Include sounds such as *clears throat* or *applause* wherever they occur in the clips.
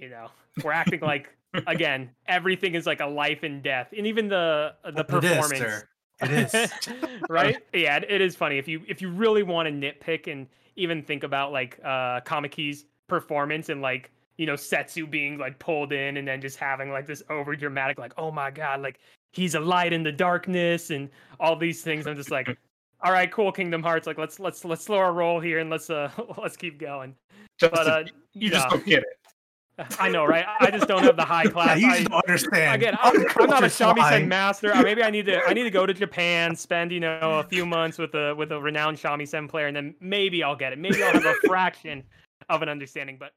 You know, we're acting like *laughs* again everything is like a life and death, and even the the It is, performance. sir. It is. *laughs* right? Yeah, it- it is funny if you if you really want to nitpick and even think about like uh Kamaki's performance and like you know Setsu being like pulled in and then just having like this over dramatic like oh my god like he's a light in the darkness and all these things. I'm just like, *laughs* all right, cool, Kingdom Hearts. Like let's let's let's slow our roll here and let's uh let's keep going. Just But uh, you just don't get it. I know, right? I just don't have the high *laughs* yeah, class. you I- don't understand. Again, I'm, I'm not a shamisen master. Uh, Maybe I need to I need to go to Japan, spend you know a few months with a with a renowned shamisen player, and then maybe I'll get it. Maybe I'll have a *laughs* fraction of an understanding. But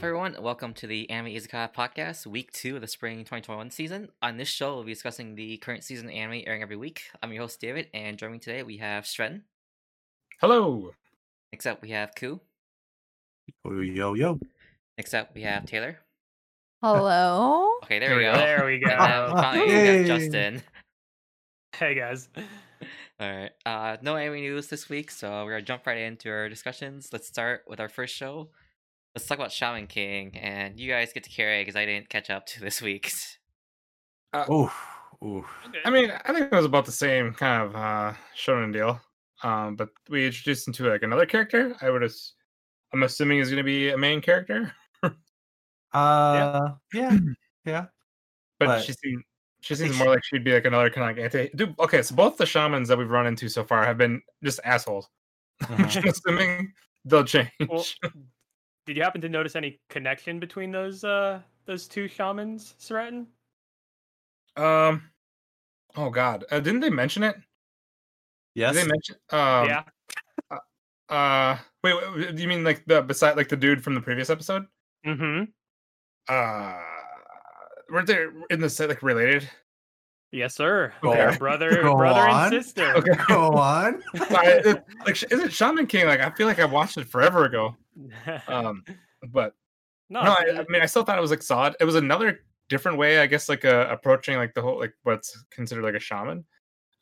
up, everyone? Welcome to the Anime Izakaya podcast, week two of the spring 2021 season. On this show, we'll be discussing the current season of anime airing every week. I'm your host, David, and joining me today, we have Stren. Hello. Next up, we have Ku. Oh, yo, yo. Next up, we have Taylor. Hello. *laughs* Okay, there, There we we go. there we And then go. *laughs* finally, we Yay. have Justin. hey guys, *laughs* All right. Uh, no anime news this week, so we're gonna jump right into our discussions. Let's start with our first show. Let's talk about Shaman King, and you guys get to carry because I didn't catch up *laughs* to this week's. Ooh, ooh. I mean, I think it was about the same kind of uh shonen deal. Um, but we introduced into like another character. I would as- I'm assuming is gonna be a main character. *laughs* Uh, yeah, *clears throat* yeah. But, But she seems she seems more like she'd be like another kind of like anti dude, okay, so both the shamans that we've run into so far have been just assholes. *laughs* Mhm. I'm assuming they'll change. well, did you happen to notice any connection between those uh those two shamans, Seratin? um oh god. Uh, didn't they mention it? Yes. Did they mention um yeah, uh wait, wait, wait, do you mean like the beside like the dude from the previous episode? mm-hmm. uh weren't they in the set like related Yes, sir. Go They're brother, *laughs* Go brother on. and sister. okay Go on. *laughs* I- it- like is it shaman king like i feel like i watched it forever ago um *laughs* but no, no I, I mean i still thought it was like solid it was another different way i guess like uh, approaching like the whole like what's considered like a shaman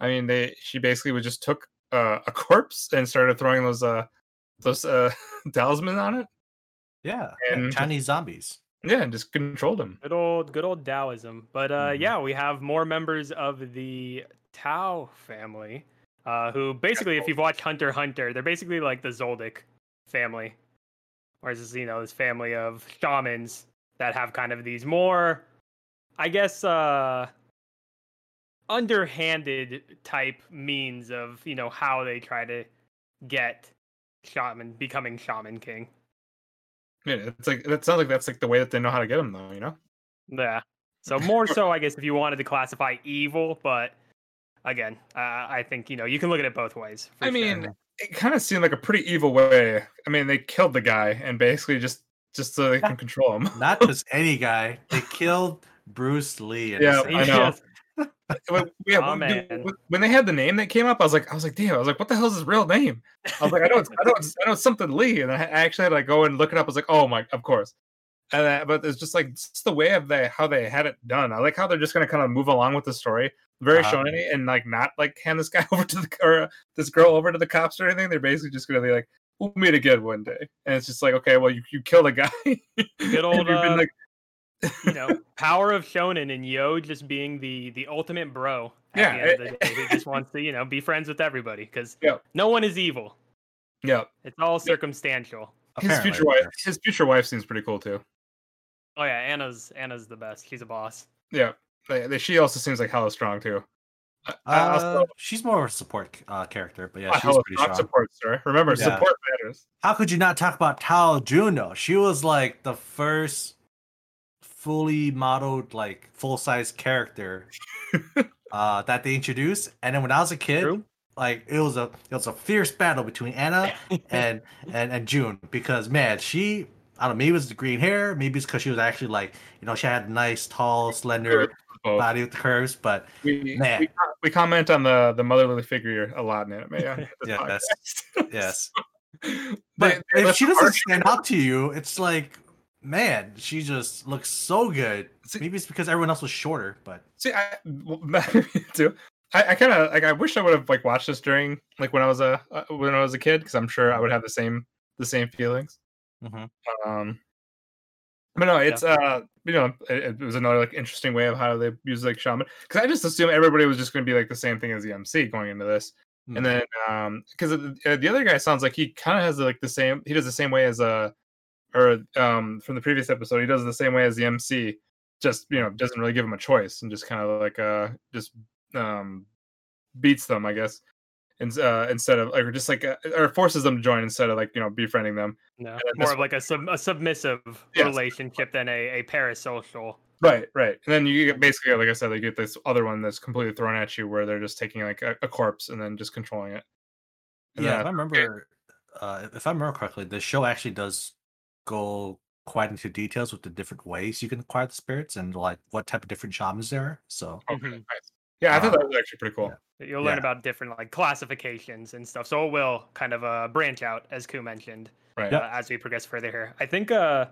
i mean they she basically was just took uh, a corpse and started throwing those uh those uh *laughs* talisman on it Yeah. yeah, And- Chinese zombies. yeah and just controlled them Good old, good old Taoism. But uh, Mhm. yeah, we have more members of the Tao family, uh, who basically, if you've watched Hunter Hunter, they're basically like the Zoldyck family, whereas this, you know this family of shamans that have kind of these more, I guess, uh, underhanded type means of you know how they try to get shaman becoming shaman king. yeah it's like that sounds like that's like the way that they know how to get them though you know Yeah. So more so, I guess, if you wanted to classify evil, but again, uh, I think you know you can look at it both ways. I sure. mean, it kind of seemed like a pretty evil way. I mean, they killed the guy and basically just just so they can control him. Not *laughs* just any guy. They killed Bruce Lee. in Yeah. I know. *laughs* When, yeah, Aw, when, man. when- when they had the name that came up, I was like, I was like, damn, I was like, what the hell is his real name? I was like, I know, it's, I know, it's, I know it's something Lee, and I I actually had to like go and look it up. I was like, oh my, of course. And uh, but it's just like it's the way of they how they had it done. I like how they're just gonna kind of move along with the story, very Uh-huh. shonen and like not like hand this guy *laughs* over to the or uh, this girl over to the cops or anything. They're basically just gonna be like, we'll meet again one day, and it's just like, okay, well, you you killed a guy. Good *laughs* old, You've been uh, like, you know, *laughs* power of shonen and Yo just being the the ultimate bro. At Yeah, the end of it- the day, who just wants to you know be friends with everybody because Yeah. no one is evil. yeah. It's all circumstantial. His Apparently, future wife, his future wife seems pretty cool too. Oh yeah, Anna's Anna's the best. She's a boss. Yeah, they- they- she also seems like hella strong too. I- I also- Uh, she's more of a support uh, character, but yeah, a she's pretty strong strong. support, sir. Remember, Yeah. support matters. How could you not talk about Tao Juno? She was like the first fully modeled, like full size character *laughs* uh, that they introduced. And then when I was a kid, True. like it was a it was a fierce battle between Anna *laughs* and and and June because man, she I don't know maybe it was the green hair, maybe it's because she was actually like you know she had nice, tall, slender Both. body with the curves, but We, Man. we, we comment on the the motherly figure a lot in anime. Yeah, *laughs* this Yeah, podcast. *laughs* yes. But They- they if she doesn't stand *laughs* out to you, it's like, man, she just looks so good. See- Maybe it's because everyone else was shorter, but See, I well, too. I, I kind of like. I wish I would have like watched this during like when I was a uh, when I was a kid because I'm sure I would have the same the same feelings. Mhm. Um, but no, it's uh you know it, it was another like interesting way of how they use like shaman because I just assumed everybody was just going to be like the same thing as the MC going into this, and then um because uh, the other guy sounds like he kind of has like the same he does the same way as uh or um from the previous episode he does the same way as the MC just you know doesn't really give him a choice and just kind of like uh just um beats them I guess and uh, instead of like or just like uh, or forces them to join instead of like you know befriending them No, more of like a, sub, a submissive Yes. relationship than a, a parasocial. right right and then you get basically like I said they get this other one that's completely thrown at you where they're just taking like a, a corpse and then just controlling it And yeah, then if I remember, uh, if I remember correctly, the show actually does go quite into details with the different ways you can acquire the spirits and like what type of different shamans there are. So Okay, nice. Yeah, I thought Uh, that was actually pretty cool. You'll learn Yeah. about different like classifications and stuff. So it will kind of uh, branch out, as Ku mentioned, Right. uh, as we progress further here. I think uh,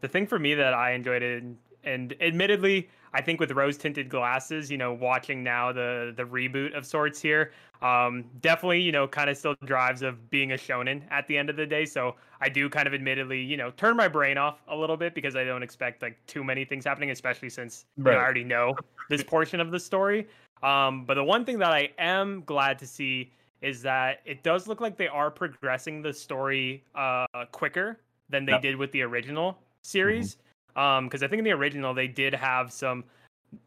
the thing for me that I enjoyed it, and, and admittedly, I think with rose tinted glasses, you know, watching now the the reboot of sorts here, um, definitely, you know, kind of still drives of being a shonen at the end of the day. So I do kind of admittedly, you know, turn my brain off a little bit because I don't expect like too many things happening, especially since you know, I already know this portion of the story. Um, but the one thing that I am glad to see is that it does look like they are progressing the story uh, quicker than they Yep. did with the original series. Um, because I think in the original they did have some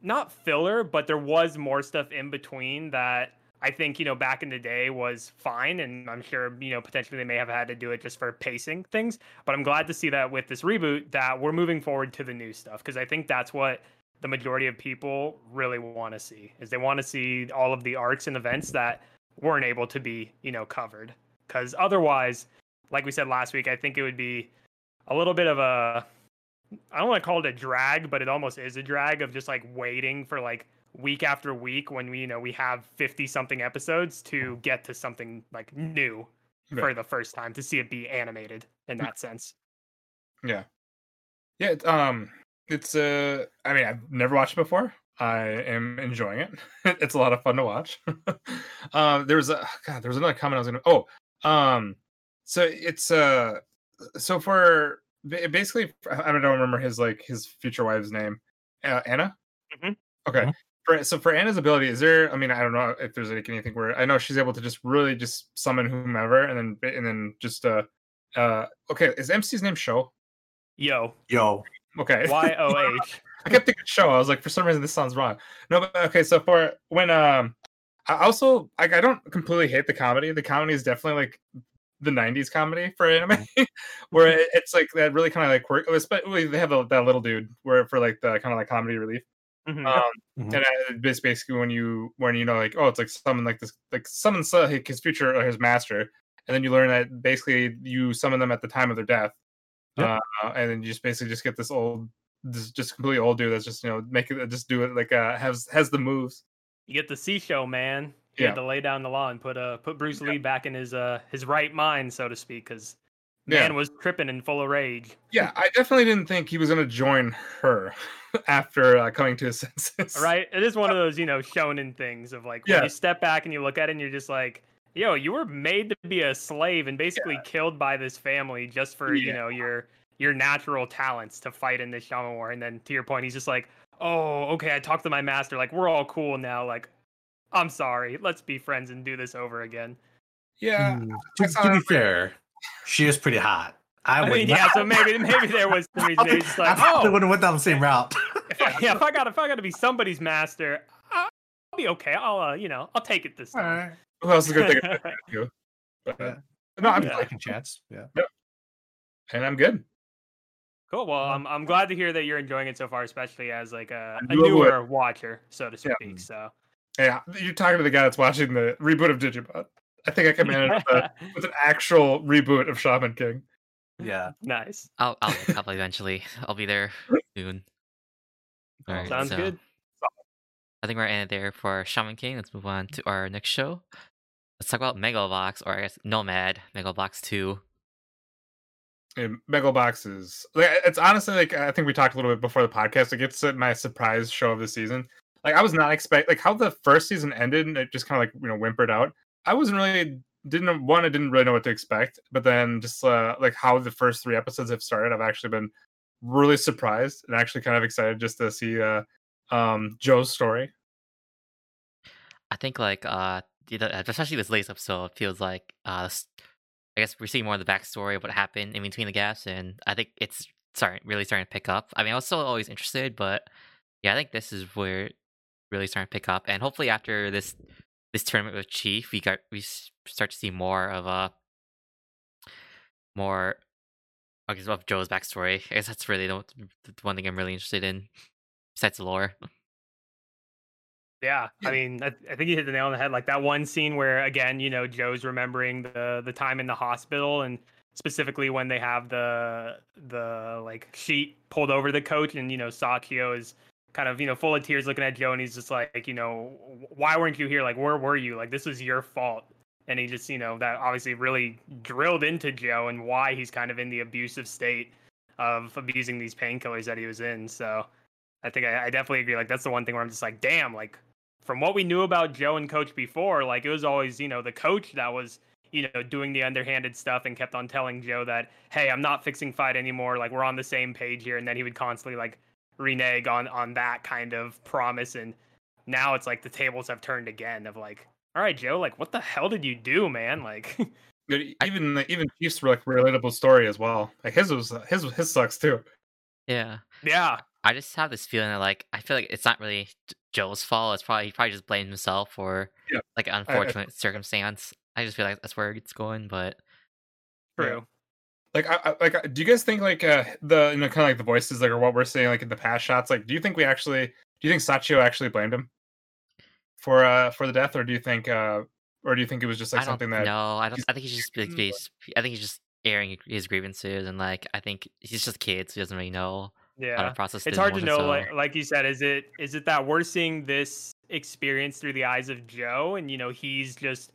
not filler, but there was more stuff in between that I think you know back in the day was fine, and I'm sure you know potentially they may have had to do it just for pacing things. But I'm glad to see that with this reboot that we're moving forward to the new stuff because I think that's what the majority of people really want to see is they want to see all of the arcs and events that weren't able to be you know covered. Because otherwise like we said last week i think it would be a little bit of a i don't want to call it a drag but it almost is a drag of just like waiting for like week after week when we you know we have 50 something episodes to get to something like new for the first time to see it be animated in that sense. Yeah. Yeah, um it's uh I mean, I've never watched it before. I am enjoying it. *laughs* it's a lot of fun to watch. *laughs* um there was a god, there was another comment I was gonna oh, um so it's uh so for basically I don't remember his like his future wife's name. Uh, Anna? Mhm. Okay. Mhm. For, so for Anna's ability, is there? I mean, I don't know if there's like anything where I know she's able to just really just summon whomever, and then and then just uh uh okay. Is MC's name Show? yo yo, Okay. *laughs* y-o-h I kept thinking show. I was like, for some reason, this sounds wrong. No, but okay. So for when um, I also like I don't completely hate the comedy. The comedy is definitely like the '90s comedy for anime, *laughs* where it- it's like that really kind of like quirk. Especially they have the, that little dude where for like the kind of like comedy relief. Mhm. Um, Mhm. and uh, it's basically when you when you know like oh it's like summon like this like summon like his future or his master, and then you learn that basically you summon them at the time of their death, Yep. uh, and then you just basically just get this old this just completely old dude that's just you know make it just do it like uh has has the moves. you get the C show, man. He Yeah. had to lay down the law and put uh put Bruce Lee back in his uh his right mind, so to speak, because Yeah. man was tripping and full of rage. Yeah, I definitely didn't think he was gonna join her *laughs* after uh, coming to his *laughs* senses. Right? It is one of those, you know, shonen things of like when Yeah. you step back and you look at it and you're just like, yo, you were made to be a slave and basically killed by this family just for, you know, your your natural talents to fight in this shaman war. And then to your point, he's just like, Oh, okay, I talked to my master, like we're all cool now, like I'm sorry, let's be friends and do this over again. Yeah. Mm, to, to be fair, she is pretty hot. I, I would mean, yeah, so maybe maybe there was some *laughs* reason they just I like, probably oh, would have went down the same route. *laughs* if I, yeah, if I got if I got to be somebody's master, I'll be okay. I'll uh, you know, I'll take it this time. Who else is gonna take it? *laughs* But, Yeah. Uh, no, I'm Yeah. Second chance. Yeah. and I'm good. Cool. Well, I'm I'm glad to hear that you're enjoying it so far, especially as like a knew it newer watcher, so to Yeah. speak. So Yeah, uh, you're talking to the guy that's watching the reboot of Digimon. I think I can manage with, a, *laughs* with an actual reboot of Shaman King. Yeah. nice. I'll I'll *laughs* look up eventually. I'll be there soon. Alright, Sounds so good. I think we're in it there for Shaman King. Let's move on to our next show. Let's talk about Megalobox, or I guess Nomad Megalobox Two. And Megalobox is like it's honestly like I think we talked a little bit before the podcast. Like it's uh, my surprise show of the season. Like I was not expect like how the first season ended and it just kind of like you know whimpered out. I wasn't really didn't one I didn't really know what to expect, but then just uh, like how the first three episodes have started, I've actually been really surprised and actually kind of excited just to see uh um Joe's story. I think like uh, especially this latest episode feels like uh, I guess we're seeing more of the backstory of what happened in between the gaps, and I think it's starting really starting to pick up. I mean, I was still always interested, but yeah, I think this is where really starting to pick up, and hopefully after this this tournament with Chief, we got we start to see more of a more I guess of Joe's backstory. I guess that's really the, the one thing I'm really interested in, besides the lore. Yeah. I mean, I, I think you hit the nail on the head. Like that one scene where, again, you know, Joe's remembering the the time in the hospital, and specifically when they have the the like sheet pulled over the coach, and you know, Sachio is kind of you know full of tears, looking at Joe, and he's just like, you know, why weren't you here? Like, where were you? Like, this was your fault. And he just, you know, that obviously really drilled into Joe and why he's kind of in the abusive state of abusing these painkillers that he was in. So I think I, I definitely agree. Like that's the one thing where I'm just like, damn, like from what we knew about Joe and Coach before, like it was always, you know, the coach that was, you know, doing the underhanded stuff and kept on telling Joe that, hey, I'm not fixing fight anymore. Like we're on the same page here. And then he would constantly like renege on on that kind of promise. And now it's like the tables have turned again of like, all right, Joe, like what the hell did you do, man? *laughs* Like even even Chief's were like relatable story as well. Like his was his his sucks too. Yeah. yeah. I just have this feeling that like I feel like it's not really J- Joe's fault. It's probably he probably just blames himself for Yeah, like an unfortunate circumstance. I just feel like that's where it's going, but. True. Like I, I like do you guys think like uh the you know kind of like the voices like or what we're saying like in the past shots like do you think we actually do you think Sachio actually blamed him for uh for the death or do you think uh or do you think it was just like I something that no, I don't. I think he's just like, I think he's just airing his grievances and like I think he's just a kid, so he doesn't really know Yeah. process. it's hard to know so- like, like you said is it is it that we're seeing this experience through the eyes of joe and you know he's just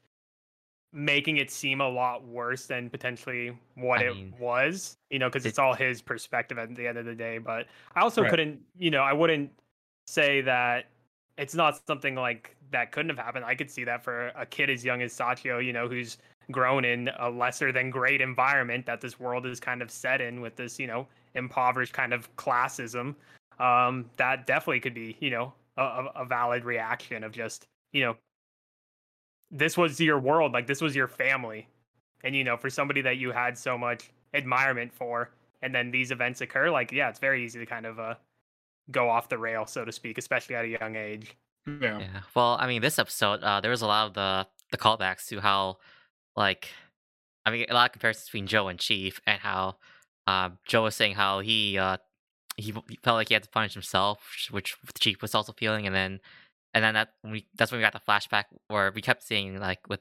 making it seem a lot worse than potentially what I it mean, was you know because it- it's all his perspective at the end of the day but i also Right. couldn't you know i wouldn't say that it's not something like that couldn't have happened i could see that for a kid as young as Sachio you know who's grown in a lesser than great environment that this world is kind of set in with this you know impoverished kind of classism um that definitely could be you know a, a a valid reaction of just you know this was your world like this was your family. And you know for somebody that you had so much admirement for and then these events occur like yeah it's very easy to kind of uh go off the rail so to speak especially at a young age. Yeah. Yeah. Well, I mean, this episode, uh, there was a lot of the the callbacks to how, like, I mean, a lot of comparisons between Joe and Chief, and how, uh, Joe was saying how he, uh, he, felt like he had to punish himself, which Chief was also feeling, and then, and then that we that's when we got the flashback where we kept seeing like with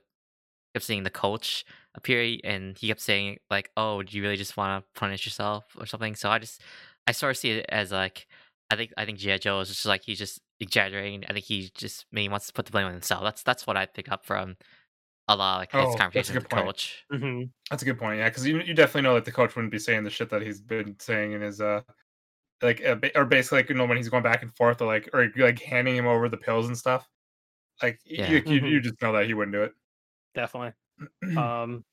kept seeing the coach appear, and he kept saying like, "Oh, do you really just want to punish yourself or something?" So I just, I sort of see it as like I think I think G.I. Joe is just like he's just exaggerating. I think he just maybe wants to put the blame on himself. That's that's what I pick up from a lot of like Oh, his that's a conversations good with the point. coach. mm-hmm. That's a good point. Yeah, because you you definitely know that the coach wouldn't be saying the shit that he's been saying in his uh like uh, or basically like you know when he's going back and forth or like or like handing him over the pills and stuff. Like Yeah. you, you Mhm. you just know that he wouldn't do it. definitely *clears throat* um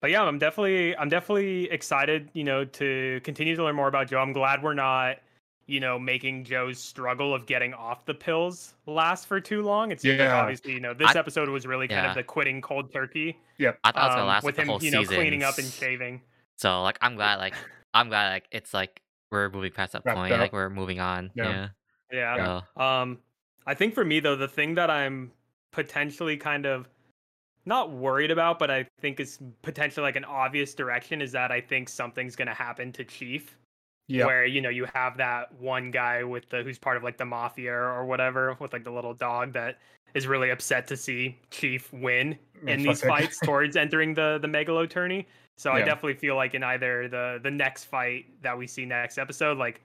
but yeah i'm definitely i'm definitely excited you know to continue to learn more about joe i'm glad we're not you know making joe's struggle of getting off the pills last for too long. It's seems like Yeah. obviously you know this I- episode was really kind Yeah. of the quitting cold turkey Yeah, I thought it was gonna um, last with like, him the whole you know season. cleaning up and shaving So like I'm glad like I'm glad like it's like we're moving past that Wrapped point. up. Like we're moving on. Yeah. Yeah. yeah So, Um, I think for me though, the thing that I'm potentially kind of not worried about, but I think is potentially like an obvious direction is that I think something's gonna happen to Chief. Yeah. Where you know you have that one guy with the who's part of like the mafia or whatever with like the little dog that is really upset to see Chief win in these that *laughs* fights towards entering the the megalo tourney. So I definitely feel like in either the the next fight that we see next episode, like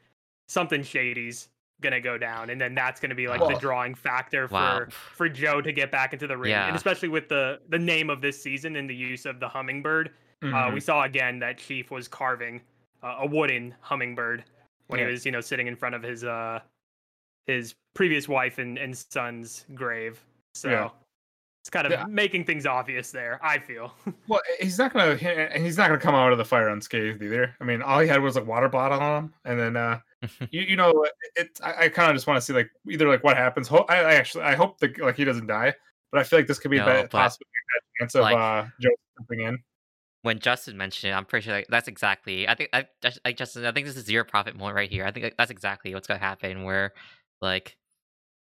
something shady's gonna go down, and then that's gonna be like Well- the drawing factor for Wow. for Joe to get back into the ring, Yeah. and especially with the the name of this season and the use of the hummingbird. Uh, Mhm. we saw again that Chief was carving uh, a wooden hummingbird when Yeah. he was, you know, sitting in front of his uh his previous wife and, and son's grave. So Yeah. it's kind of Yeah. making things obvious there. I feel. *laughs* Well, he's not gonna and he's not gonna come out of the fire unscathed either. I mean, all he had was a water bottle on him, and then uh, *laughs* you, you know, it. I, I kind of just want to see like either like what happens. Ho- I, I actually I hope that like he doesn't die, but I feel like this could be No, a but, possibly a bad chance of like- uh Joe jumping in. When Justin mentioned it, I'm pretty sure like, that's exactly. I think I, just- like Justin. I think this is zero profit moment right here. I think like, that's exactly what's gonna happen. Where like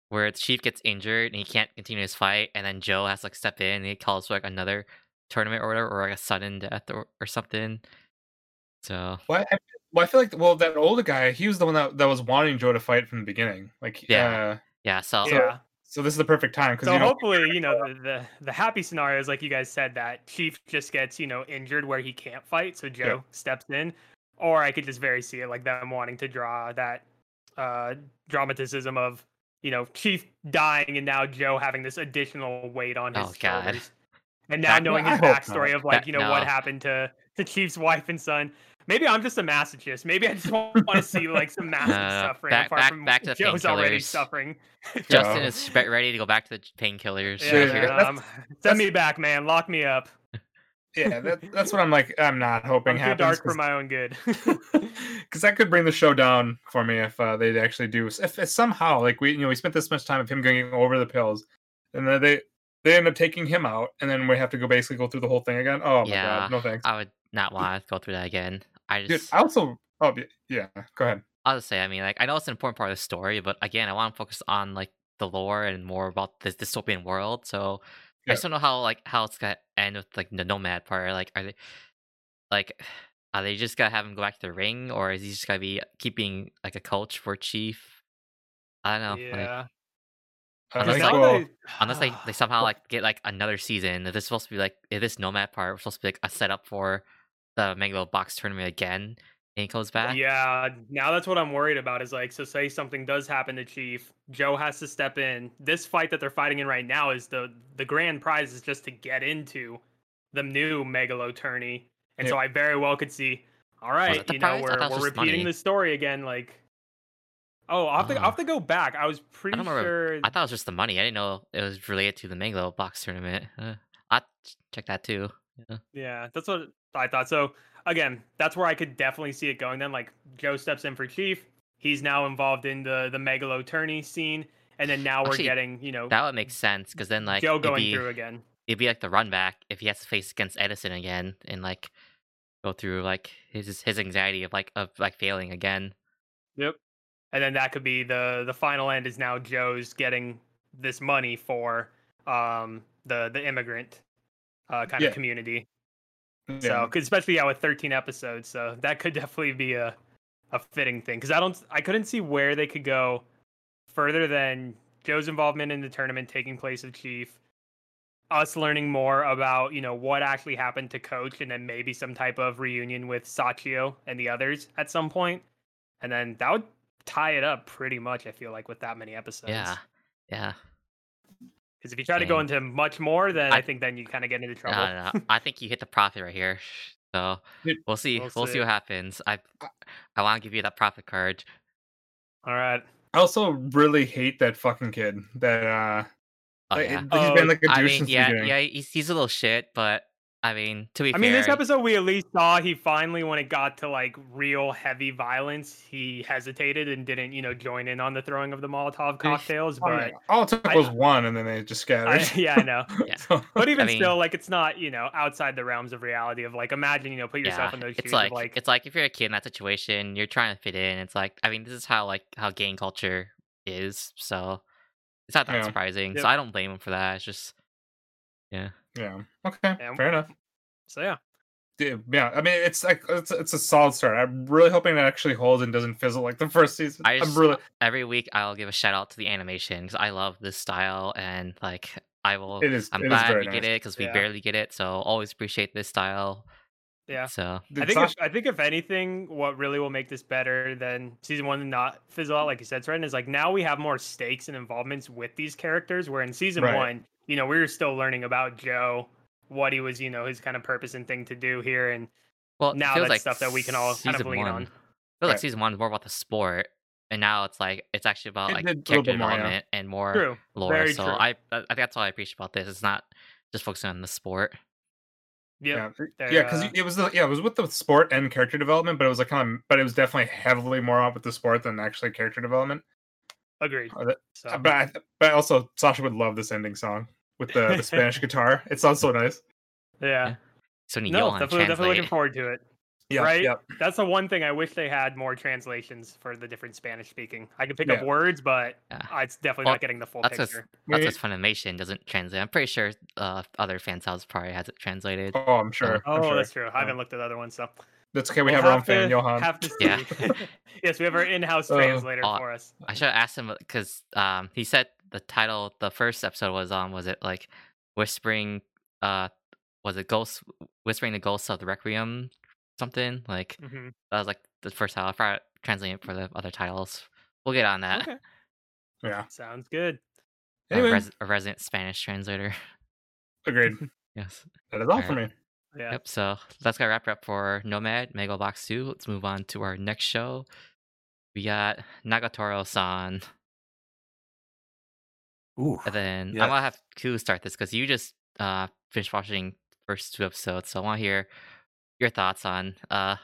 where the Chief gets injured and he can't continue his fight, and then Joe has to like step in and he calls for like another tournament or whatever, or like a sudden death or, or something. So Well I, well, I feel like well that older guy, he was the one that, that was wanting Joe to fight from the beginning. Like Yeah. uh, yeah, so yeah. So this is the perfect time because So you know hopefully, you know, *laughs* the, the the happy scenario is like you guys said that Chief just gets you know injured where he can't fight, so Joe steps in, or I could just very see it like them wanting to draw that uh dramaticism of you know Chief dying and now Joe having this additional weight on his Oh, God. shoulders, and now That- knowing his backstory not. of like That- you know what happened to to Chief's wife and son. Maybe I'm just a masochist. Maybe I just want to see like some *laughs* massive No, no, no. suffering Back- apart back- from back to the Joe's already painkillers. suffering. *laughs* *laughs* Justin is ready to go back to the painkillers. Yeah, Yeah, right here. that's- um, send me back, man. Lock me up. yeah that, that's what I'm like. I'm not hoping I'm too happens dark for my own good. because that could bring the show down for me if uh, they actually do. If, if somehow, like we, you know, we spent this much time of him going over the pills, and then they they end up taking him out, and then we have to go basically go through the whole thing again. Oh my Yeah, god, no thanks, I would not want to go through that again. I dude. I also, oh yeah, go ahead. I'll just say, I mean, like, I know it's an important part of the story, but again, I want to focus on like the lore and more about this dystopian world. So I just don't know how like how it's gonna end with like the nomad part. Like, are they like *sighs* are they just gonna have him go back to the ring, or is he just gonna be keeping like a coach for Chief? I don't know. Yeah. I Unless think they- *sighs* unless they, they somehow *sighs* like get like another season. If this is supposed to be like if this nomad part was supposed to be like a setup for the Megalobox tournament again, and he comes back. Yeah, now that's what I'm worried about is like, so say something does happen to Chief, Joe has to step in. This fight that they're fighting in right now is the the grand prize is just to get into the new Megalo tourney. And so I very well could see, all right, you know, prize? We're, thought it was we're repeating money. the story again. Like, oh, I'll have, to, I'll have to go back. I was pretty remember. sure. I thought it was just the money. I didn't know it was related to the Megalobox tournament. Uh, I'll check that too. Yeah. Yeah, that's what I thought. So again, that's where I could definitely see it going. Then, like Joe steps in for Chief. He's now involved in the the Megalo tourney scene, and then now we're Actually, getting you know That would make sense because then like Joe it'd going be, through again. it'd be like the run back if he has to face against Edison again and like go through like his his anxiety of like of like failing again. Yep. And then that could be the the final end is now Joe's getting this money for um the the immigrant uh kind Yeah. of community. Yeah. So 'cause especially yeah with 13 episodes, so that could *laughs* definitely be a a fitting thing because I don't I couldn't see where they could go further than Joe's involvement in the tournament taking place of Chief, us learning more about you know what actually happened to Coach, and then maybe some type of reunion with Sachio and the others at some point, and then that would tie it up pretty much. I feel like with that many episodes. Yeah, yeah. Because if you try to go into much more, then I, I- think then you kind of get into trouble. no, no. I think you hit the profit right here. So we'll see. we'll We'll, see. see. what happens. I I want to give you that prophet card. All right. I also really hate that fucking kid. That uh, Oh, like, yeah. he's Oh, been like a douche I mean, since yeah, beginning. yeah. He's, he's a little shit, but I mean, to be fair. I fair, mean, this episode we at least saw he finally, when it got to like real heavy violence, he hesitated and didn't, you know, join in on the throwing of the Molotov cocktails. Oh, But yeah. All it took I- was one, and then they just scattered. I, *laughs* yeah, I know. Yeah. *laughs* So- But even mean- still, like, it's not, you know, outside the realms of reality. Of like, imagine, you know, put yourself yeah, in those it's shoes. like, of like, it's like if you're a kid in that situation, you're trying to fit in. It's like I mean, this is how like how gang culture is. So it's not that Yeah. surprising. Yep. So I don't blame him for that. It's just yeah. Okay. Yeah. Fair enough. so yeah. Yeah, yeah, I mean, it's like it's, it's a solid start. I'm really hoping it actually holds and doesn't fizzle like the first season. I I'm really, every week I'll give a shout out to the animation because I love this style and like I will. it is. I'm it is glad very we get it because we Yeah. barely get it. So always appreciate this style. Yeah. So I think if, I think if anything, what really will make this better than season one and not fizzle out, like you said, Trent, is like now we have more stakes and involvements with these characters. Where in season Right. one, you know, we were still learning about Joe, what he was, you know, his kind of purpose and thing to do here, and well, now feels that's like stuff that we can all kind of lean one- on. feels like Right. season one is more about the sport, and now it's like it's actually about like did a little character bit more, yeah. development and more True. lore. Very so true. I, I I think that's all I appreciate about this. It's not just focusing on the sport. Yep. Yeah, yeah, because uh, it was the, yeah, it was with the sport and character development, but it was like kind of, but it was definitely heavily more on with the sport than actually character development. Agreed. Uh, So, But I, but also Sasha would love this ending song with the, the Spanish *laughs* guitar. It sounds so nice. yeah. So when No, go on definitely, definitely looking forward to it. Yeah, Right? yeah. That's the one thing I wish they had more translations for the different Spanish speaking. I can pick up words, but Yeah. uh, it's definitely Well, not getting the full that's what's- picture. that's We- what Funimation doesn't translate. I'm pretty sure uh, other fan subs probably has it translated. Oh, I'm sure. Oh, I'm sure. that's true. I haven't looked at other ones, so That's okay. We we'll have our own to- fan, Johan. Have to see. Yeah. *laughs* yes, we have our in-house Uh, translator uh, for us. I should have asked him because um, he said the title the first episode was on was it like whispering uh was it ghost whispering the ghosts of the requiem something like hmm that was like the first title. Probably translate it for the other titles. We'll get on that. Okay, Yeah. sounds good. A, Anyway, res- a resident Spanish translator. agreed. *laughs* yes. That is all for me. Yeah. Yep. So that's gonna wrap it up for Nomad Mega Box Two. Let's move on to our next show. We got Nagatoro-san, Ooh. and then Yeah. I'm gonna have Ku start this because you just uh finished watching first two episodes, so I want to hear your thoughts on uh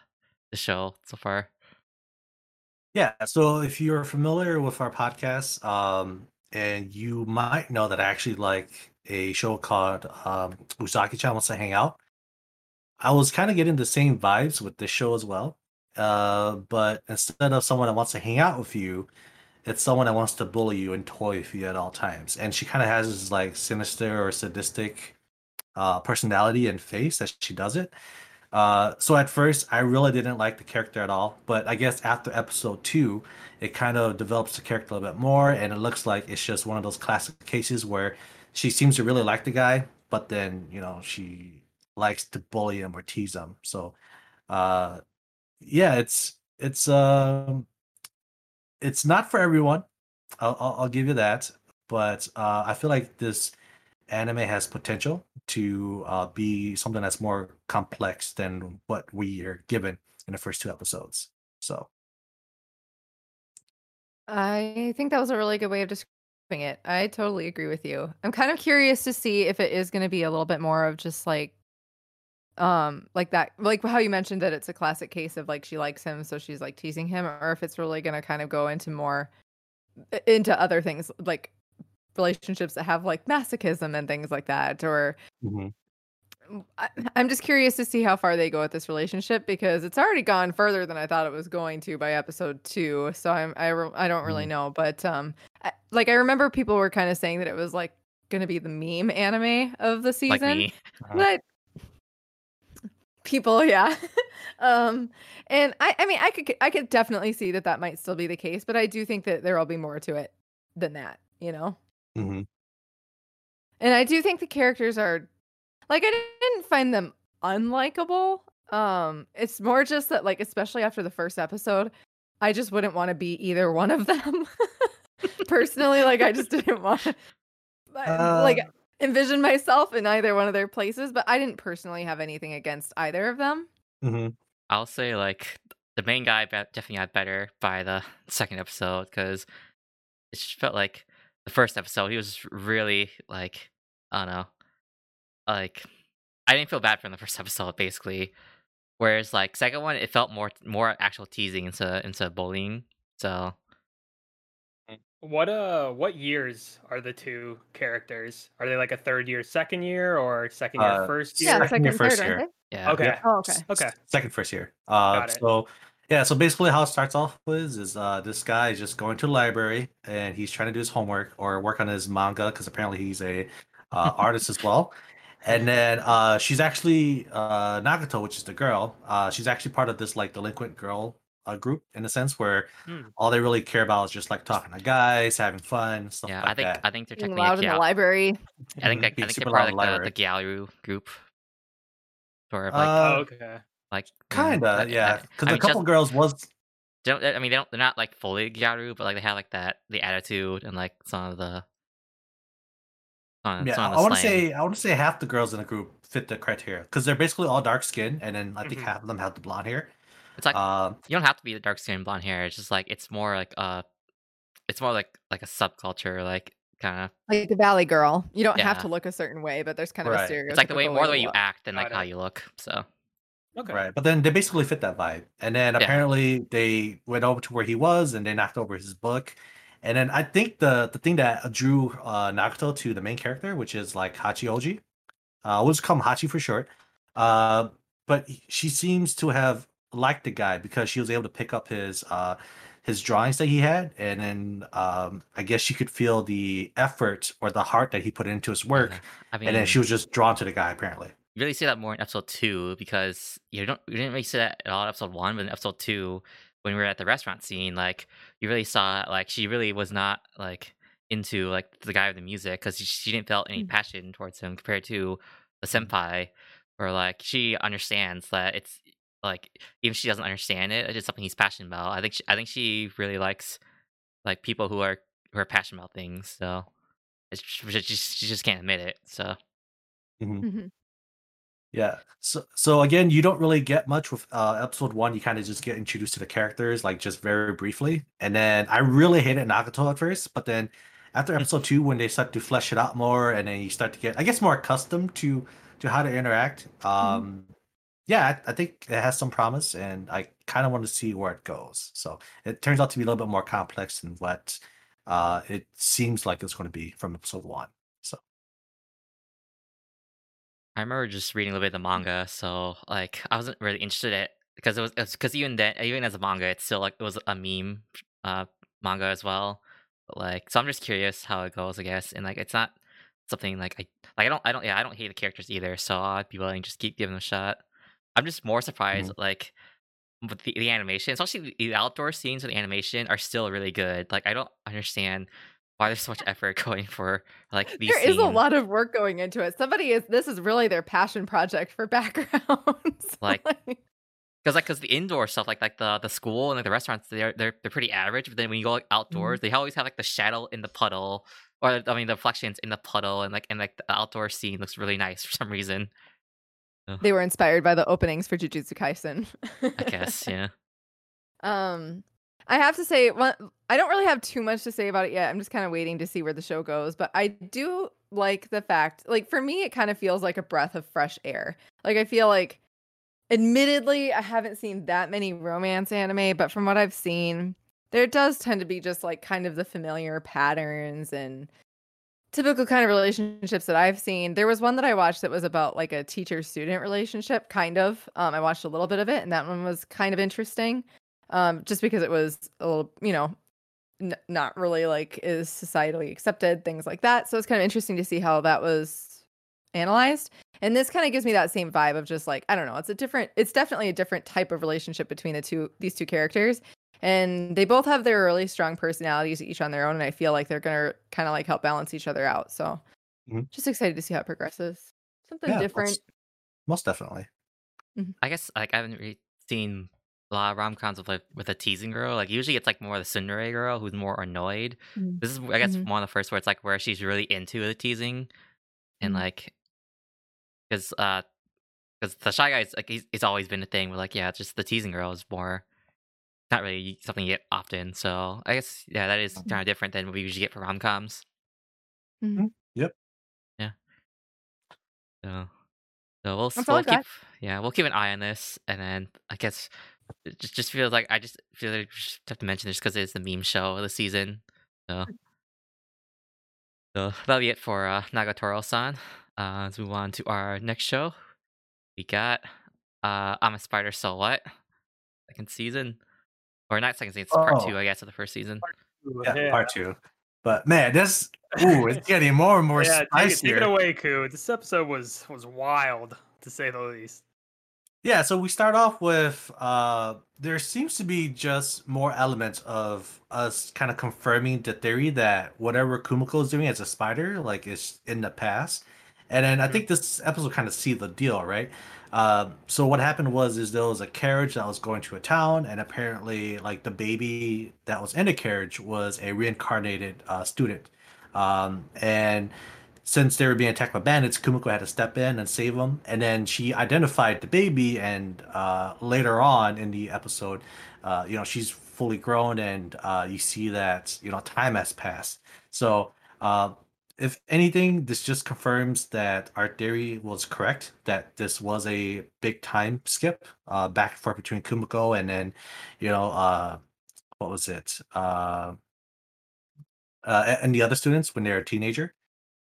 the show so far. Yeah, so if you're familiar with our podcast, um, and you might know that I actually like a show called um, Uzaki-chan Wants to Hang Out. I was kind of getting the same vibes with this show as well. Uh, but instead of someone that wants to hang out with you, it's someone that wants to bully you and toy with you at all times. And she kind of has this like sinister or sadistic uh, personality and face that she does it. Uh, so at first, I really didn't like the character at all, but I guess after episode two, it kind of develops the character a little bit more, and it looks like it's just one of those classic cases where she seems to really like the guy, but then you know she likes to bully him or tease him. So, uh, yeah, it's it's um, it's not for everyone. I'll I'll, I'll give you that, but uh, I feel like this anime has potential to uh, be something that's more complex than what we are given in the first two episodes. So I think that was a really good way of describing it. I totally agree with you. I'm kind of curious to see if it is going to be a little bit more of just like um like that like how you mentioned that it's a classic case of like she likes him so she's like teasing him or if it's really going to kind of go into more into other things like relationships that have like masochism and things like that or I, I'm just curious to see how far they go with this relationship because it's already gone further than I thought it was going to by episode two. So I'm I, re- I don't really Mhm. know, but um, I, like I remember people were kind of saying that it was like going to be the meme anime of the season. Like me. *laughs* But people, yeah. *laughs* um, and I I mean I could I could definitely see that that might still be the case, but I do think that there will be more to it than that. You know. hmm And I do think the characters are like I didn't find them unlikable. Um it's more just that like especially after the first episode, I just wouldn't want to be either one of them. *laughs* Personally, like I just didn't want to like Uh, envision myself in either one of their places, but I didn't personally have anything against either of them. hmm I'll say like the main guy definitely got better by the *laughs* second episode because it just felt like the first episode he was really like I don't know, like I didn't feel bad from the first *laughs* episode basically. Whereas like second one, it felt more more actual teasing instead instead of bullying. So What uh what years are the two characters? Are they like a third year, second year, or second year, Uh, first Yeah, year? Second year, first third, year. aren't yeah, Okay. Yeah. Oh, okay. Okay. Second first year. Uh, Got it. so yeah, so basically how it starts off is is uh this guy is just going to the library and he's trying to do his homework or work on his manga because apparently he's a uh, *laughs* artist as well. And then uh she's actually uh Nagato, which is the girl. Uh she's actually part of this like delinquent girl uh, group in a sense where Hmm. all they really care about is just like talking to guys, having fun, stuff yeah. like I think that. I think they're Being technically a loud in the library. I think Mhm. that, I Being think super they're part loud of like the the, the Gyaru group. Sort of like Uh, oh, okay. like Kinda, I- I- yeah. I Because mean, a couple just- girls was don't, I mean, they don't. They're not like fully Gyaru, but like they have like that the attitude and like some of the. Some, yeah. some I of the want to say I want to say half the girls in the group fit the criteria because they're basically all dark skin, and then I think Mhm. half of them have the blonde hair. It's like Um, you don't have to be the dark skin blonde hair. It's just like it's more like uh, it's more like like a subculture, like kind of. Like the Valley Girl. You don't have to look a certain way, but there's kind of a It's stereotypical It's like the way more the way you look. act than like how you look. So Okay. Right, but then they basically fit that vibe, and then Yeah. apparently they went over to where he was, and they knocked over his book, and then I think the the thing that drew uh, Nagato to the main character, which is like Hachi Oji, uh, we'll just call him Hachi for short. Uh, but she seems to have liked the guy because she was able to pick up his uh his drawings that he had, and then um, I guess she could feel the effort or the heart that he put into his work. I mean, and then she was just drawn to the guy apparently. you really see that more in episode two because you don't you didn't really see that at all in episode one, but in episode two, when we were at the restaurant scene, like you really saw like she really was not like into like the guy with the music because she, didn't felt any Mm. passion towards him compared to the Mhm. senpai, or like she understands that it's like even if she doesn't understand it, it's just something he's passionate about. I think she, I think she really likes like people who are who are passionate about things. So it's just, she just, she just can't admit it. So Mhm. Yeah. So so again, you don't really get much with uh episode one. You kind of just get introduced to the characters, like just very briefly. And then I really hated Nagato at first, but then after episode two, when they start to flesh it out more, and then you start to get, I guess, more accustomed to to how to interact. Um, yeah, I, I think it has some promise, and I kind of want to see where it goes. So it turns out to be a little bit more complex than what uh it seems like it's going to be from episode one. So I remember just reading a little bit of the manga, so like I wasn't really interested in it because it was because even then, even as a manga, it's still like it was a meme uh manga as well. But like, so I'm just curious how it goes, I guess, and like it's not something like I like I don't I don't yeah I don't hate the characters either, so I'd be willing to just keep giving them a shot. I'm just more surprised mm-hmm. like with the, the animation, especially the, the outdoor scenes the animation are still really good. Like I don't understand why there's so much effort *laughs* going for like these. There is a lot of work going into it. Somebody is this is really their passion project for *laughs* backgrounds. *laughs* Like, Because like, because the indoor stuff, like like the the school and like the restaurants, they're they're they're pretty average. But then when you go like mm-hmm. outdoors, they always have like the shadow in the puddle, or I mean the reflections in the puddle, and like and like the outdoor scene looks really nice for some reason. They were inspired by the openings for Jujutsu Kaisen. I guess, *laughs* yeah. Um, I have to say, one, I don't really have too much to say about it yet. I'm just kind of waiting to see where the show goes. But I do like the fact, like for me, it kind of feels like a breath of fresh air. Like I feel like, admittedly, I haven't seen that many romance anime, but from what I've seen, there does tend to be just like kind of the familiar patterns and typical kind of relationships that I've seen. There was one that I watched that was about like a teacher student relationship, kind of. Um, I watched a little bit of it, and that one was kind of interesting um, just because it was a little, you know, n- not really like is societally accepted, things like that. So it's kind of interesting to see how that was analyzed. And this kind of gives me that same vibe of just like I don't know, it's a different, it's definitely a different type of relationship between the two these two characters. And they both have their really strong personalities, each on their own, and I feel like they're gonna kind of like help balance each other out. So, Mhm. just excited to see how it progresses. Something yeah, different. most, most definitely. I guess like I haven't really seen a lot of rom coms with like with a teasing girl. Like usually it's like more the tsundere girl who's more annoyed. Mhm. This is I guess Mhm. one of the first where it's like where she's really into the teasing, and Mhm. like because uh because the shy guy's like he's, it's always been a thing where like yeah it's just the teasing girl is more not really something you get often. So I guess yeah that is kind of different than what we usually get for rom coms. Mhm. Yep. Yeah. So so we'll, s- That's all we'll I got. keep yeah we'll keep an eye on this and then I guess it just just feels like I just feel like we just have to mention this because it's the meme show of the season. So so that'll be it for uh, Nagatoro-san. Uh, let's move on to our next show. We got uh, I'm a Spider, so what? Second season, or not second season? It's part Oh. two, I guess, of the first season. Yeah, part two. But man, this ooh, it's *laughs* getting more and more yeah, take it, take it away, Ku. This episode was was wild to say the least. Yeah, so we start off with uh there seems to be just more elements of us kind of confirming the theory that whatever Kumoko is doing as a spider, like is in the past. And then I Mhm. think this episode kind of sealed the deal, right? Uh, so what happened was is there was a carriage that was going to a town, and apparently, like the baby that was in the carriage was a reincarnated uh, student. Um, and since they were being attacked by bandits, Kumoko had to step in and save them. And then she identified the baby, and uh, later on in the episode, uh, you know, she's fully grown, and uh, you see that you know time has passed. So, uh, if anything, this just confirms that our theory was correct. That this was a big time skip, uh, back and forth between Kumoko and then, you know, uh, what was it? Uh, uh, and the other students when they're a teenager.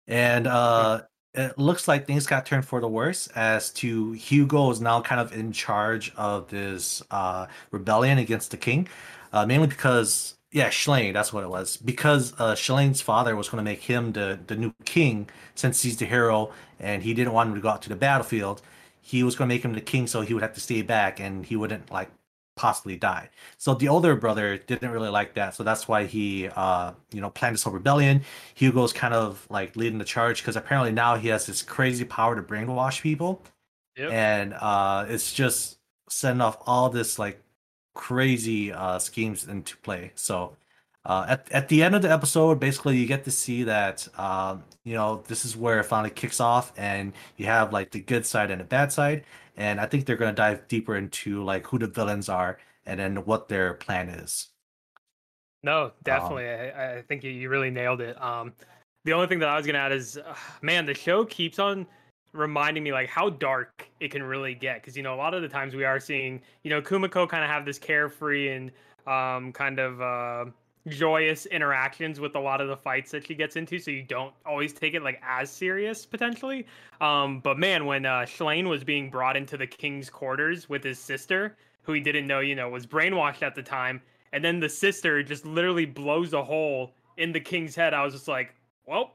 And uh, it looks like things got turned for the worse as to Hugo is now kind of in charge of this uh, rebellion against the king, uh, mainly because yeah, Schlain, that's what it was. Because uh, Schlain's father was going to make him the the new king since he's the hero, and he didn't want him to go out to the battlefield. He was going to make him the king, so he would have to stay back, and he wouldn't like possibly die. So the older brother didn't really like that, so that's why he, uh, you know, planned this whole rebellion. Hugo's kind of like leading the charge because apparently now he has this crazy power to brainwash people, Yep. and uh, it's just setting off all this like crazy uh, schemes into play. So uh, at at the end of the episode, basically you get to see that um, you know this is where it finally kicks off, and you have like the good side and the bad side. And I think they're gonna dive deeper into like who the villains are and then what their plan is. No, definitely. I, I think you, you really nailed it. Um, the only thing that I was gonna add is, uh, man, the show keeps on reminding me like how dark it can really get. Because you know, a lot of the times we are seeing, you know, Kumoko kind of have this carefree and um, kind of uh, joyous interactions with a lot of the fights that she gets into. So you don't always take it like as serious potentially. Um, but man, when uh, Schlain was being brought into the king's quarters with his sister, who he didn't know, you know, was brainwashed at the time and then the sister just literally blows a hole in the king's head. I was just like, well,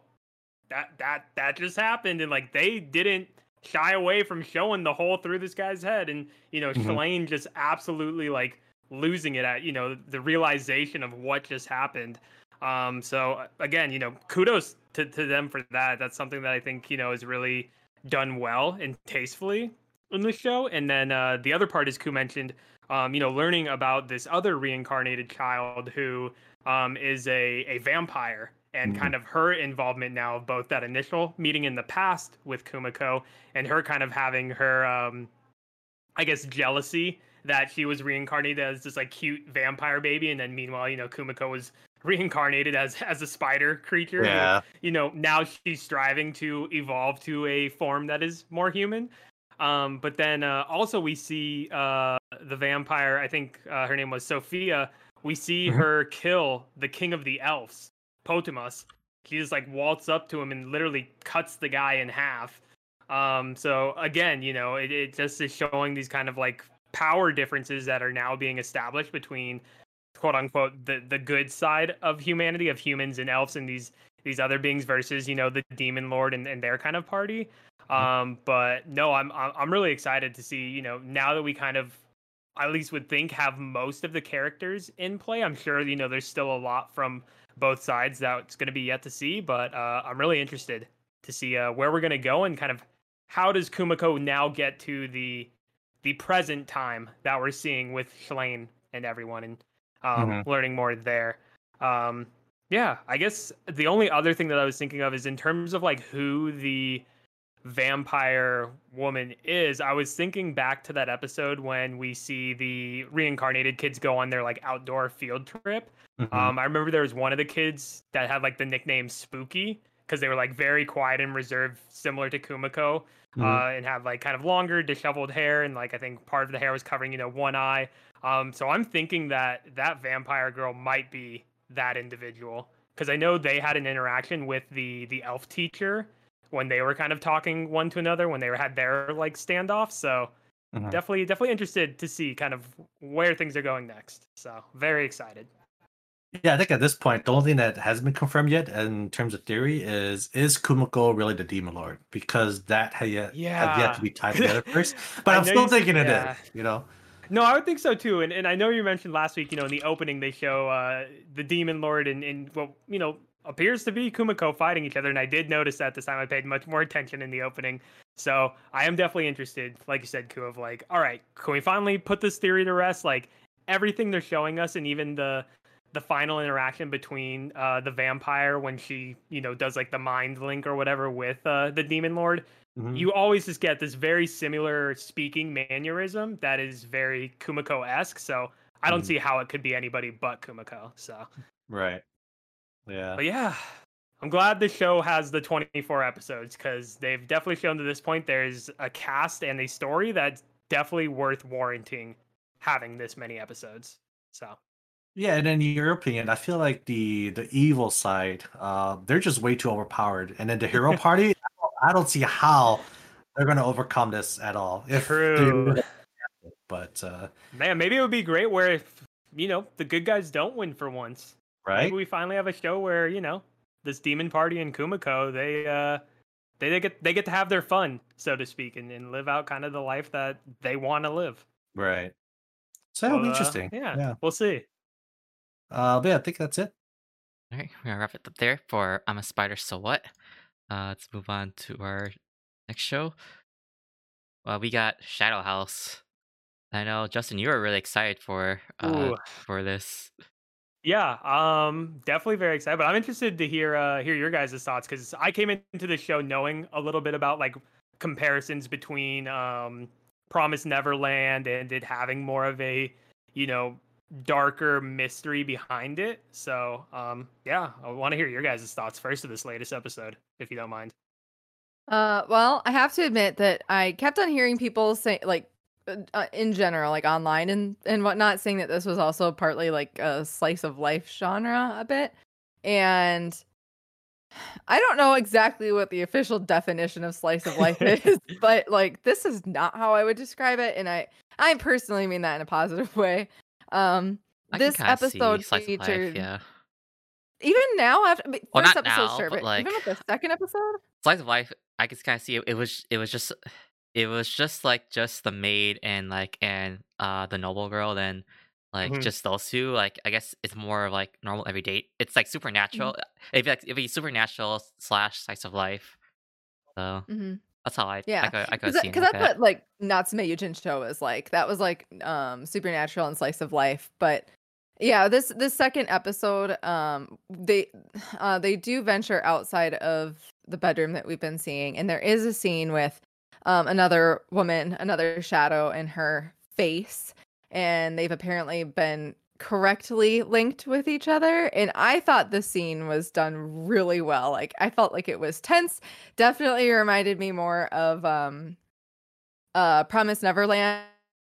that that that just happened, and like they didn't shy away from showing the hole through this guy's head, and you know. Schlain just absolutely like losing it at you know the realization of what just happened. Um, so uh, again, you know, kudos to, to them for that. That's something that I think you know is really done well and tastefully in the show. And then uh, the other part, is Ku mentioned, um, you know, learning about this other reincarnated child who um, is a, a vampire and kind of her involvement now of both that initial meeting in the past with Kumoko and her kind of having her, um, I guess, jealousy that she was reincarnated as this like cute vampire baby. And then meanwhile, you know, Kumoko was reincarnated as as a spider creature. Yeah. you know, now she's striving to evolve to a form that is more human. Um, but then uh, also we see uh, the vampire. I think uh, her name was Sophia. We see Mhm. her kill the king of the elves, Potimas. She just like waltz up to him and literally cuts the guy in half. Um, so again, you know, it, it just is showing these kind of like power differences that are now being established between quote unquote the the good side of humanity of humans and elves and these these other beings versus you know the demon lord and, and their kind of party um but no i'm i'm I'm really excited to see you know now that we kind of at least would think have most of the characters in play i'm sure you know there's still a lot from both sides that's going to be yet to see but uh i'm really interested to see uh where we're going to go and kind of how does Kumoko now get to the the present time that we're seeing with Schlain and everyone and um, Mhm. learning more there. Um, yeah, I guess the only other thing that I was thinking of is in terms of like who the vampire woman is. I was thinking back to that episode when we see the reincarnated kids go on their like outdoor field trip. Mhm. Um, I remember there was one of the kids that had like the nickname Spooky because they were like very quiet and reserved, similar to Kumoko, Mhm. uh, and had like kind of longer, disheveled hair, and like I think part of the hair was covering, you know, one eye. Um, so I'm thinking that that vampire girl might be that individual because I know they had an interaction with the the elf teacher when they were kind of talking one to another when they had their like standoff. So Mhm. definitely definitely interested to see kind of where things are going next. So very excited. Yeah, I think at this point, the only thing that hasn't been confirmed yet in terms of theory is is Kumoko really the demon lord? Because that had yet, had yet Yeah. to be tied together first. *laughs* But I'm still thinking it is. yeah. You know, No, I would think so too. And and I know you mentioned last week, you know, in the opening they show uh the demon lord and, and well, you know, appears to be Kumoko fighting each other. And I did notice that this time I paid much more attention in the opening. So I am definitely interested, like you said, Ku, of like, all right, can we finally put this theory to rest? Like everything they're showing us and even the the final interaction between uh, the vampire when she, you know, does like the mind link or whatever with uh, the demon lord, Mhm. you always just get this very similar speaking mannerism that is very Kumoko esque. So I don't Mhm. see how it could be anybody but Kumoko. So, Right. Yeah. but yeah, I'm glad the show has the 24 episodes because they've definitely shown to this point there's a cast and a story that's definitely worth warranting having this many episodes. So, Yeah, and in your opinion, I feel like the the evil side, uh, they're just way too overpowered, and then the hero *laughs* party, I don't, I don't see how they're going to overcome this at all. If True. really- but uh, man, maybe it would be great where if, you know, the good guys don't win for once. Right, Maybe we finally have a show where you know this demon party in Kumoko they uh they, they get they get to have their fun so to speak and, and live out kind of the life that they want to live. right. So that'll be Well, uh, interesting. yeah, yeah. we'll see. Uh, but yeah, I think that's it. All right, we're gonna wrap it up there for I'm a Spider, so what? Uh, let's move on to our next show. Well, we got Shadow House. I know Justin, you were really excited for uh, Ooh. for this. Yeah, um, definitely very excited. But I'm interested to hear uh hear your guys' thoughts because I came into the show knowing a little bit about like comparisons between um Promise Neverland and it having more of a you know darker mystery behind it. So um yeah, I want to hear your guys' thoughts first of this latest episode, if you don't mind. Uh, well, I have to admit that I kept on hearing people say, like, uh, in general, like online and and whatnot, saying that this was also partly like a slice of life genre a bit, and I don't know exactly what the official definition of slice of life *laughs* is, but like this is not how I would describe it, and I I personally mean that in a positive way. Um, I this can kinda see episode of life, yeah, even now after I mean, Well, first episode, now, sure, but, but even with the second episode. slice of life. I can kind of see it. It was it was just it was just like just the maid and like and uh the noble girl. Then like Mhm. just those two. Like I guess it's more of like normal everyday. It's like supernatural. If like if it's supernatural slash slice of life. So hmm that's how I Yeah, I could I could because see it that's like that. what like Natsume Yujincho is like. That was like um supernatural and slice of life. But yeah, this this second episode, um, they uh they do venture outside of the bedroom that we've been seeing, and there is a scene with um another woman, another shadow in her face, and they've apparently been correctly linked with each other. And i thought the scene was done really well. Like i felt like it was tense. Definitely reminded me more of um uh promise neverland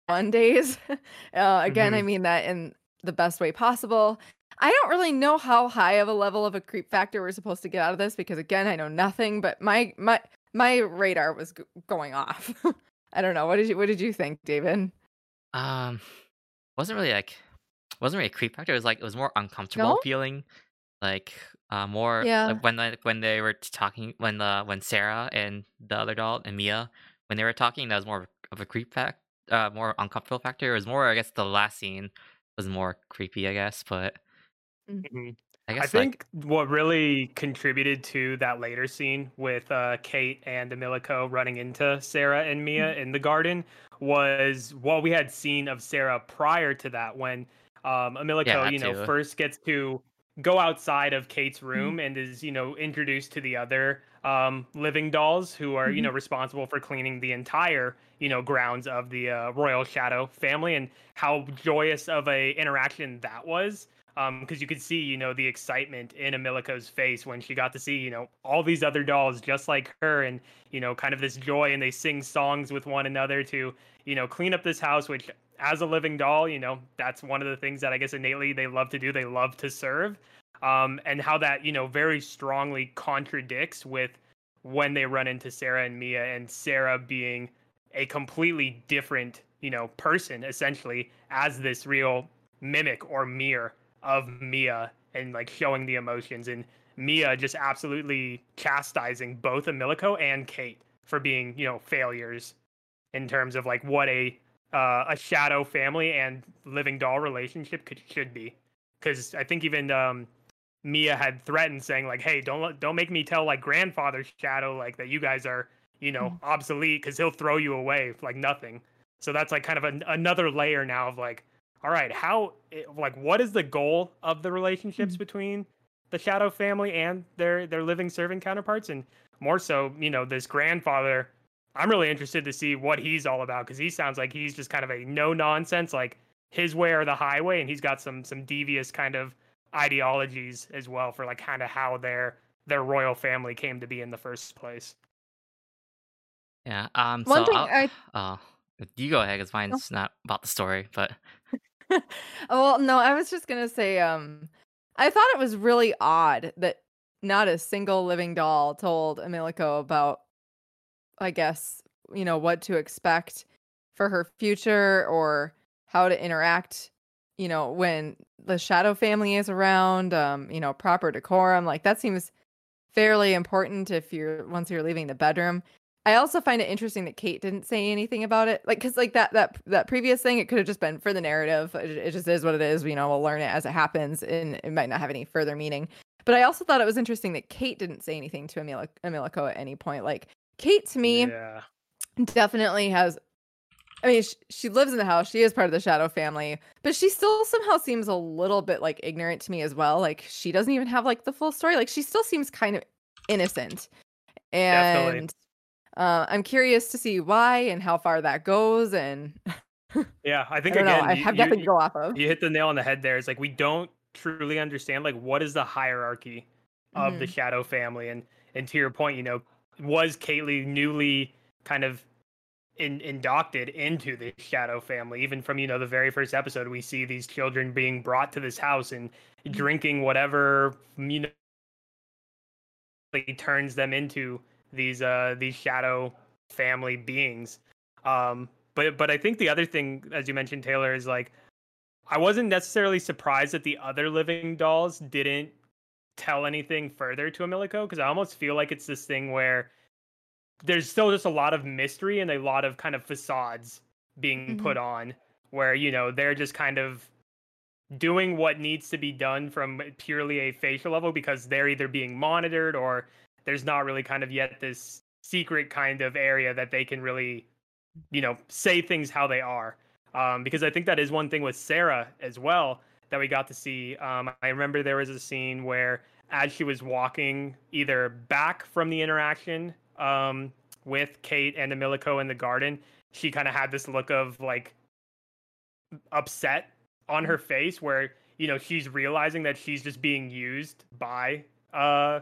one days. *laughs* Uh again i mean that in the best way possible. I don't really know how high of a level of a creep factor we're supposed to get out of this because again i know nothing but my my my radar was g- going off *laughs* i don't know what did you what did you think david Um, wasn't really like wasn't really a creep factor. It was like it was more uncomfortable No? feeling, like uh more Yeah. like when like when they were talking when the when Sarah and the other doll and Mia when they were talking that was more of a creep fact uh more uncomfortable factor. It was more I guess the last scene was more creepy I guess, but Mhm. I I guess think what really contributed to that later scene with uh, Kate and Emilico running into Sarah and Mia in the garden was what we had seen of Sarah prior to that when um, Emilico, that you know, too. first gets to go outside of Kate's room and is, you know, introduced to the other um, living dolls who are, you know, responsible for cleaning the entire, you know, grounds of the uh, Royal Shadow family and how joyous of a interaction that was because you could see, you know, the excitement in Emilico's face when she got to see, you know, all these other dolls just like her, and you know, kind of this joy, and they sing songs with one another to, you know, clean up this house. Which, as a living doll, you know, that's one of the things that I guess innately they love to do. They love to serve, um, and how that, you know, very strongly contradicts with when they run into Sarah and Mia, and Sarah being a completely different, you know, person essentially as this real mimic or mirror of Mia and like showing the emotions and Mia just absolutely chastising both Emilico and Kate for being, you know, failures in terms of like what a uh, a shadow family and living doll relationship could should be. Because I think even um, Mia had threatened, saying like, "Hey, don't don't make me tell like grandfather Shadow like that you guys are you know Mm. obsolete because he'll throw you away like nothing." So that's like kind of an, another layer now of like, all right, how like what is the goal of the relationships Mhm. between the Shadow family and their their living servant counterparts, and more so, you know, this grandfather. I'm really interested to see what he's all about because he sounds like he's just kind of a no nonsense, like his way or the highway, and he's got some some devious kind of ideologies as well for like kind of how their their royal family came to be in the first place. Yeah. Um. One so thing I'll- I Oh, you go ahead because mine's not about the story, but oh, *laughs* well, no, I was just gonna say, um, I thought it was really odd that not a single living doll told Emilico about, I guess, you know, what to expect for her future or how to interact, you know, when the Shadow family is around, um, you know, proper decorum. Like that seems fairly important if you're once you're leaving the bedroom. I also find it interesting that Kate didn't say anything about it, like because like that that that previous thing, it could have just been for the narrative. It, it just is what it is. You know, we'll learn it as it happens, and it might not have any further meaning. But I also thought it was interesting that Kate didn't say anything to Emil- Emilico at any point. Like Kate to me yeah, definitely has. I mean, she, she lives in the house. She is part of the Shadow family, but she still somehow seems a little bit like ignorant to me as well. Like she doesn't even have like the full story. Like she still seems kind of innocent, Definitely. Uh, I'm curious to see why and how far that goes. And yeah. I *laughs* I think know. again, I have you- nothing to go off of. you hit the nail on the head there. It's like we don't truly understand like what is the hierarchy of the Mhm. Shadow family, and and to your point, you know, was Kaylee newly kind of in, inducted into the Shadow family? Even from you know the very first episode, we see these children being brought to this house and Mhm. drinking whatever you know turns them into these uh these Shadow family beings. Um, but but I think the other thing, as you mentioned, Taylor, is like I wasn't necessarily surprised that the other living dolls didn't tell anything further to Emilico because I almost feel like it's this thing where there's still just a lot of mystery and a lot of kind of facades being Mhm. put on where you know they're just kind of doing what needs to be done from purely a facial level because they're either being monitored or there's not really kind of yet this secret kind of area that they can really you know say things how they are. Um, because i think that is one thing with sarah as well that we got to see. Um, i remember there was a scene where as she was walking either back from the interaction um, with kate and emilico in the garden she kind of had this look of like upset on her face where you know she's realizing that she's just being used by uh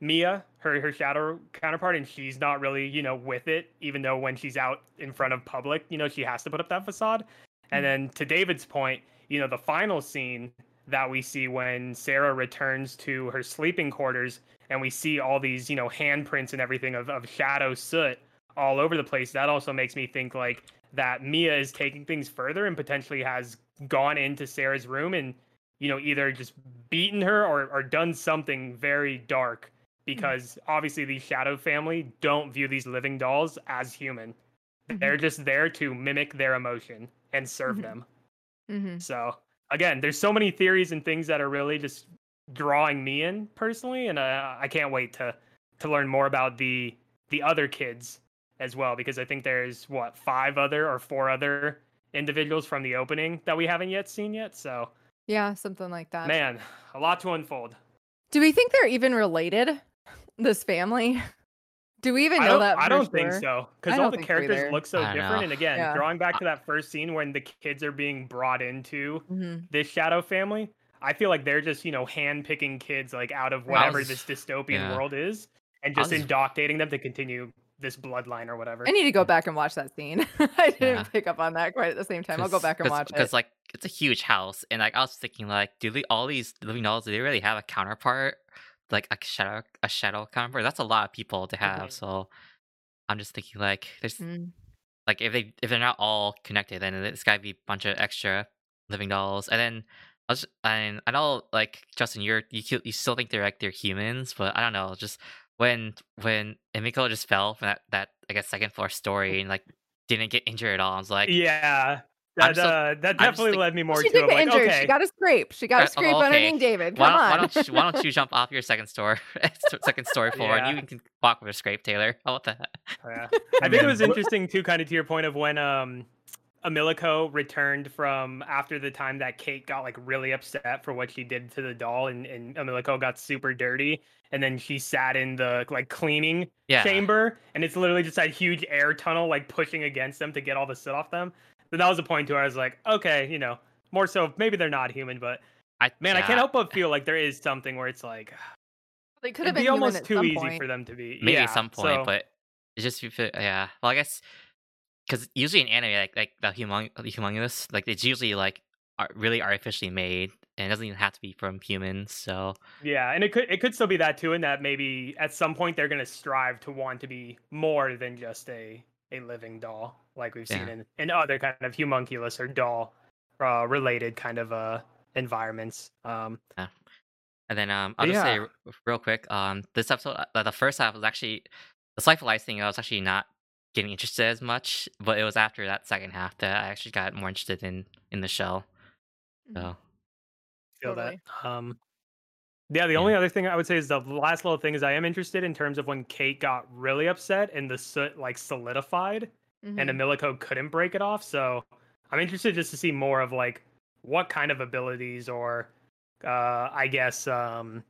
Mia, her her shadow counterpart, and she's not really, you know, with it, even though when she's out in front of public, you know, she has to put up that facade. And hmm. then to David's point, you know, the final scene that we see when Sarah returns to her sleeping quarters and we see all these, you know, handprints and everything of, of shadow soot all over the place, that also makes me think like that Mia is taking things further and potentially has gone into Sarah's room and, you know, either just beaten her or, or done something very dark because obviously the shadow family don't view these living dolls as human. They're just there to mimic their emotion and serve Mhm. them. hmm So again, there's so many theories and things that are really just drawing me in personally, and uh, I can't wait to to learn more about the the other kids as well because I think there's what five other or four other individuals from the opening that we haven't yet seen yet. So Yeah, something like that. man, a lot to unfold. Do we think they're even related? This family? *laughs* Do we even know don't, that? I don't think so because all the characters either. look so different. know. And again, Yeah. drawing back to that first scene when the kids are being brought into Mhm. this shadow family, I feel like they're just you know hand picking kids like out of whatever was- this dystopian yeah. world is, and I just was- indoctrinating them to continue this bloodline or whatever. I need to go back and watch that scene. *laughs* I didn't Yeah. pick up on that quite at the same time. I'll go back and watch it Because like it's a huge house, and like I was thinking, like, do they, all these living dolls do they really have a counterpart, like a shadow, a shadow counterpart? That's a lot of people to have. So I'm just thinking, like, there's Mm. like if they if they're not all connected, then it's got to be a bunch of extra living dolls. And then I was and I know like Justin, you're you you still think they're like they're humans, but I don't know. Just when when Emiko just fell from that that I guess second floor story and like didn't get injured at all, I was like, yeah, that still- uh, that definitely think- led me more she to did I'm get like, injured. okay, She got a scrape. She got Uh, a scrape okay. underneath David. Why Come don't, on. why don't you why don't you jump off your second store *laughs* second story *laughs* floor Yeah. and you can walk with a scrape, Taylor? How about that? Yeah. *laughs* I think it was interesting too, kind of to your point of when um Emilico returned from after the time that Kate got like really upset for what she did to the doll and, and Emilico got super dirty and then she sat in the like cleaning Yeah. chamber and it's literally just that huge air tunnel like pushing against them to get all the soot off them. But that was a point to where I was like, okay, you know, more so maybe they're not human, but I, man, I can't help but feel like there is something where it's like *sighs* they could have been be human almost at too easy point. for them to be. maybe yeah, at some point, so- but it's just yeah. Well, I guess because usually in anime, like like the humong the humongous, like it's usually like ar- really artificially made, and it doesn't even have to be from humans. So Yeah, and it could it could still be that too, and that maybe at some point they're gonna strive to want to be more than just a a living doll, like we've seen in in other kind of homunculus or doll uh, related kind of uh environments. Um, And then um, I'll just say yeah. r- real quick, um, this episode, uh, the first half was actually the Slife Life thing. I was actually not getting interested as much, but it was after that second half that I actually got more interested in in the show. Mhm. So feel Totally. that. Um, yeah, the Yeah. only other thing I would say is the last little thing is I am interested in terms of when Kate got really upset and the soot like solidified. and Mhm. Emilico couldn't break it off. So I'm interested just to see more of like what kind of abilities or uh I guess um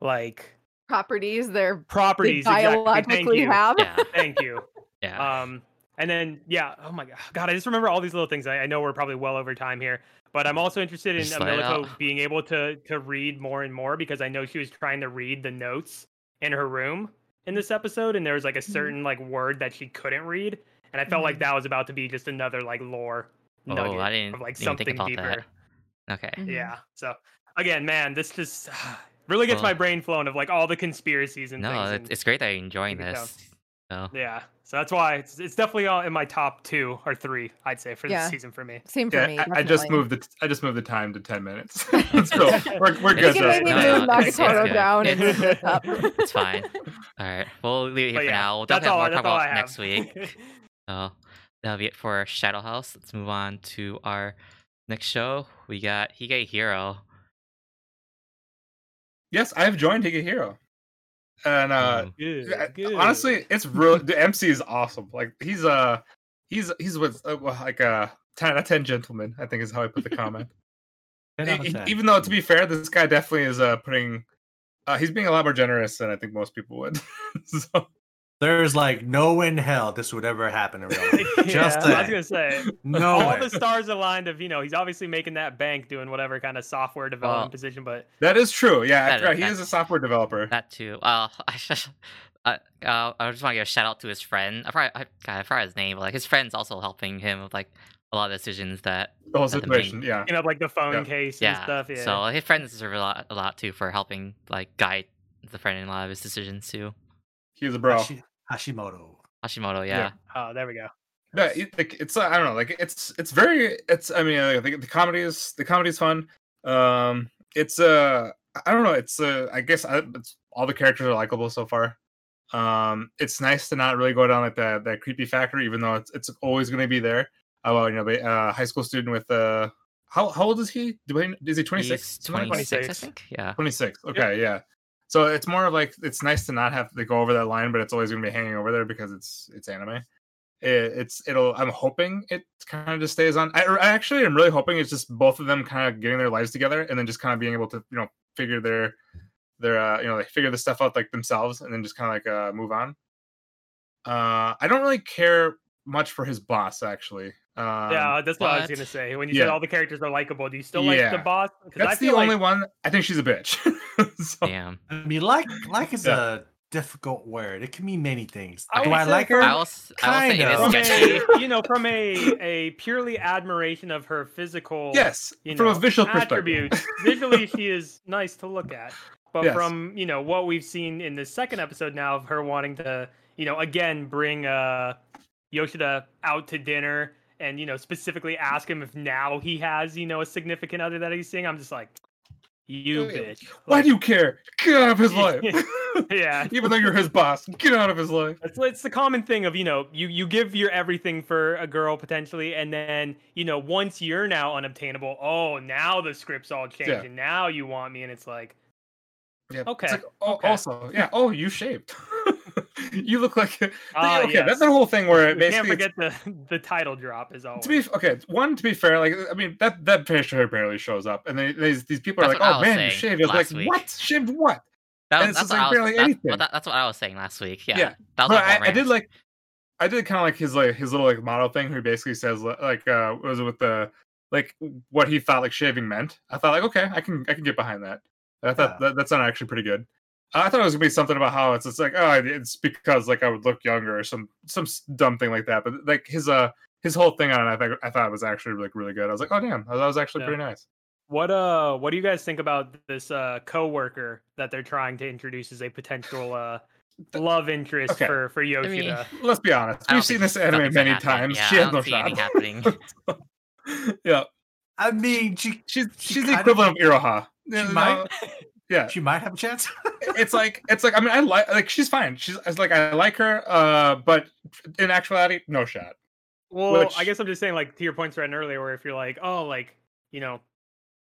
like properties they're they properties exactly. Thank biologically you. have. yeah, Thank you. *laughs* yeah. Um and then yeah, oh my god, God, I just remember all these little things. I, I know we're probably well over time here, but I'm also interested in Just let out. being able to to read more and more because I know she was trying to read the notes in her room in this episode, and there was like a Mhm. certain like word that she couldn't read, and I felt like Mhm. that was about to be just another like lore nugget oh, I didn't of like even think something about deeper. that. Okay. Mhm. Yeah. So again, man, this just *sighs* really gets my brain flowing of like all the conspiracies and No, things. it's, it's great that you're enjoying keep it this. So yeah. So that's why it's it's definitely all in my top two or three, I'd say, for Yeah. this season for me. Same for Yeah, me. I, I just moved the I just moved the time to ten minutes. *laughs* *laughs* Let's go. We're, we're good. You can Justin. maybe No, move no, it's- it's Nagatoro good. down and move up. it's fine. All right, we'll leave it here But for yeah, now. We'll definitely all. have more to talk about have. next week. *laughs* So that'll be it for Shadow House. Let's move on to our next show. We got Higehiro. Yes, I have joined Higehiro. And uh Um, good, good. honestly, it's really the MC is awesome. Like he's uh he's he's with uh, like a ten a ten gentleman. I think is how I put the comment. *laughs* 10 out of E- 10. Even though to be fair, this guy definitely is uh putting. Uh, he's being a lot more generous than I think most people would. *laughs* so There's like no in hell this would ever happen in real life. *laughs* yeah, Just I was gonna say No all way. the stars aligned of you know he's obviously making that bank doing whatever kind of software development Well, position, but that is true. Yeah, I That- he that- is a software developer. that too. Uh, *laughs* I, uh, uh, I just want to give a shout out to his friend. I forgot, I, God, I forgot his name, but like his friend's also helping him with like a lot of decisions that the whole that the main- situation. Yeah. you know like the phone Yeah. case yeah. and stuff. Yeah. So his friends deserve a lot, a lot too for helping like guide the friend in a lot of his decisions too. He's a bro. Hashi- Hashimoto. Hashimoto, Yeah. yeah. oh, there we go. No, it, like it's uh, I don't know, like it's it's very it's I mean I think the comedy is the comedy is fun. Um, it's uh I don't know, it's uh I guess I, it's, all the characters are likable so far. Um, it's nice to not really go down like that that creepy factor, even though it's it's always going to be there. Uh, well, you know, a uh, high school student with uh how how old is he? Do we, is he 26? 26, 26 I think. Yeah. 26 okay yeah so it's more of like it's nice to not have to go over that line but it's always going to be hanging over there because it's it's anime. It, it's it'll i'm hoping it kind of just stays on. I, I actually am really hoping it's just both of them kind of getting their lives together and then just kind of being able to you know figure their their uh you know like figure the stuff out like themselves and then just kind of like uh move on. Uh i don't really care much for his boss actually um, yeah, that's what I was gonna say. When you said all the characters are likable, do you still like the Yeah. boss? 'Cause I that's the only like, one i think she's a bitch *laughs* so, Damn. I mean, like like is Yeah. a difficult word. It can mean many things. I Do I like her? I will, s- I will say Kinda. is from a you know from a a purely admiration of her physical yes you from know, a visual perspective attributes. Visually, she is nice to look at. But Yes. from you know what we've seen in the second episode now of her wanting to you know again bring uh Yoshida out to dinner and you know specifically ask him if now he has you know a significant other that he's seeing. I'm just like, You Yeah, bitch. Why do you care? Get out of his life. *laughs* yeah. *laughs* Even though you're his boss, get out of his life. It's, it's the common thing of you know you you give your everything for a girl potentially, and then you know once you're now unobtainable, oh now the script's all changed, Yeah. and now you want me, and it's like Yeah. Okay, It's like, oh, okay. Also, yeah. Oh, you shaved. *laughs* *laughs* you look like. ah okay, yes. that's the whole thing where We *laughs* can't basically. it's- forget the the title drop is always To be okay, one to be fair, like I mean that that picture barely shows up, and they, these these people are like, "Oh man, you saying shaved." I was like, week. "What? Shaved what?" That, And that's just what like I was, barely that's, anything. well, that, that's what I was saying last week. Yeah, Yeah. that was But I, I did like, I did kind of like his like his little like model thing. Who basically says like, uh, was it with the like what he thought like shaving meant? I thought like, okay, I can I can get behind that. I thought Yeah. that, that sounded actually pretty good. I thought it was gonna be something about how it's it's like oh it's because like I would look younger or some some dumb thing like that. But like his uh his whole thing on it, I think I thought it was actually like really good. I was like, oh damn, that was actually Yeah. pretty nice. What uh what do you guys think about this uh coworker that they're trying to introduce as a potential uh love interest Okay. for for mean, Yoshida? Let's be honest, we've seen this anime many happening. times. Yeah, she I has no see shot. anything happening. *laughs* yeah, I mean, she she's She she's the kind of- equivalent of Iroha. she might *laughs* Yeah, she might have a chance. *laughs* it's like it's like I mean I like like she's fine. She's it's like I like her, uh, but in actuality, no shot. Well, Which- I guess I'm just saying, like to your points right earlier, where if you're like, oh, like you know,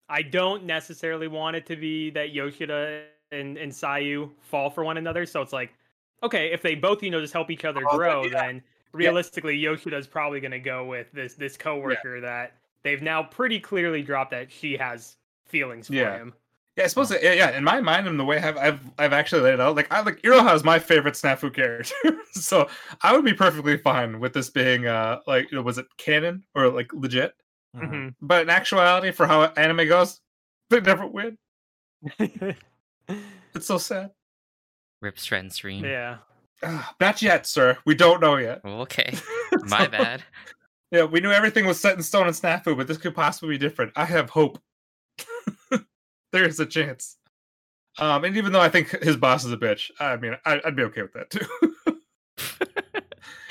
I don't necessarily want it to be that Yoshida and and Sayu fall for one another. So it's like, okay, if they both you know just help each other Oh, grow, yeah. then realistically, Yoshida's probably going to go with this this coworker that they've now pretty clearly dropped that she has feelings for Yeah. him. Yeah, I suppose yeah, yeah. In my mind, and the way I've I've, I've actually laid it out, like I like Iroha is my favorite snafu character, *laughs* so I would be perfectly fine with this being uh like you know, was it canon or like legit? hmm But in actuality, for how anime goes, *laughs* they never win. *laughs* It's so sad. Rip Strand stream. yeah. Ah, not yet, sir. We don't know yet. Okay, my bad. Yeah, we knew everything was set in stone in Snafu, but this could possibly be different. I have hope. There is a chance. Um, and even though I think his boss is a bitch, I mean, I, I'd be okay with that too.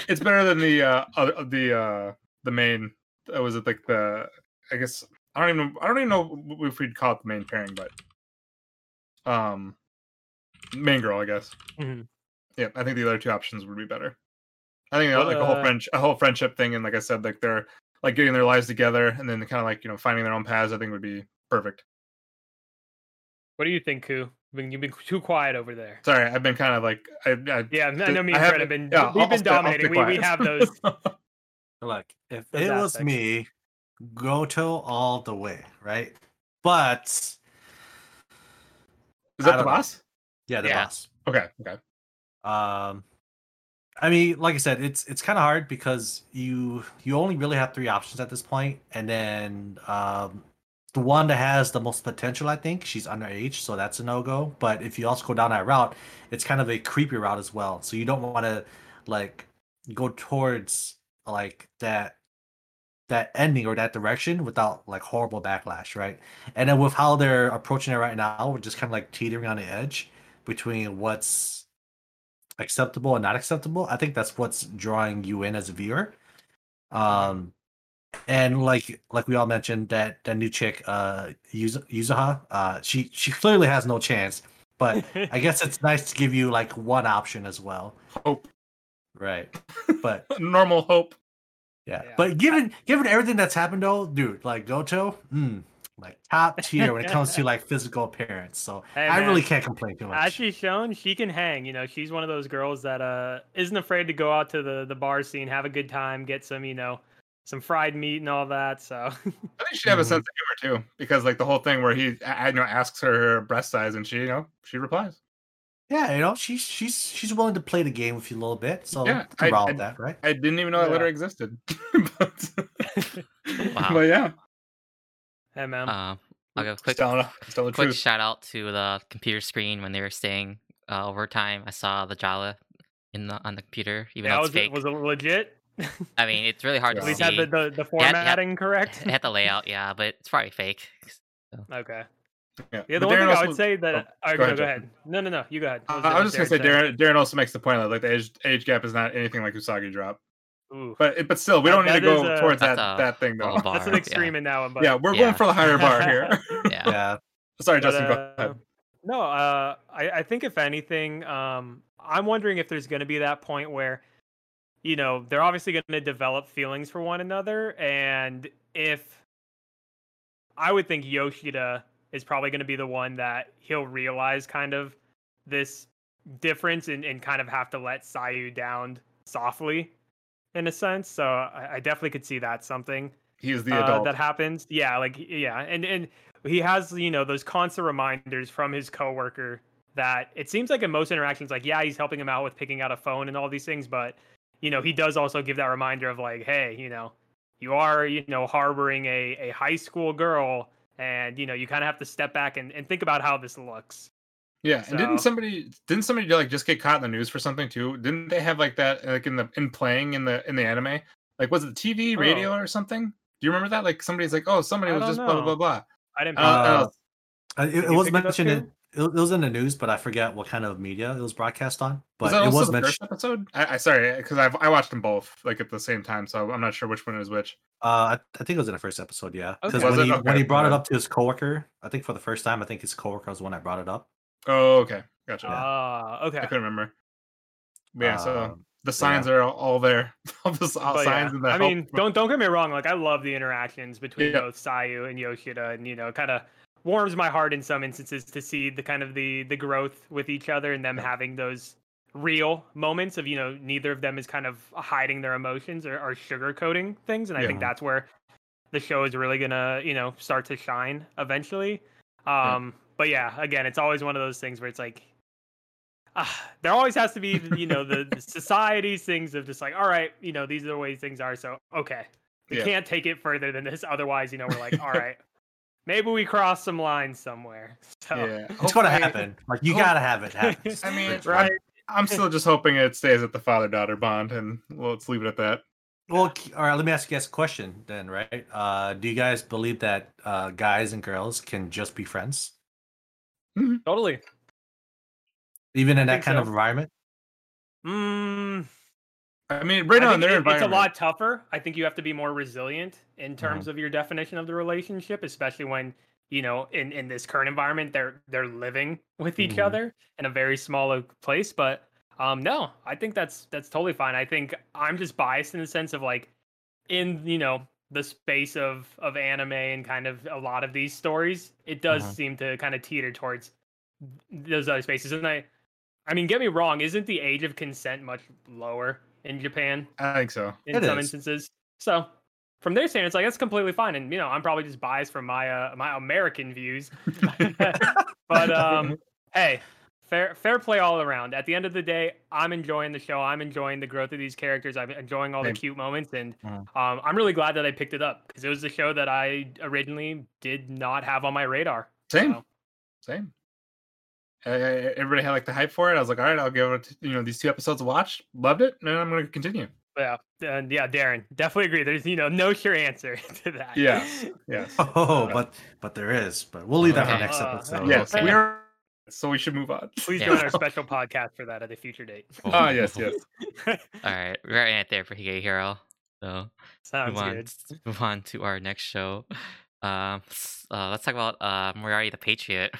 it's better than the uh, uh the uh the main. Uh, was it like the? I guess I don't even I don't even know if we'd call it the main pairing, but um, main girl, I guess. Mhm. Yeah, I think the other two options would be better. I think like a whole uh, French, a whole friendship thing, and like I said, like they're like getting their lives together, and then kind of like you know finding their own paths. I think would be perfect. What do you think, Ku? I mean, you've been too quiet over there. Sorry, I've been kind of like I, I Yeah, I did- know me I and have Fred have been- been yeah, we've I'll been stay- dominating. We, we have *laughs* those. Look, if Those it was aspects. me, Goto all the way, right? But Is that the don't know. boss? yeah, the Yeah. boss. Okay, okay. Um, I mean, like I said, it's it's kind of hard because you you only really have three options at this point, and then um, the one that has the most potential, I think, she's underage, so that's a no go. But if you also go down that route, it's kind of a creepy route as well. So you don't want to like go towards like that that ending or that direction without like horrible backlash, right? And then with how they're approaching it right now, we're just kind of like teetering on the edge between what's acceptable and not acceptable. I think that's what's drawing you in as a viewer. Um and like like we all mentioned that that new chick uh Yuza, Yuzuha, uh she she clearly has no chance, but *laughs* I guess it's nice to give you like one option as well. Hope, Right. *laughs* But normal hope. yeah. Yeah. But given given everything that's happened though, dude, like Goto, mm, like top *laughs* tier when it comes to like physical appearance. So Hey, I man. really can't complain too much. As she's shown, she can hang. You know, she's one of those girls that uh isn't afraid to go out to the the bar scene, have a good time, get some you know some fried meat and all that. So *laughs* I think she'd have a sense of humor too, because like the whole thing where he, I you know, asks her her breast size, and she, you know, she replies. Yeah, you know, she's she's she's willing to play the game with you a little bit. So Yeah, I- I- with that, right? I didn't even know that Yeah. letter existed. *laughs* but, Wow. *laughs* but yeah, hey man, Um, I'll go quick. just telling, just telling quick truth. shout out to the computer screen when they were staying uh, overtime. I saw the Jira in the on the computer, even yeah, though was it's it fake. was it legit? I mean, it's really hard At to least see. had the, the the yeah. formatting correct. it had the layout, yeah, but it's probably fake. Okay. Yeah, Yeah, But the one Darren thing I would say that. oh, all go right, go, ahead, go ahead. No, no, no. You go ahead. I What I was just gonna say, Darren Darren, Darren also makes the point that like the age age gap is not anything like Usagi drop. Ooh, but it- but still, we That- don't need to go a- towards that a that thing though. bar. that's an yeah. extreme in that one, but Yeah, we're Yeah. going for the higher bar here. *laughs* *laughs* Yeah. Yeah. Sorry, But, Justin. go uh, ahead. No, uh, I, I think if anything, um, I'm wondering if there's going to be that point where, you know, they're obviously going to develop feelings for one another, and if I would think Yoshida is probably going to be the one that he'll realize kind of this difference and, and kind of have to let Sayu down softly, in a sense. So I, I definitely could see that something He is the uh, that happens. Yeah, like yeah, and and he has you know those constant reminders from his coworker that it seems like in most interactions, like yeah, he's helping him out with picking out a phone and all these things, but you know he does also give that reminder of like, hey, you know, you are you know harboring a a high school girl, and you know you kind of have to step back and, and think about how this looks. Yeah, and didn't somebody didn't somebody like just get caught in the news for something too? Didn't they have like that like in the in playing in the in the anime? Like was it TV, radio, Oh. or something? Do you remember that? Like somebody's like, oh, somebody I was don't just blah blah blah blah. I didn't. Uh, uh. It, it was pick it mentioned in Caleb? It, it was in the news, but I forget what kind of media it was broadcast on. But was that it also was the mentioned. first episode? I, I sorry because I I watched them both like at the same time, so I'm not sure which one is which. Uh, I, I think it was in the first episode. Yeah, because Okay. When it? he when he brought it up to his coworker, I think for the first time, I think his coworker was the one that brought it up. Oh, okay, gotcha. Ah, okay. I couldn't remember. But yeah, so Um, the signs are all, all there. *laughs* all the all But signs yeah, in the I help- mean, don't don't get me wrong. Like I love the interactions between Yeah. both Sayu and Yoshida, and you know, kind of warms my heart in some instances to see the kind of the the growth with each other and them Yeah. having those real moments of you know neither of them is kind of hiding their emotions or, or sugarcoating things, and I think that's where the show is really gonna you know start to shine eventually. Yeah. Um, but yeah, again, it's always one of those things where it's like. ah, there always has to be, you know, the, the society's things of just like, all right, you know, these are the ways things are. So, okay, we Yeah. can't take it further than this. Otherwise, you know, we're like, all *laughs* right, maybe we cross some lines somewhere. So, yeah, It's going to happen. Like you gotta have it happen. *laughs* I mean, Right. I'm still just hoping it stays at the father daughter bond, and well, let's leave it at that. Well, all right. Let me ask you guys a question then. Right? Uh, do you guys believe that uh, guys and girls can just be friends, totally. even in that kind so. of environment? Mm, I mean, right now in their it- it's a lot tougher. I think you have to be more resilient in terms of your definition of the relationship, especially when you know in in this current environment they're they're living with each Mhm. other in a very small place. But um, no, I think that's that's totally fine. I think I'm just biased in the sense of like in you know the space of of anime and kind of a lot of these stories, it does Mhm. seem to kind of teeter towards those other spaces. And I, I mean, get me wrong, isn't the age of consent much lower in Japan I think so. in It some is. instances? So from their standards, like that's completely fine. And you know, I'm probably just biased from my uh, my American views. *laughs* *laughs* but um, hey, fair fair play all around. At the end of the day, I'm enjoying the show. I'm enjoying the growth of these characters. I'm enjoying all Same. the cute moments, and Mhm. um, I'm really glad that I picked it up because it was a show that I originally did not have on my radar. Same, So, same. Uh, everybody had like the hype for it. I was like, all right, I'll give it, you know, these two episodes a watch. Loved it, and I'm going to continue. yeah, and yeah, Darren, definitely agree. There's you know no sure answer *laughs* to that. Yeah, *laughs* Yes. *laughs* Oh, Uh, but but there is. But we'll leave that for Okay. next Uh, episode. yes, okay. we are. So we should move on. Please Yeah. join our special podcast for that at a future date. Ah, yes, yes. All right, we're in it there for Higehiro. So Sounds move on, good. move on to our next show. Um, s- uh, let's talk about uh, Moriarty the Patriot.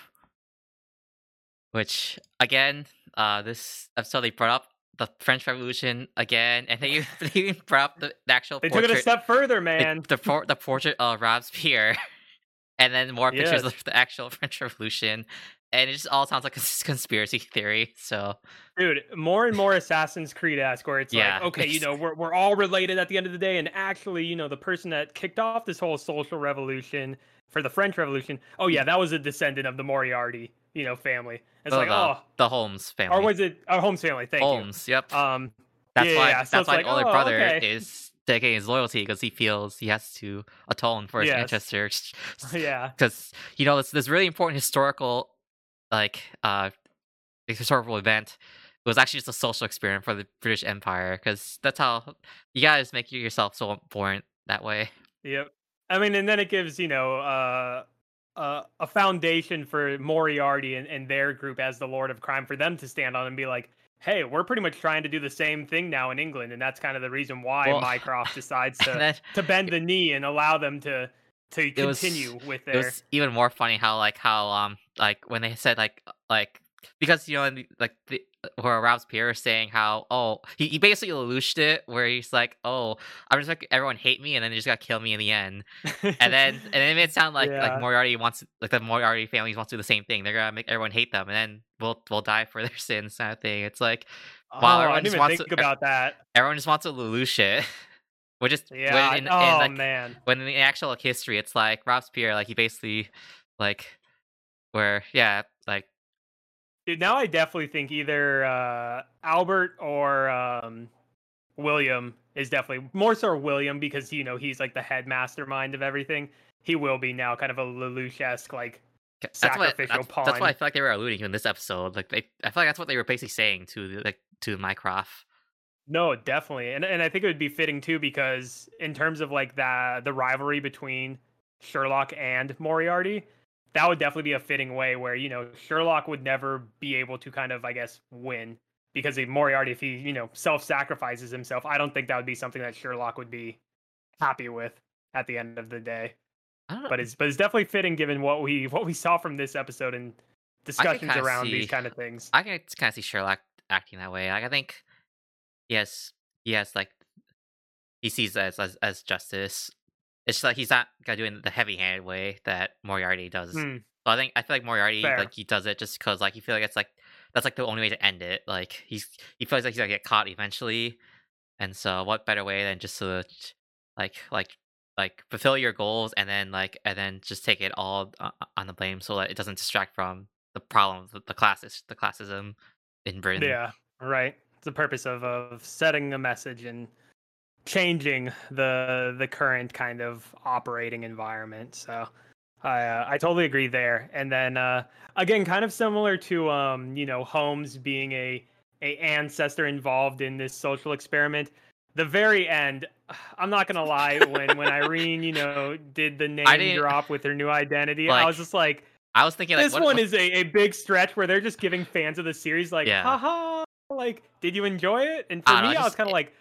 Which again, uh, this episode they brought up the French Revolution again, and they even, *laughs* they even brought up the, the actual They took portrait, it a step further, man. the, por- the portrait of Robespierre, *laughs* and then more pictures Yes. of the actual *laughs* French Revolution, and it just all sounds like a conspiracy theory. So Dude, more and more Assassin's Creed esque, where it's Yeah, like, okay, you know, we're we're all related at the end of the day, and actually, you know, the person that kicked off this whole social revolution for the French Revolution, oh yeah, that was a descendant of the Moriarty, you know, family. It's oh, like, the, oh, the Holmes family. or was it our Holmes family? Thank you? Holmes. Yep. Um, That's yeah, why. yeah, That's it's why like, the older oh, brother okay. is taking his loyalty because he feels he has to atone for his Yes. ancestors. *laughs* *laughs* yeah, Because you know this this really important historical, like uh, historical event. It was actually just a social experiment for the British Empire because that's how you guys make yourself so important that way. Yep. I mean, and then it gives you know uh, uh, a foundation for Moriarty and, and their group as the Lord of Crime for them to stand on and be like, "Hey, we're pretty much trying to do the same thing now in England," and that's kind of the reason why Well, Mycroft *laughs* decides to then to bend the knee and allow them to to It was- continue with it their was even more funny how like how um like when they said like like because you know like the where Robespierre is saying how oh he, he basically lelouched it where he's like oh I'm just like everyone hate me and then they just gotta kill me in the end and then and then it made it sound *laughs* like Yeah. like Moriarty wants like the Moriarty families wants to do the same thing they're gonna make everyone hate them and then we'll we'll die for their *laughs* sins kind of thing it's like oh, Wow, I everyone didn't just even wants think to- about that. *laughs* everyone just wants to lelouch it which is Yeah. when in, in, oh like, man. when in the actual history it's like Robespierre like he basically like where yeah like Dude, now I definitely think either uh, Albert or um, William is definitely more so William because you know he's like the head mastermind of everything. He will be now kind of a Lelouch esque like that's what Sacrificial that's, that's what I pawn. feel like they were alluding to in this episode like they I feel like that's what they were basically saying to the- like to Mycroft No, definitely, and and I think it would be fitting too because in terms of like the the rivalry between Sherlock and Moriarty, that would definitely be a fitting way where you know Sherlock would never be able to kind of I guess win because if Moriarty if he you know self sacrifices himself, I don't think that would be something that Sherlock would be happy with at the end of the day. I don't know But it's but it's definitely fitting given what we what we saw from this episode and discussions around see- these kind of things. I can kind of see Sherlock acting that way like I think yes yes like he sees as as, as justice it's just like he's not gonna do it in the heavy handed way that Moriarty does. Hmm. So I think I feel like Moriarty Fair. like he does it just because like you feel like it's like that's like the only way to end it. Like he's he feels like he's gonna get caught eventually, and so what better way than just to like like like fulfill your goals and then like and then just take it all on the blame so that it doesn't distract from the problems the classes the classism in Britain. Yeah, right. It's the purpose of of setting a message and changing the the current kind of operating environment. So I uh, I totally agree there. And then uh, again, kind of similar to um you know Holmes being a a ancestor involved in this social experiment. The very end, I'm not gonna lie. When when *laughs* Irene, you know, did the name drop with her new identity, I was just like, I was thinking like this what, one what- is a, a big stretch where they're just giving fans of the series like, Yeah. haha, like, did you enjoy it? And for I me, know, I was kind of like,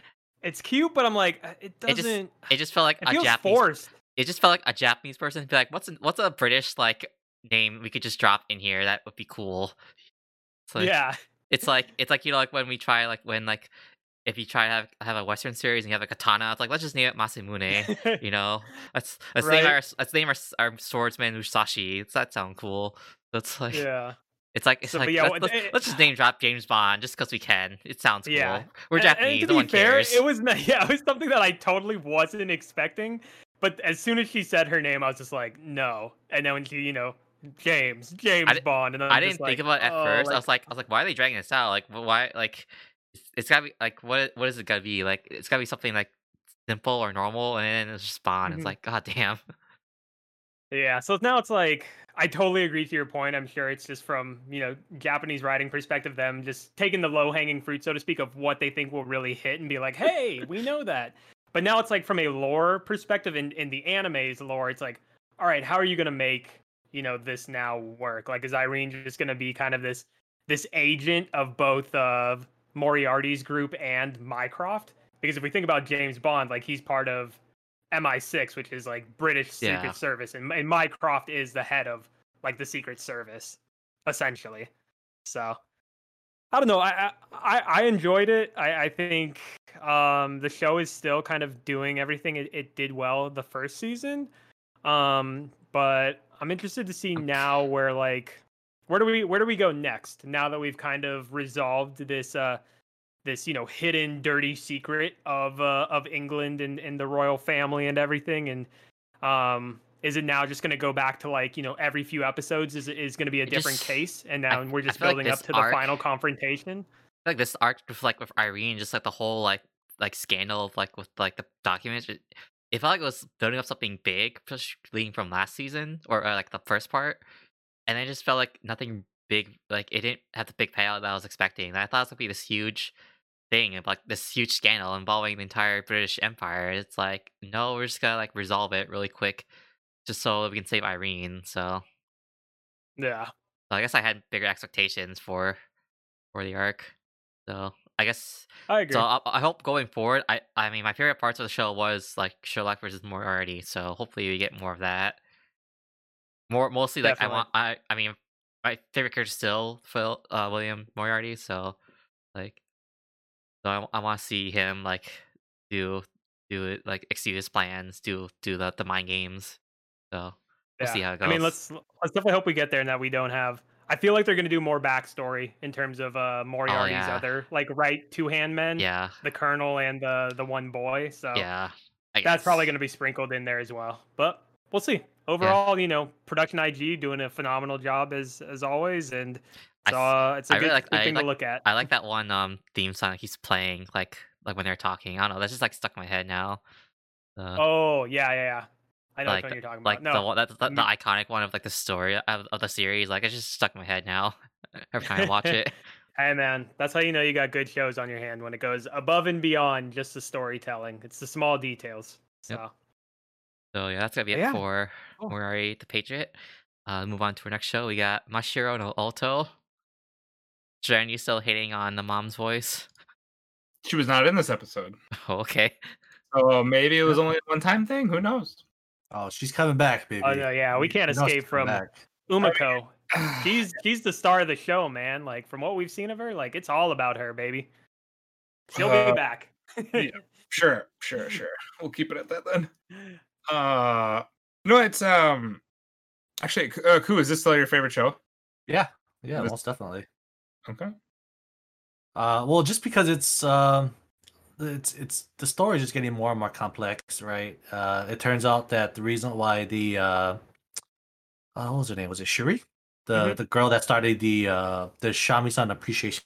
it's cute, but I'm like, uh, it It just- doesn't. it just felt like It a feels Japanese forced. it just felt like a Japanese person be like, what's a, what's a British like name we could just drop in here that would be cool. It's like, yeah, it's like *laughs* it's like you know like when we try like when like if you try to have have a Western series and you have a katana, it's like let's just name it Masamune. *laughs* You know, let's let's name our let's name our, our swordsman Musashi. Does that sound cool? That's like yeah. It's like it's So, like yeah, let's, let's, eh, let's just name drop James Bond just because we can. It sounds cool. Yeah. We're And- and Japanese. to no one fair, cares. it was *laughs* yeah, it was something that I totally wasn't expecting. But as soon as she said her name, I was just like, no. And then when she, you know, James, James di- Bond, and then I didn't think like, about it at oh, first. I was like, I was like, why are they dragging this out? Like, why? Like, it's, it's gotta be like, what? What is it gotta be? Like, it's gotta be something like simple or normal, and then it's just Bond. Mhm. It's like, god damn. Yeah, so now it's like I totally agree to your point. I'm sure it's just from, you know, Japanese writing perspective, them just taking the low hanging fruit, so to speak, of what they think will really hit and be like, hey, we know that. But now it's like from a lore perspective in, in the anime's lore, it's like, all right, how are you gonna make, you know, this now work? Like is Irene just gonna be kind of this this agent of both of Moriarty's group and Mycroft? Because if we think about James Bond, like he's part of MI6, which is like British Secret Yeah. Service, and, and Mycroft is the head of like the Secret Service, essentially. So I don't know. I I, I- enjoyed it. I, I think um, the show is still kind of doing everything it, it did well the first season. Um, but I'm interested to see now where like where do we where do we go next? Now that we've kind of resolved this uh this you know hidden dirty secret of uh, of England and, and the royal family and everything and um is it now just going to go back to like you know every few episodes is is going to be a It different just- case and now f- we're just feel like building up to the final confrontation like this arc with like with Irene, just like the whole like like scandal of like with like the documents. It, it felt like it was building up something big, push- leading from last season or, or like the first part, and I just felt like nothing big. Like it didn't have the big payout that I was expecting. I thought it was gonna be this huge thing of like this huge scandal involving the entire British Empire. It's like no, we're just gonna like resolve it really quick, just so we can save Irene. So yeah so I guess I had bigger expectations for for the arc. So I guess I agree. so. I, I hope going forward. I I mean, my favorite parts of the show was like Sherlock versus Moriarty. So hopefully we get more of that. More mostly like Definitely. I want. I I mean, my favorite character still Phil uh, William Moriarty. So like, so I, I want to see him like do do it like execute his plans, do do the the mind games. So we'll see how it goes. I mean, let's let's definitely hope we get there and that we don't have. I feel like they're going to do more backstory in terms of uh Moriarty's Oh, yeah. other like right two hand men, yeah the colonel and the the one boy. So yeah. I that's probably going to be sprinkled in there as well. But we'll see. Overall, you know, production IG doing a phenomenal job as as always, and so uh, it's a I good, really like- good I thing like- to look at. I like that one um theme song that he's playing like like when they're talking. I don't know. That's just like stuck in my head now. Uh, oh yeah, yeah, yeah. I know like one you're talking like about. the No, one that's the, the iconic one of like the story of, of the series. Like it's just stuck in my head now. *laughs* Every time I watch it. *laughs* Hey man, that's how you know you got good shows on your hand when it goes above and beyond just the storytelling. It's the small details. So Yep. So yeah, that's gonna be it Yeah. for Cool. Moriarty the Patriot. Uh, move on to our next show. We got Mashiro no Oto. Jen, you still hating on the mom's voice? She was not in this episode, *laughs* Oh, okay. so maybe it was only a one-time thing. Who knows? Oh, she's coming back, baby. Oh no, yeah, we can't know she's escape from back. Umiko. *laughs* She's she's the star of the show, man. Like from what we've seen of her, like it's all about her, baby. She'll Uh, be back. yeah. Sure, sure, *laughs* sure. We'll keep it at that then. Uh, no, it's um, actually, uh, Ku, is this still your favorite show? Yeah, yeah, most definitely. Okay. Uh, well, just because it's um, it's it's the story is just getting more and more complex, right? Uh, it turns out that the reason why the uh, uh what was her name? Was it Shuri? The Mhm. the girl that started the uh the Shamisen appreciation.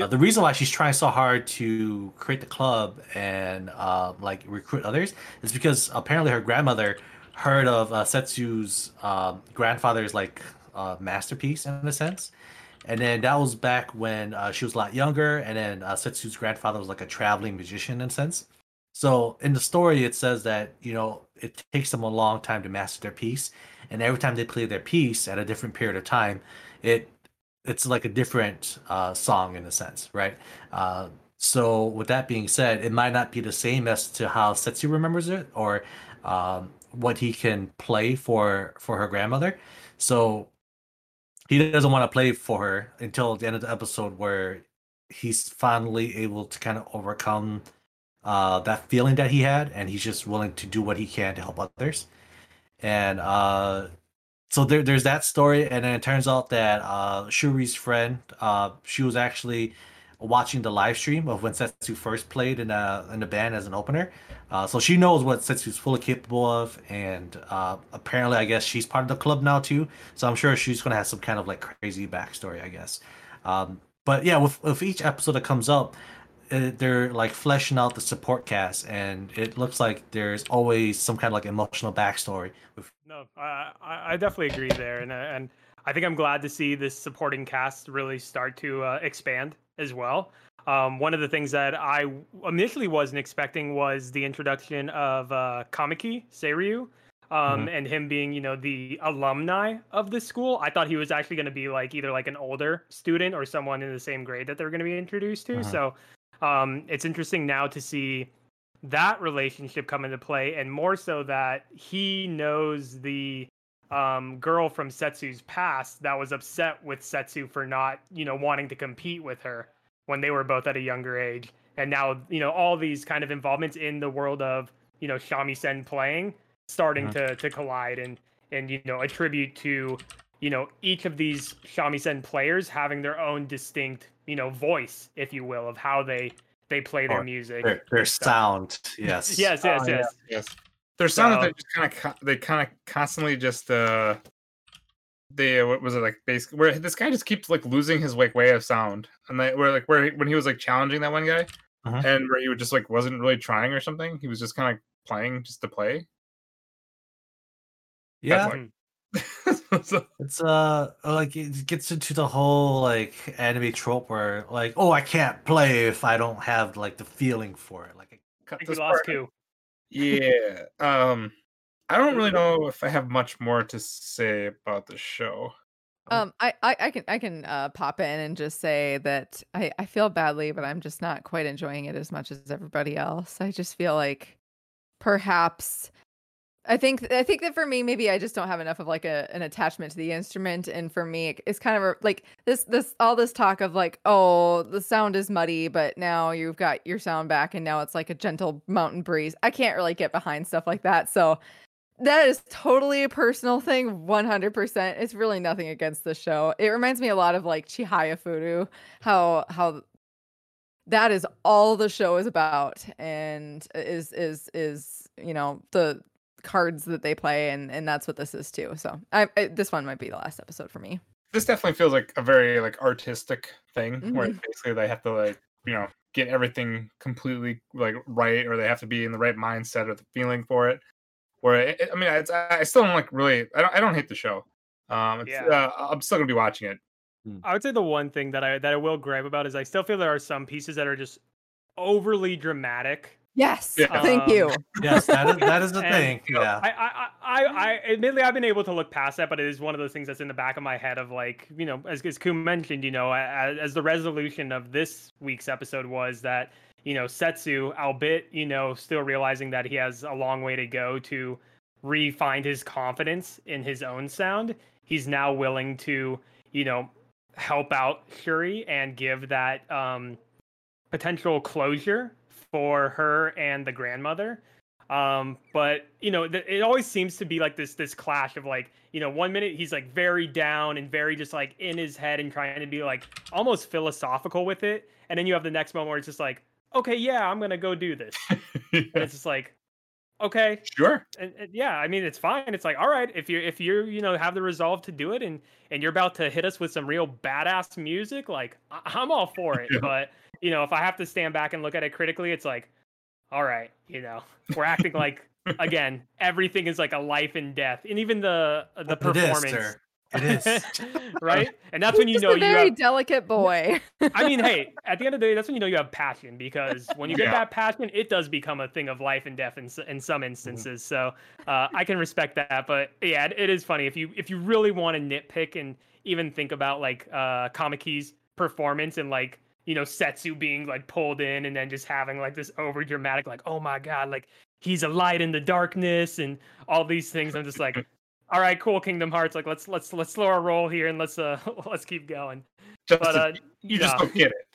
Uh, the reason why she's trying so hard to create the club and uh, like recruit others is because apparently her grandmother heard of uh, Setsu's um grandfather's like uh, masterpiece in a sense, and then that was back when uh, she was a lot younger, and then uh, Setsu's grandfather was like a traveling magician in a sense. So in the story, it says that you know it takes them a long time to master their piece, and every time they play their piece at a different period of time, it it's like a different uh, song in a sense, right? Uh, so with that being said, it might not be the same as to how Setsu remembers it or um, what he can play for for her grandmother. So he doesn't want to play for her until the end of the episode where he's finally able to kind of overcome uh, that feeling that he had, and he's just willing to do what he can to help others. And uh, so there, there's that story, and then it turns out that uh, Shuri's friend, uh, she was actually watching the live stream of when Setsu first played in in the band as an opener. Uh, so she knows what Setsu's fully capable of, and uh, apparently, I guess she's part of the club now too. So I'm sure she's gonna have some kind of like crazy backstory, I guess. Um, but yeah, with with each episode that comes up, they're like fleshing out the support cast, and it looks like there's always some kind of like emotional backstory. With No, I I definitely agree there, and uh, and I think I'm glad to see this supporting cast really start to uh, expand as well. Um, one of the things that I initially wasn't expecting was the introduction of uh, Kamiki Seiryu, um, and him being you know the alumni of the school. I thought he was actually going to be like either like an older student or someone in the same grade that they're going to be introduced to. Uh-huh. So um, it's interesting now to see that relationship come into play and more so that he knows the um, girl from Setsu's past that was upset with Setsu for not, you know, wanting to compete with her when they were both at a younger age. And now, you know, all these kind of involvements in the world of, you know, Shamisen playing starting Mhm. to to collide and and you know, attribute to, you know, each of these Shamisen players having their own distinct, you know, voice, if you will, of how they they play their Or music. their, their sound, *laughs* yes, Yes, yes, Oh, yeah. yes. Yes. There's some that So- they just kind of they kind of constantly just uh they what was it like basically where this guy just keeps like losing his like way of sound and they where like where he, when he was like challenging that one guy Mhm. and where he would just like wasn't really trying or something he was just kind of playing just to play yeah. like- so, *laughs* It's uh like it gets into the whole like anime trope where like oh I can't play if I don't have like the feeling for it like cut I think we this lost part. Q. yeah um i don't really *laughs* know if i have much more to say about the show Oh. Um, I, I, I can I can uh, pop in and just say that I, I feel badly, but I'm just not quite enjoying it as much as everybody else. I just feel like perhaps I think I think that for me, maybe I just don't have enough of like a an attachment to the instrument, and for me, it's kind of like this this all this talk of like, oh, the sound is muddy, but now you've got your sound back, and now it's like a gentle mountain breeze. I can't really get behind stuff like that, so that is totally a personal thing, one hundred percent. It's really nothing against the show. It reminds me a lot of like Chihayafuru, how how that is all the show is about, and is is is you know the cards that they play and and that's what this is too so I, I this one might be the last episode for me this definitely feels like a very like artistic thing where Mhm. basically they have to like you know get everything completely like right or they have to be in the right mindset or the feeling for it where it, it- i mean it's, i still don't like really i don't, I don't hate the show um it's, Yeah. uh, i'm still gonna be watching it I would say the one thing that I that I will gripe about is I still feel there are some pieces that are just overly dramatic. Yes Yeah. thank you Um, Yes, that is that is the *laughs* And, thing. you know, Yeah. I, I, I, I, admittedly, I've been able to look past that, but it is one of those things that's in the back of my head of like, you know, as, as Ku mentioned, you know, as, as the resolution of this week's episode was that, you know, Setsu, albeit, you know, still realizing that he has a long way to go to re-find his confidence in his own sound, he's now willing to, you know, help out Shuri and give that um, potential closure for her and the grandmother. Um but you know th- it always seems to be like this this clash of like you know one minute he's like very down and very just like in his head and trying to be like almost philosophical with it. And then you have the next moment where it's just like okay yeah i'm gonna go do this. *laughs* And it's just like okay. Sure. And, and yeah i mean it's fine. It's like all right if you if you you know have the resolve to do it and and you're about to hit us with some real badass music like I- i'm all for it. *laughs* Yeah. but you know if i have to stand back and look at it critically it's like all right you know we're acting like *laughs* again everything is like a life and death and even the the It is, performance sir. It is. right and that's when you He's know a you very have delicate boy I mean, hey, *laughs* at the end of the day, that's when you know you have passion because when you get Yeah. that passion, it does become a thing of life and death in, in some instances. So uh, I can respect that. But yeah, it, it is funny if you if you really want to nitpick and even think about like uh, Kamiki's performance and like you know Setsu being like pulled in and then just having like this over dramatic like oh my god like he's a light in the darkness and all these things. I'm just like. *laughs* All right, cool. Kingdom Hearts. Like, let's let's let's slow our roll here and let's uh *laughs* let's keep going. But uh, you just no. don't get it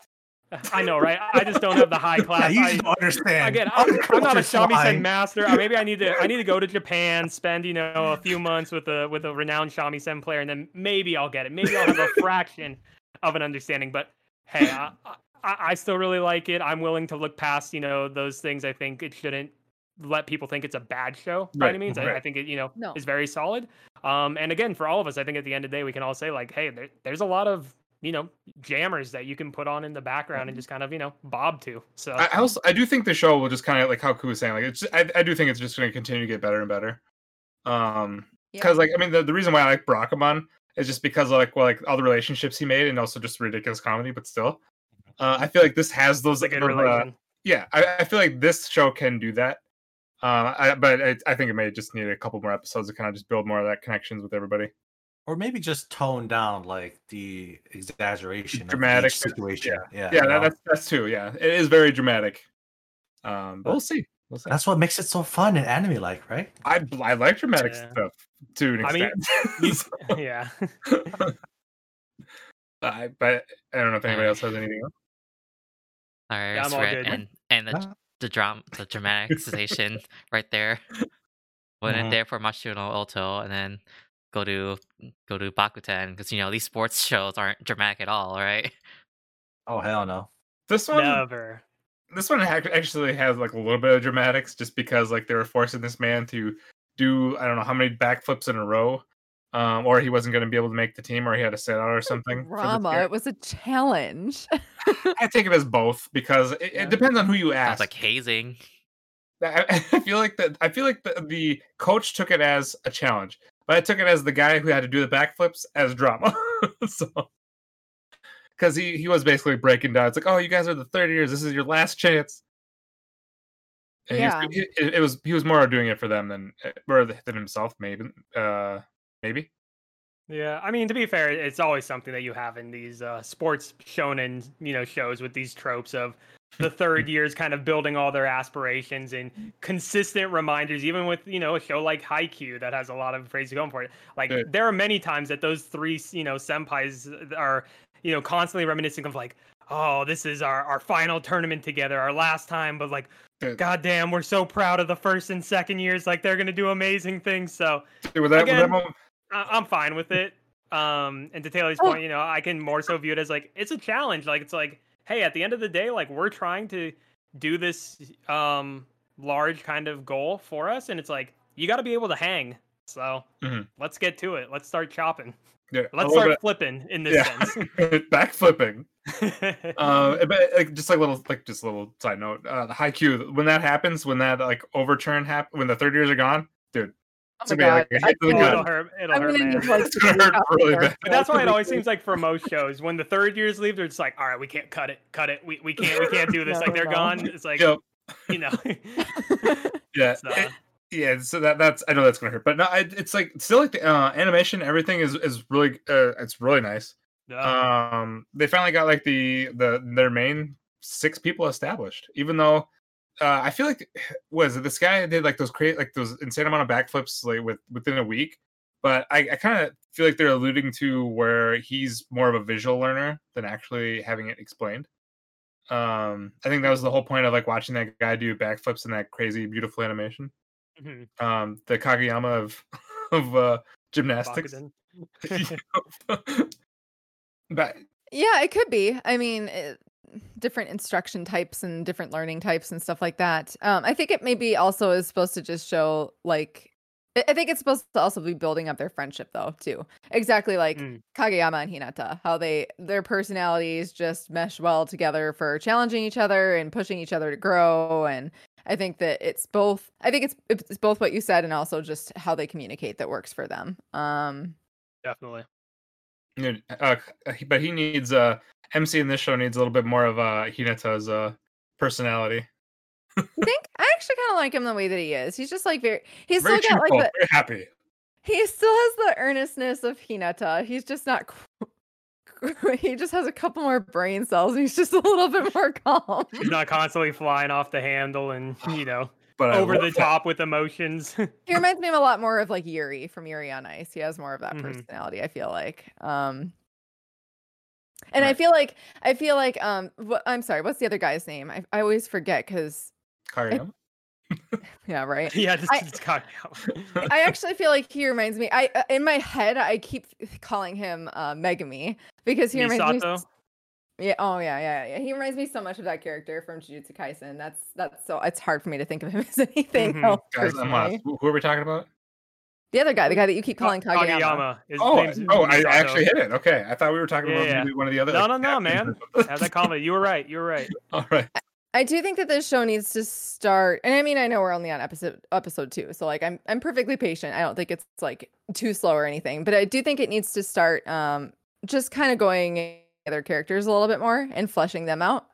I know, right? I just don't have the high *laughs* Yeah, class. you I- don't understand. again, I'm, I'm not a shamisen master. Uh, Maybe I need to I need to go to Japan, spend you know a few months with a with a renowned shamisen player, and then maybe I'll get it. Maybe I'll have a fraction of an understanding. But hey, I, I, I still really like it. I'm willing to look past you know those things. I think it shouldn't let people think it's a bad show by any Right, means. I, I think it you know No. is very solid. Um, and again, for all of us, I think at the end of the day, we can all say like, hey, there, there's a lot of you know jammers that you can put on in the background and just kind of you know bob to. So I, I also I do think the show will just kind of like how Ku was saying, like it's I, I do think it's just going to continue to get better and better. Um, Yeah. because like I mean the, the reason why I like Barakamon is just because of like well like all the relationships he made and also just ridiculous comedy, but still, uh, I feel like this has those it's a good those, uh, yeah, I, I feel like this show can do that. Uh, I, but I, I think it may just need a couple more episodes to kind of just build more of that connections with everybody. or maybe just tone down like the exaggeration Dramatic, of each situation. Yeah, Yeah, you that, that's that's too. Yeah, it is very dramatic. Um, but we'll see. We'll that's what makes it so fun and anime like, right? I I like dramatic Yeah. stuff to an I mean, extent. you- *laughs* yeah. *laughs* I, but I don't know if anybody else has anything else. All right, Yeah, I'm it's all right, good. and and the Ah. the dram the dramatization *laughs* right there. Went in Mhm. there for Mashiro no Oto, and then go to go to Bakuten because you know these sports shows aren't dramatic at all, right? Oh hell no. This one, Never. This one actually has like a little bit of dramatics, just because like they were forcing this man to do I don't know how many backflips in a row, um, or he wasn't going to be able to make the team, or he had to sit out or something. drama it was a challenge *laughs* I take it as both because it, Yeah. it depends on who you Sounds ask. like hazing. I, *laughs* I feel like that. I feel like the, the coach took it as a challenge, but I took it as the guy who had to do the backflips as drama. *laughs* so, because he he was basically breaking down. It's like, oh, you guys are the third years. This is your last chance. And he was- Yeah. he- it, it was he was more doing it for them than uh, or than himself. Maybe, uh, maybe. Yeah, I mean to be fair, it's always something that you have in these uh, sports shonen, you know, shows with these tropes of the *laughs* third years kind of building all their aspirations and consistent reminders, even with you know a show like Haikyuu that has a lot of praise going for it. Like Yeah. there are many times that those three, you know, senpais are you know constantly reminiscing of like, oh, this is our our final tournament together, our last time, but like. Dude. God damn, we're so proud of the first and second years. Like they're gonna do amazing things. So Dude, with that, with that Again- moment, I- I'm fine with it. Um, and to Taylor's Oh. point, you know, I can more so view it as like it's a challenge. Like it's like, hey, at the end of the day, like we're trying to do this um large kind of goal for us, and it's like you got to be able to hang. So Mhm. let's get to it. Let's start chopping. Yeah, Let's little start flipping in this Yeah. sense. bit- *laughs* back flipping. *laughs* Uh, but like just like little like just a little side note. Uh, the Haikyuu when that happens, when that like overturn happen, when the third years are gone, dude, Oh it's my gonna be God, a I hit to the it'll hurt. It'll I'm hurt, man. like It's gonna hurt really *laughs* bad. But that's why it always seems like for most shows, when the third years leave, they're just like, all right, we can't cut it, cut it. We, we can't we can't do this. No, like they're no. gone. It's like Yep. you know. Yeah, So- yeah. So that that's I know that's gonna hurt, but no, I, it's like still like the uh, animation, everything is is really uh, it's really nice. uh, um they finally got like the the their main six people established even though uh i feel like *sighs* was it this guy did like those create like those insane amount of backflips like with within a week but i, I kind of feel like they're alluding to where he's more of a visual learner than actually having it explained um i think that was the whole point of like watching that guy do backflips in that crazy beautiful animation mhm, um the kageyama of *laughs* of uh gymnastics *laughs* *laughs* but Yeah, it could be. I mean, it, different instruction types and different learning types and stuff like that. Um, I think it maybe also is supposed to just show like. I I think it's supposed to also be building up their friendship though too. Exactly like Mm. Kageyama and Hinata, how they their personalities just mesh well together for challenging each other and pushing each other to grow. And I think that it's both. I think it's it's both what you said and also just how they communicate that works for them. Um, Definitely. Uh, but he needs uh MC in this show needs a little bit more of uh Hinata's uh personality. I *laughs* think I actually kind of like him the way that he is. He's just like very. He's Very still got cheerful, like the. very happy. He still has the earnestness of Hinata. He's just not. Qu- *laughs* He just has a couple more brain cells. and He's just a little bit more calm. He's not constantly flying off the handle and you know *sighs* But over the that. top with emotions. *laughs* He reminds me of a lot more of like Yuri from Yuri on Ice. He has more of that Mhm. personality. I feel like. Um. And I feel like I feel like um. What, I'm sorry. What's the other guy's name? I I always forget because Kageyama? *laughs* yeah right. *laughs* yeah, just, I- just cut out. I *laughs* actually feel like he reminds me. I uh, in my head I keep calling him uh, Megumi because he reminds me. Yeah. Oh yeah, yeah, yeah. He reminds me so much of that character from Jujutsu Kaisen. That's that's so. It's hard for me to think of him as anything Mhm. else. Guys, I'm lost. Who who are we talking about? The other guy, the guy that you keep Ka- calling Kageyama. His Oh, name's oh, I Misato. actually hit it. Okay, I thought we were talking Yeah, about yeah. one of the other. No, no, no, man. captains. Have that comment. You were right. You were right. All right. I do think that this show needs to start, and I mean, I know we're only on episode episode two, so like I'm I'm perfectly patient. I don't think it's like too slow or anything, but I do think it needs to start um just kind of going other characters a little bit more and fleshing them out.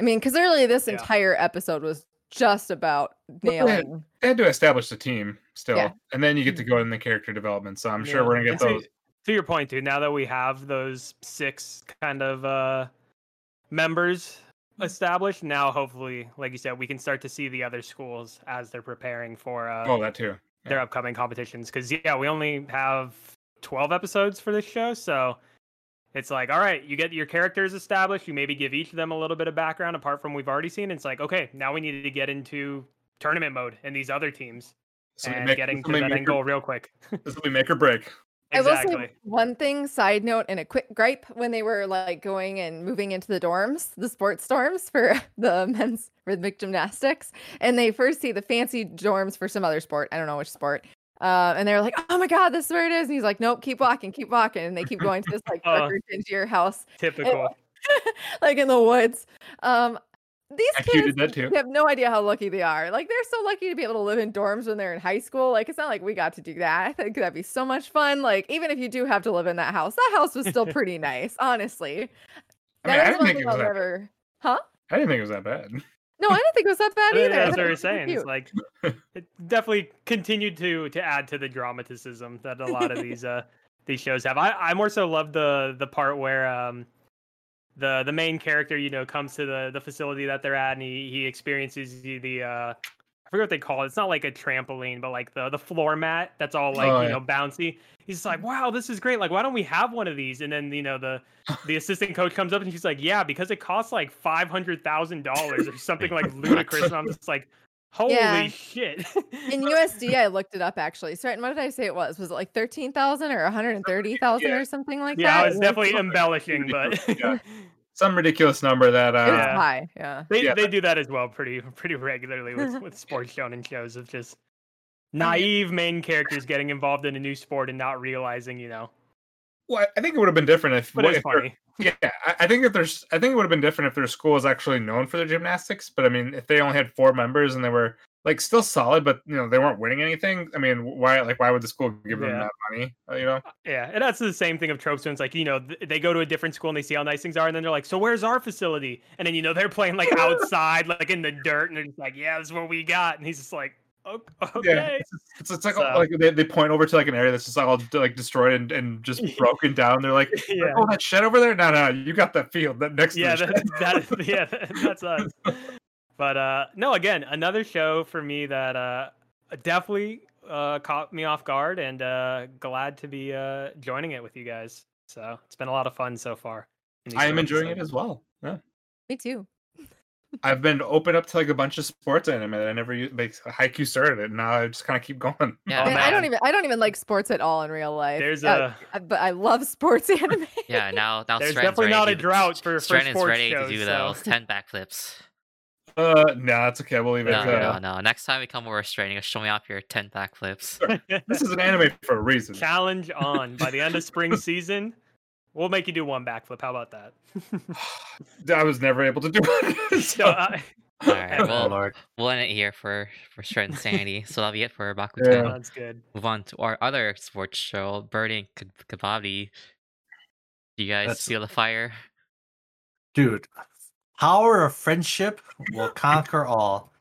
I mean, because earlier this Yeah. entire episode was just about Well, yeah. nailing. They had to establish the team still, Yeah. and then you get to go in the character development. So I'm sure we're gonna get And to- those. to your point, dude, now that we have those six kind of uh members established, now hopefully, like you said, we can start to see the other schools as they're preparing for uh Oh, that too. their upcoming competitions. Because yeah, we only have twelve episodes for this show, so it's like, all right, you get your characters established. You maybe give each of them a little bit of background apart from we've already seen. It's like, okay, now we need to get into tournament mode and these other teams Somebody and make- getting to that end goal real quick. This will be make or break. I will say one thing, side note, and a quick gripe when they were like going and moving into the dorms, the sports dorms for *laughs* the men's rhythmic gymnastics, and they first see the fancy dorms for some other sport. I don't know which sport. Uh, and they're like, "Oh my god, this is where it is." And he's like, "Nope, keep walking, keep walking." And they keep going to this like *laughs* Oh. darker, dingier house, Typical. *laughs* like in the woods. Um, these kids that too. have no idea how lucky they are. Like they're so lucky to be able to live in dorms when they're in high school. Like it's not like we got to do that. I think that'd be so much fun. Like even if you do have to live in that house, that house was still *laughs* pretty nice, honestly. I mean, That I didn't think it was I'll that. never. Huh? I didn't think it was that bad. *laughs* No, I didn't think it was that bad either. That's *laughs* what we're was saying. It's like it definitely continued to to add to the dramaticism that a lot of these uh these shows have. I, I more so love the the part where um the the main character you know comes to the the facility that they're at and he he experiences the, the uh I forget what they call it. It's not like a trampoline, but like the the floor mat that's all like Oh, you yeah. know bouncy. He's just like, wow, this is great. Like, why don't we have one of these? And then you know the *laughs* the assistant coach comes up and she's like, yeah, because it costs like five hundred thousand dollars or something like *laughs* ludicrous. And I'm just like, holy Yeah. shit. *laughs* In *laughs* USD, I looked it up actually. So, what did I say it was? Was it like thirteen thousand or one hundred and thirty thousand Yeah. or something like yeah, that? Yeah, I was definitely embellishing, but Yeah. *laughs* Some ridiculous number that It was uh Yeah. high. Yeah. They Yeah. they do that as well pretty pretty regularly with, with sports shonen shows of just naive main characters getting involved in a new sport and not realizing, you know. Well, I think it would have been different if, But it's if funny. *laughs* Yeah, I, think if there's, I think it would have been different if their school was actually known for their gymnastics. But I mean, if they only had four members and they were like still solid, but you know they weren't winning anything. I mean, why, like, why would the school give them Yeah. that money? uh, You know? Yeah, and that's the same thing of tropes. When it's like you know th- they go to a different school and they see how nice things are, and then they're like, "So where's our facility?" And then you know they're playing like *laughs* outside, like in the dirt, and they're just like, "Yeah, this is what we got." And he's just like, "O- "Okay." It's, it's, it's like So- like they, they point over to like an area that's just like all like destroyed and, and just *laughs* broken down. They're like, *laughs* Yeah, oh, that shed over there. No, no, you got that field that next. yeah, to the that, shed. that *laughs* yeah, that's us. But uh, no, again, another show for me that uh, definitely uh, caught me off guard, and uh, glad to be uh, joining it with you guys. So it's been a lot of fun so far. I am enjoying it as well. Yeah. Me too. I've been open up to like a bunch of sports anime that I never used. Like Haikyuu started it, and now I just kind of keep going. *laughs* Yeah, Man, I don't even I don't even like sports at all in real life. There's Uh, a but I love sports *laughs* anime. Yeah, now now There's Stren's definitely not a drought for- for Stren is sports ready shows, to do so- those ten backflips. Uh, no, that's okay. We'll leave it. No, uh, no, no. Next time we come over Stren, you show me off your ten backflips. This is an anime for a reason. challenge on. By the end of spring *laughs* season, we'll make you do one backflip. How about that? *sighs* I was never able to do *laughs* it. *laughs* so, so- uh, All right, *laughs* well, Lord. we'll end it here for for Stren's sanity. So that'll be it for Bakugan. Yeah. that's good. Move on to our other sports show, Burning K- Kabaddi. Do you guys That's- feel the fire? Dude, power of friendship will conquer all.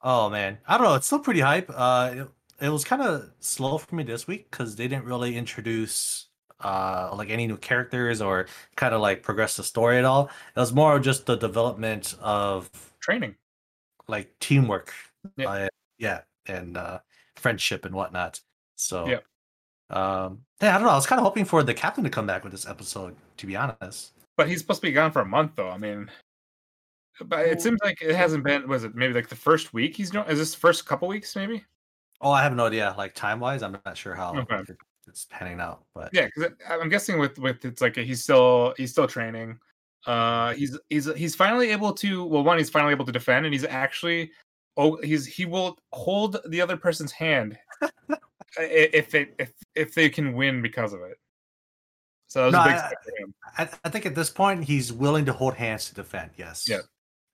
Oh man, I don't know. It's still pretty hype. Uh, it, it was kind of slow for me this week because they didn't really introduce uh like any new characters or kind of like progress the story at all. It was more just the development of Training. like teamwork, Yeah. uh, yeah, and uh friendship and whatnot. So, Yeah. um, yeah, I don't know. I was kind of hoping for the captain to come back with this episode. To be honest. But he's supposed to be gone for a month, though. I mean, but it seems like it hasn't been. Was it maybe like the first week he's doing? Is this the first couple weeks, maybe? Oh, I have no idea. Like time wise, I'm not sure how Okay. It- it's panning out. But Yeah, because I'm guessing with with it's like he's still he's still training. Uh, he's he's he's finally able to. Well, one, he's finally able to defend, and he's actually oh, he's he will hold the other person's hand *laughs* if it if if they can win because of it. So that was No, a big I- step for him. I, I think at this point he's willing to hold hands to defend. Yes. Yeah.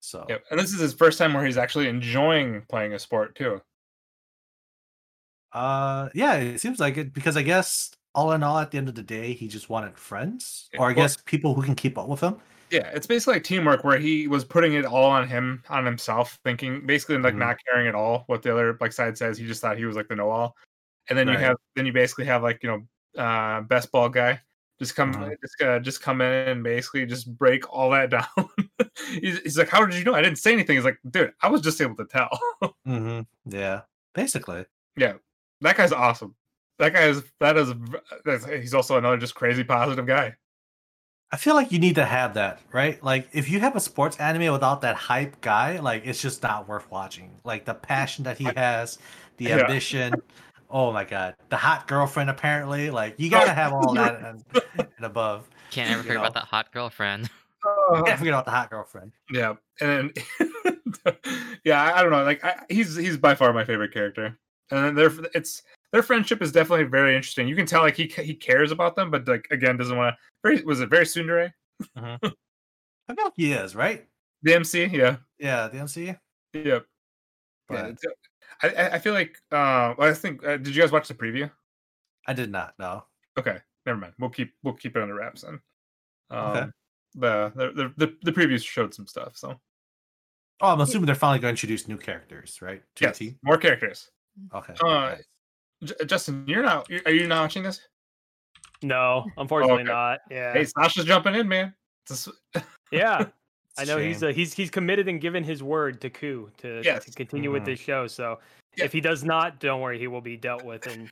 So Yep. And this is his first time where he's actually enjoying playing a sport too. Uh, yeah, it seems like it because I guess all in all, at the end of the day, he just wanted friends, Yeah, or I well- guess people who can keep up with him. Yeah, it's basically like teamwork where he was putting it all on him, on himself, thinking basically like Mhm. not caring at all what the other like side says. He just thought he was like the know all. And then you have then you basically have like, you know, uh best ball guy just come Mhm. just uh, just come in and basically just break all that *laughs* down. he's, he's like, How did you know? I didn't say anything. He's like, dude, I was just able to tell. Mm-hmm. Yeah. Basically. That guy's awesome. That guy is that is that's, he's also another just crazy positive guy. I feel like you need to have that, right? Like if you have a sports anime without that hype guy, like it's just not worth watching. Like the passion that he has, the Yeah. ambition. Oh my god, the hot girlfriend apparently. Like you gotta have all that and, *laughs* and above. Can't ever You forget about know. that hot girlfriend. Uh, Can't forget about the hot girlfriend. Yeah, and then, *laughs* yeah, I, I don't know. Like I, he's he's by far my favorite character, and then their it's their friendship is definitely very interesting. You can tell like he he cares about them, but like again doesn't want to. Very was it very Tsundere? *laughs* I feel like he is, right? The MC, yeah, Yeah, the MC. yep. But Yeah, I I- I feel like uh, well, I think uh, did you guys watch the preview? I did not No. Okay, never mind. We'll keep we'll keep it under wraps then. Um, Okay. the, the the the the previews showed some stuff, so Oh, I'm assuming they're finally going to introduce new characters, right? To yes, the team. more characters. Okay. Uh, okay. J- Justin, you're not. Are you not watching this? No, unfortunately Okay. not. Yeah, Hey, Sasha's jumping in, man. *laughs* It's just- yeah. I I a know he's shame. uh, he's he's committed and given his word to Ku to, Yes. to continue with Mhm. this show. So Yeah. if he does not, don't worry, he will be dealt with in,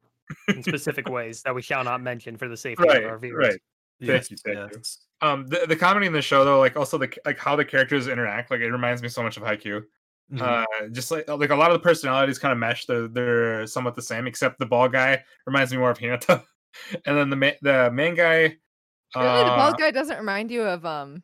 in specific *laughs* ways that we shall not mention for the safety right, of our viewers. right. Yes, you, thank you. yes. Um, the, the comedy in the show though, like also the like how the characters interact, like it reminds me so much of Haikyuu. Mhm. Uh, just like like a lot of the personalities kind of mesh. They're they're somewhat the same, except the ball guy reminds me more of Hinata, *laughs* and then the ma- the main guy. Really, the bald uh, guy doesn't remind you of um,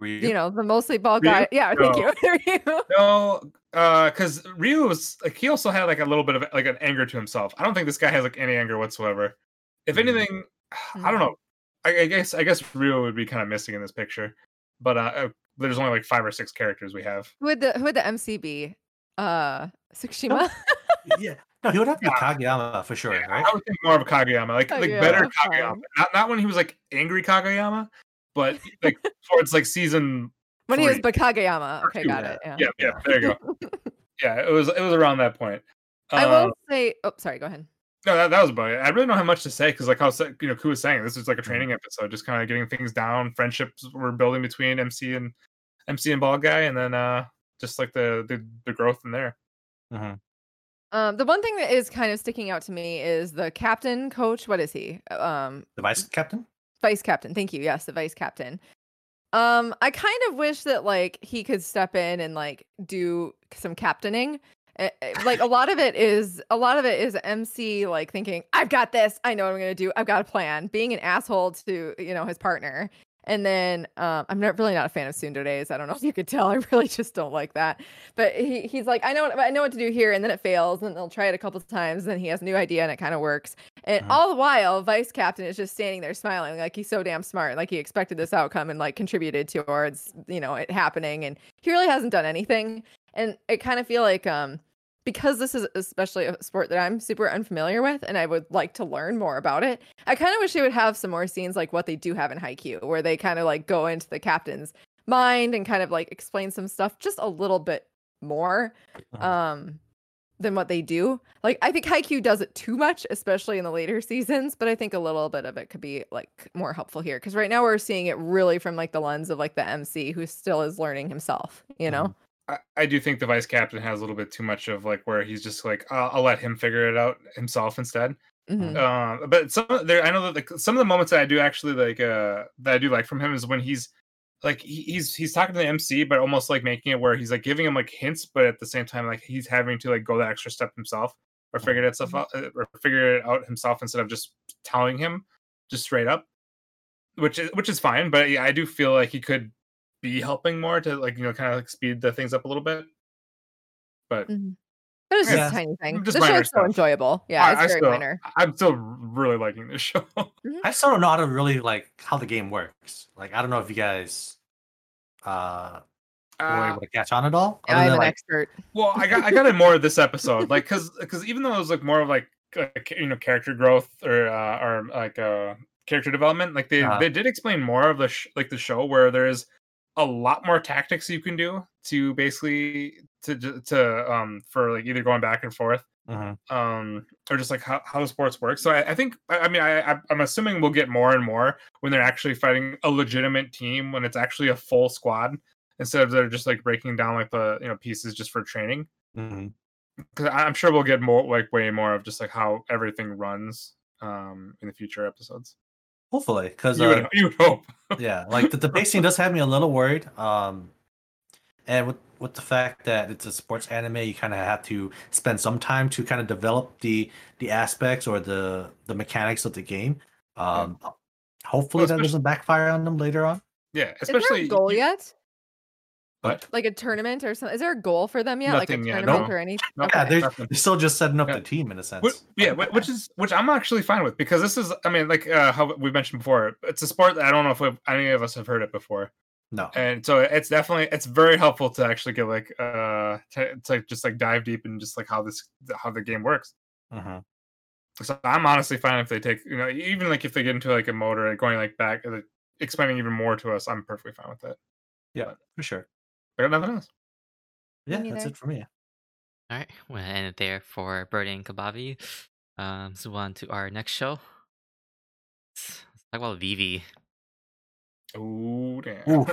Ryu? you know, the mostly bald Ryu? guy. Yeah, thank you. *laughs* Ryu. No, uh, because Ryu was like he also had like a little bit of like an anger to himself. I don't think this guy has like any anger whatsoever. If Mhm. anything, *sighs* I don't know. I, I guess I guess Ryu would be kind of missing in this picture, but uh, uh, there's only like five or six characters we have. Who would the who would the MC be? Uh, Tsukishima. *laughs* yeah. No, he would have to be Yeah. Kageyama for sure, right? I would think more of a Kageyama, like like better Kageyama, not not when he was like angry Kageyama, but like *laughs* towards like season. when he was three. Bakageyama. Okay, got yeah. it. Yeah. Yeah, yeah, there you go. *laughs* Yeah, it was it was around that point. I Um, will say. Oh, sorry. Go ahead. No, that, that was about it. I really don't have much to say because, like I was, you know, Ku was saying, this is like a training episode, just kind of getting things down. Friendships were building between MC and MC and Bald Guy, and then uh just like the the, the growth in there. Mhm. Um, the one thing that is kind of sticking out to me is the captain coach. What is he? Um, The vice captain? vice captain. Thank you. Yes, the vice captain. Um, I kind of wish that like he could step in and like do some captaining. Eh, eh, Like a lot of it is a lot of it is MC like thinking, I've got this, I know what I'm gonna do, I've got a plan, being an asshole to, you know, his partner. And then um, I'm not really not a fan of tsunderes. I don't know if you could tell. I really just don't like that. But he, he's like, I know what I know what to do here, and then it fails, and they'll try it a couple of times, and he has a new idea, and it kind of works. And Mhm. all the while, vice captain is just standing there smiling, like he's so damn smart, like he expected this outcome and like contributed towards you know it happening, and he really hasn't done anything. And I kind of feel like um because this is especially a sport that I'm super unfamiliar with, and I would like to learn more about it. I kind of wish they would have some more scenes like what they do have in Haikyuu, where they kind of like go into the captain's mind and kind of like explain some stuff just a little bit more Mhm. um than what they do. Like I think Haikyuu does it too much, especially in the later *laughs* seasons, but I think a little bit of it could be like more helpful here because right now we're seeing it really from like the lens of like the MC who still is learning himself, you know. I, I do think the vice captain has a little bit too much of like where he's just like, I'll, I'll let him figure it out himself instead. Mhm. Um, but some of there, I know that like, some of the moments that I do actually like, uh, that I do like from him is when he's like he, he's he's talking to the MC, but almost like making it where he's like giving him like hints, but at the same time like he's having to like go that extra step himself or figure that stuff out uh, or figure it out himself instead of just telling him just straight up, which is which is fine. But yeah, I do feel like he could be helping more to like you know kind of like speed the things up a little bit. But Mhm. But it's Yeah. just a tiny thing. Just the minor show's so enjoyable. Yeah, I, it's I very still, minor. I'm still really liking this *laughs* show. I still don't know how to really like how the game works. Like I don't know if you guys uh were Uh, able to catch on at all. Yeah, I'm than, an like, expert. Well, I got I got it more of this episode, like because because even though it was like more of like uh, you know character growth or uh, or like uh character development, like they Uh-huh. they did explain more of the sh- like the show where there's a lot more tactics you can do to basically to to um for like either going back and forth mhm. um or just like how, how the sports work. So i, I think I, I mean I, i'm assuming we'll get more and more when they're actually fighting a legitimate team when it's actually a full squad instead of they're just like breaking down like the you know pieces just for training. Because i'm sure we'll get more like way more of just like how everything runs um in the future episodes Hopefully, because you, would, *laughs* you would hope *laughs* yeah, like the, the pacing does have me a little worried. Um, and with with the fact that it's a sports anime, you kind of have to spend some time to kind of develop the the aspects or the the mechanics of the game. Um, hopefully that doesn't backfire on them later on. yeah Is there especially a goal you- yet? What? Like a tournament or something? Is there a goal for them yet? Nothing like a yet, tournament no. or anything? No. Yeah, they're, they're still just setting up Yeah. the team in a sense. Wh- yeah, which is which I'm actually fine with because this is, I mean, like uh, how we mentioned before, it's a sport that I don't know if we've, any of us have heard it before, no. and so it's definitely it's very helpful to actually get like uh to, to just like dive deep and just like how this how the game works. Mhm. So I'm honestly fine if they take you know even like if they get into like a motor or going like back uh, explaining even more to us, I'm perfectly fine with that. Yeah, for sure. I got nothing else. Yeah, Me that's neither. it for me. All right, we'll end it there for Birdie and Kabaddi. Um, so on to our next show. Let's talk about Vivy. Oh damn.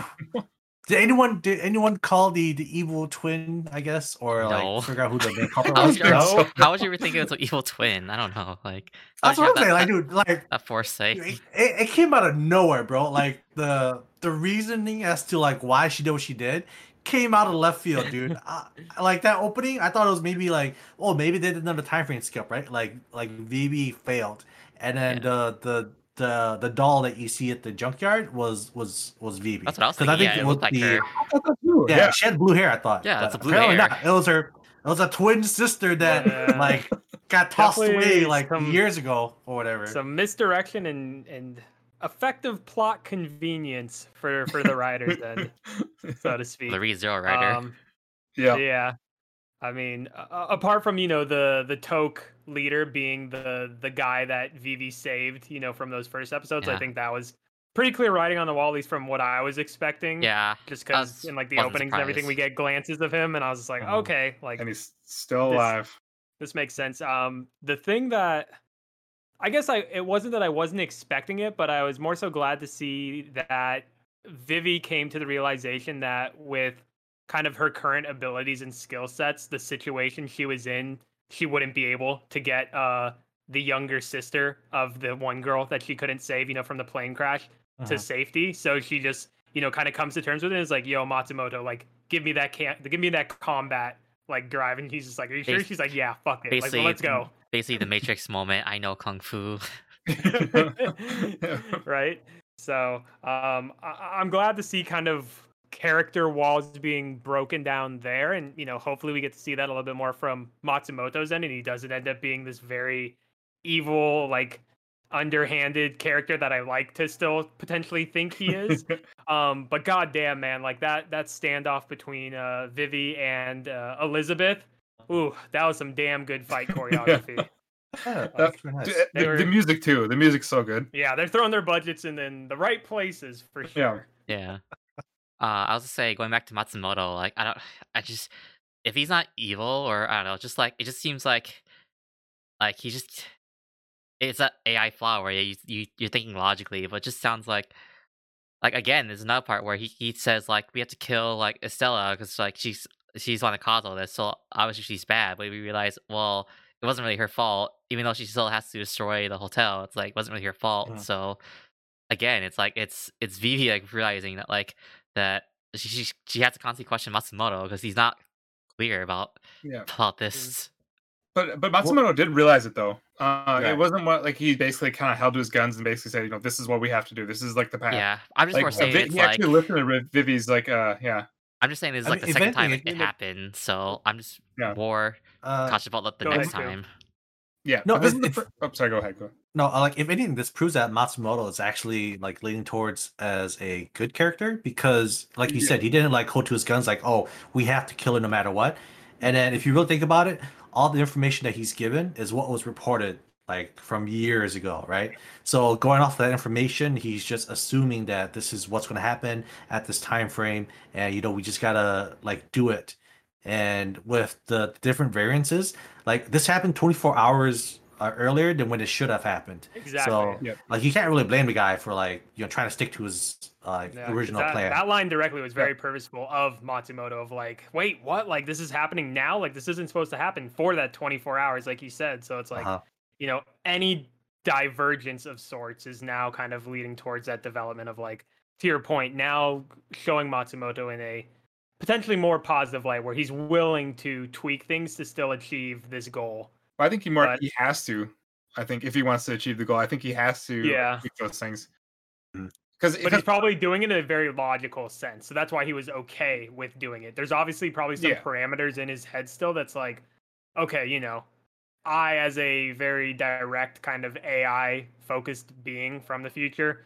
Did anyone did anyone call the the evil twin? I guess, or like No. figure out who the main *laughs* culprit How was? would you, No. No? how would you ever think it was an evil twin? I don't know. Like, how That's would you what I'm have saying. Like, that, dude, like that foresight. It, it, it came out of nowhere, bro. Like the the reasoning as to like why she did what she did came out of left field, dude. I, like that opening, I thought it was maybe like, oh, maybe they did another time frame skip, right? Like like Vivy failed, and then Yeah. the the the the doll that you see at the junkyard was was was Vivy. That's what I was 'Cause thinking. Yeah, it looked like the her. Thought yeah, yeah. she had blue hair. I thought. Yeah, that's a blue apparently hair. Not. It was her. It was a twin sister that Yeah. like got tossed Definitely away like some- years ago or whatever. Some misdirection and and effective plot convenience for for the writers, *laughs* then, so to speak. The Re Zero Rider. Um, yeah. yeah. I mean, uh, apart from you know the the Toak leader being the the guy that Vivy saved, you know, from those first episodes, I think that was pretty clear writing on the wall, at least from what I was expecting. yeah. Just because in like the wasn't openings and everything, we get glances of him, and I was just like, Mhm. okay, like And he's still This- alive. this makes sense. Um, the thing that I guess I it wasn't that I wasn't expecting it, but I was more so glad to see that Vivy came to the realization that with kind of her current abilities and skill sets, the situation she was in, she wouldn't be able to get uh the younger sister of the one girl that she couldn't save, you know, from the plane crash to Uh-huh. safety. So she just, you know, kind of comes to terms with it. And is like, "Yo, Matsumoto, like, give me that can, give me that combat like drive." And he's just like, "Are you sure?" She's like, "Yeah, fuck it. Like, well, let's go." Basically, the Matrix moment. I know kung fu. *laughs* right. So, um, I- I'm glad to see kind of character walls being broken down there, and you know, hopefully, we get to see that a little bit more from Matsumoto's end, and he doesn't end up being this very evil, like underhanded character that I like to still potentially think he is. *laughs* Um, but goddamn, man, like that that standoff between uh, Vivy and uh, Elizabeth, ooh, that was some damn good fight *laughs* choreography. Yeah, That- that's pretty nice. D- the, were- the music too. The music's so good. yeah, they're throwing their budgets in, in the right places for sure. Yeah. Uh, I was to say going back to Matsumoto, like I don't, *sighs* I just if he's not evil or I don't know, just like it just seems like, like he just it's an AI flaw where you, you you're thinking logically, but it just sounds like, like again, there's another part where he he says like we have to kill like Estella because like she's she's on the cause of this, so obviously she's bad, but we realize well it wasn't really her fault, even though she still has to destroy the hotel. It's like it wasn't really her fault, Mhm. so again, it's like it's it's Vivy like realizing that like that she she, she has to constantly question Matsumoto because he's not clear about Yeah. about this. But but Matsumoto did realize it though. Uh, Yeah. It wasn't what like he basically kind of held to his guns and basically said, you know, this is what we have to do. This is like the path. Yeah, I'm just Like, more uh, saying Vi- it's he like actually listened to Vivy's like, uh, yeah, I'm just saying this is I like mean, the second time eventually it, it- it happened, so I'm just Yeah. more Uh, cautious about the, the next ahead, Q. time. yeah. No, but this it- is the it- *laughs* oh, sorry. Go ahead. Go. ahead. No, uh, like if anything, this proves that Matsumoto is actually like leaning towards as a good character because, like you Yeah. said, he didn't like hold to his guns, like, oh, we have to kill her no matter what. And then if you really think about it, all the information that he's given is what was reported like from years ago, right? So going off that information, he's just assuming that this is what's going to happen at this time frame, and you know we just gotta like do it. And with the different variances, like this happened 24 hours uh, earlier than when it should have happened. Exactly. So Yeah. like you can't really blame the guy for like you know trying to stick to his uh, Yeah, 'cause original that, plan. That line directly was very purposeful of Matsumoto of like, wait, what? Like this is happening now? Like this isn't supposed to happen for that 24 hours, like you said. So it's like, Uh-huh. You know, any divergence of sorts is now kind of leading towards that development of like, to your point, now showing Matsumoto in a potentially more positive light where he's willing to tweak things to still achieve this goal. Well, I think he more But- he has to. I think if he wants to achieve the goal, I think he has to Yeah. tweak those things. Mm. Because But he's probably doing it in a very logical sense. So that's why he was okay with doing it. There's obviously probably some Yeah. parameters in his head still that's like, okay, you know, I, as a very direct kind of AI focused being from the future,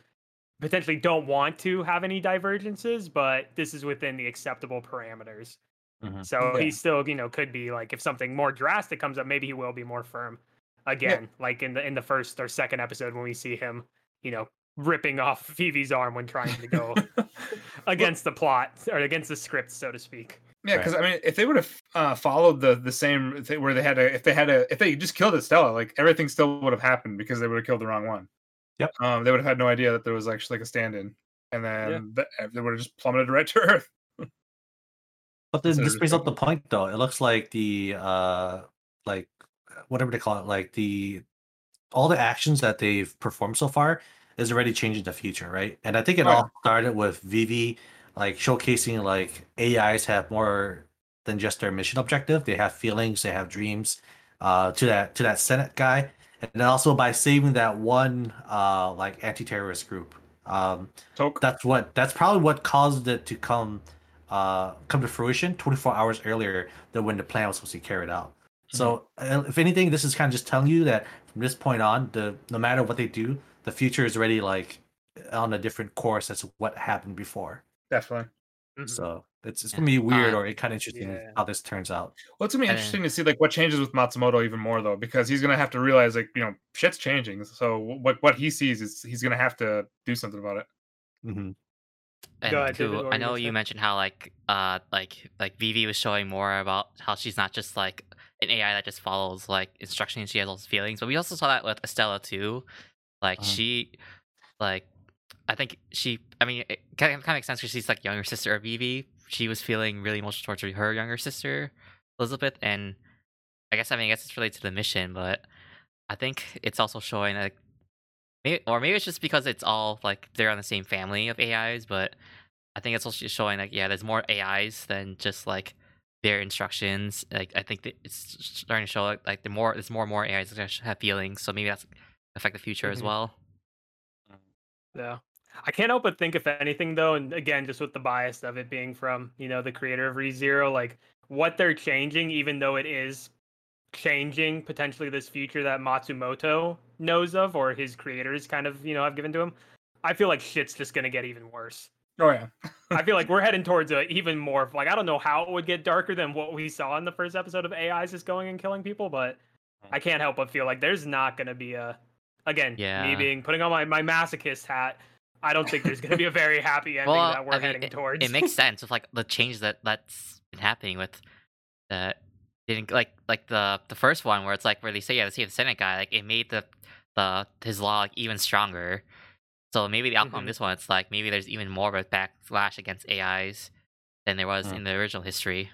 potentially don't want to have any divergences, but this is within the acceptable parameters. Mhm. So Yeah. he still, you know, could be like if something more drastic comes up, maybe he will be more firm again, like in the in the first or second episode when we see him, you know, ripping off Phoebe's arm when trying to go *laughs* against the plot or against the script, so to speak. Yeah, because I mean, if they would have uh, followed the the same thing where they had a, if they had a, if they just killed Estella, like everything still would have happened because they would have killed the wrong one. Yep. Um, they would have had no idea that there was actually like a stand-in, and then the, they would have just plummeted right to Earth. But *laughs* then this brings up the point though. It looks like the uh like whatever they call it, like the all the actions that they've performed so far is already changing the future, right? And I think it all started with Vivy like showcasing like AIs have more than just their mission objective. They have feelings, they have dreams, uh to that to that Senate guy. And then also by saving that one uh like anti-terrorist group. Um Toak. that's what that's probably what caused it to come uh come to fruition 24 hours earlier than when the plan was supposed to be carried out so uh, if anything this is kind of just telling you that from this point on the no matter what they do the future is already like on a different course as what happened before Definitely. Mhm. so it's, it's gonna be weird Uh, or it kind of interesting yeah. how this turns out Well, it's gonna be interesting to see like what changes with Matsumoto even more though, because he's gonna have to realize like you know shit's changing. So what what he sees is he's gonna have to do something about it. hmm And ahead, David, Ku, I know you mentioned how like uh like like Vivy was showing more about how she's not just like an AI that just follows like instructions. She has all these feelings, but we also saw that with Estella too. Like Uh-huh. she, like I think she. I mean, it kind of, makes sense because she's like younger sister of Vivy. She was feeling really emotional towards her younger sister Elizabeth, and I guess I mean I guess it's related to the mission, but I think it's also showing like maybe or maybe it's just because it's all like they're on the same family of AIs, but I think it's also showing like yeah, there's more AIs than just like their instructions. Like I think it's starting to show like, like the more there's more and more AIs that have feelings, so maybe that's affect the future as Mhm. well. Yeah. I can't help but think, if anything, though, and again, just with the bias of it being from, you know, the creator of ReZero, like what they're changing, even though it is changing potentially this future that Matsumoto knows of or his creators kind of, you know, have given to him, I feel like shit's just going to get even worse. Oh yeah. I feel like *laughs* we're heading towards a even more, like, I don't know how it would get darker than what we saw in the first episode of AIs just going and killing people, but I can't help but feel like there's not going to be a, again, me being putting on my, my masochist hat. I don't think there's going to be a *laughs* very happy ending Well, that we're I mean, heading it, towards. it makes *laughs* sense with like the change that that's been happening with the didn't like like the the first one where it's like where they say yeah, see the Senate guy like it made the the his law like, even stronger. So maybe the outcome of Mhm. this one it's like maybe there's even more of a backlash against AIs than there was Mm. in the original history.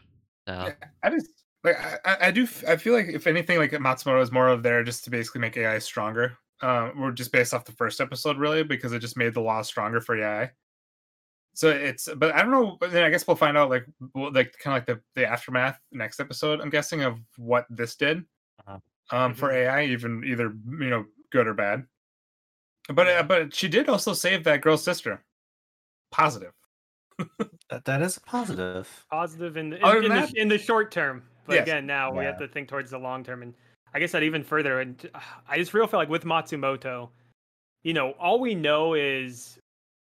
So Yeah, I just like I, I- do I feel like if anything like Matsumoto is more of there just to basically make AI stronger. Um, we're just based off the first episode really because it just made the law stronger for AI. So it's but I don't know. But then I guess we'll find out like well, like kind of like the the aftermath next episode. I'm guessing of what this did Uh-huh. um for AI, even either you know good or bad. But uh, but she did also save that girl's sister. Positive. *laughs* that, that is a positive positive in the, in, in, than the, in the short term. But Yes. again, now we have to think towards the long term, and I guess that even further. And uh, I just real feel like with Matsumoto, you know, all we know is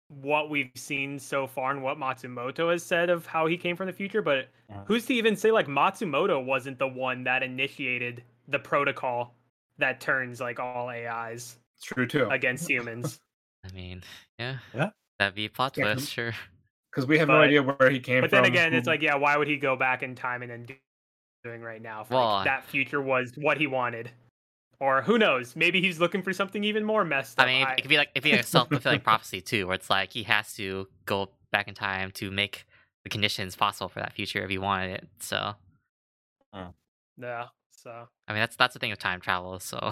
what we've seen so far and what Matsumoto has said of how he came from the future. But Yeah. who's to even say like Matsumoto wasn't the one that initiated the protocol that turns like all AIs It's true too. against humans? *laughs* I mean, yeah, Yeah. that'd be a plot Yeah, twist, sure. *laughs* Because we have no idea where he came but from. then again, it's like, yeah, why would he go back in time and then do doing right now? For, like, Well, I- that future was what he wanted, or who knows? Maybe he's looking for something even more messed up. I mean, it, it could be like it could be a self fulfilling prophecy too, where it's like he has to go back in time to make the conditions possible for that future if he wanted it. So yeah. So I mean, that's that's the thing with time travel. So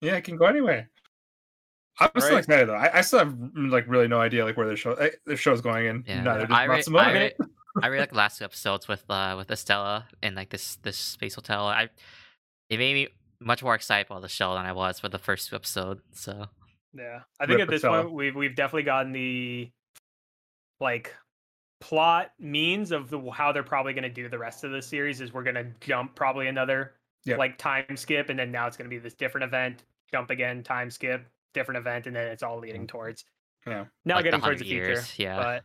Yeah, it can go anywhere. I'm still excited though. I, I still have like really no idea like where the show eh, the show's going in. yeah, Neither does I re- Matsumoto. I, re- I really like the last two episodes with uh with Estella and like this this space hotel. I it made me much more excited about the show than I was for the first two episodes. So yeah, I think Rip at this Patella. point we've we've definitely gotten the like plot means of the how they're probably going to do the rest of the series is we're going to jump probably another Yeah. like time skip and then now it's going to be this different event jump again time skip different event and then it's all leading towards Yeah. now like the getting towards the 100 future years, yeah.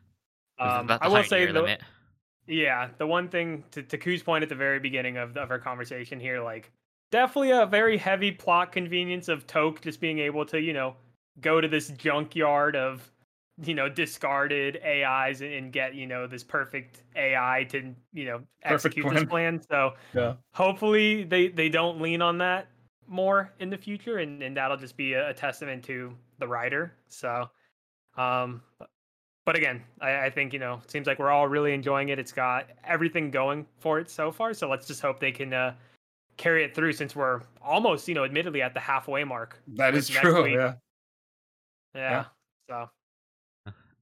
but um, I will 100 say year the, limit. Yeah the one thing to, to Ku's point at the very beginning of, of our conversation here like definitely a very heavy plot convenience of Toak just being able to you know go to this junkyard of you know discarded AIs and, and get you know this perfect AI to you know execute this plan. plan so Yeah. hopefully they they don't lean on that more in the future, and, and that'll just be a, a testament to the writer. So, um, but- but again, I, I think you know, it seems like we're all really enjoying it. It's got everything going for it so far. So let's just hope they can uh, carry it through, since we're almost, you know, admittedly at the halfway mark. That with is next true. week. Yeah. Yeah. So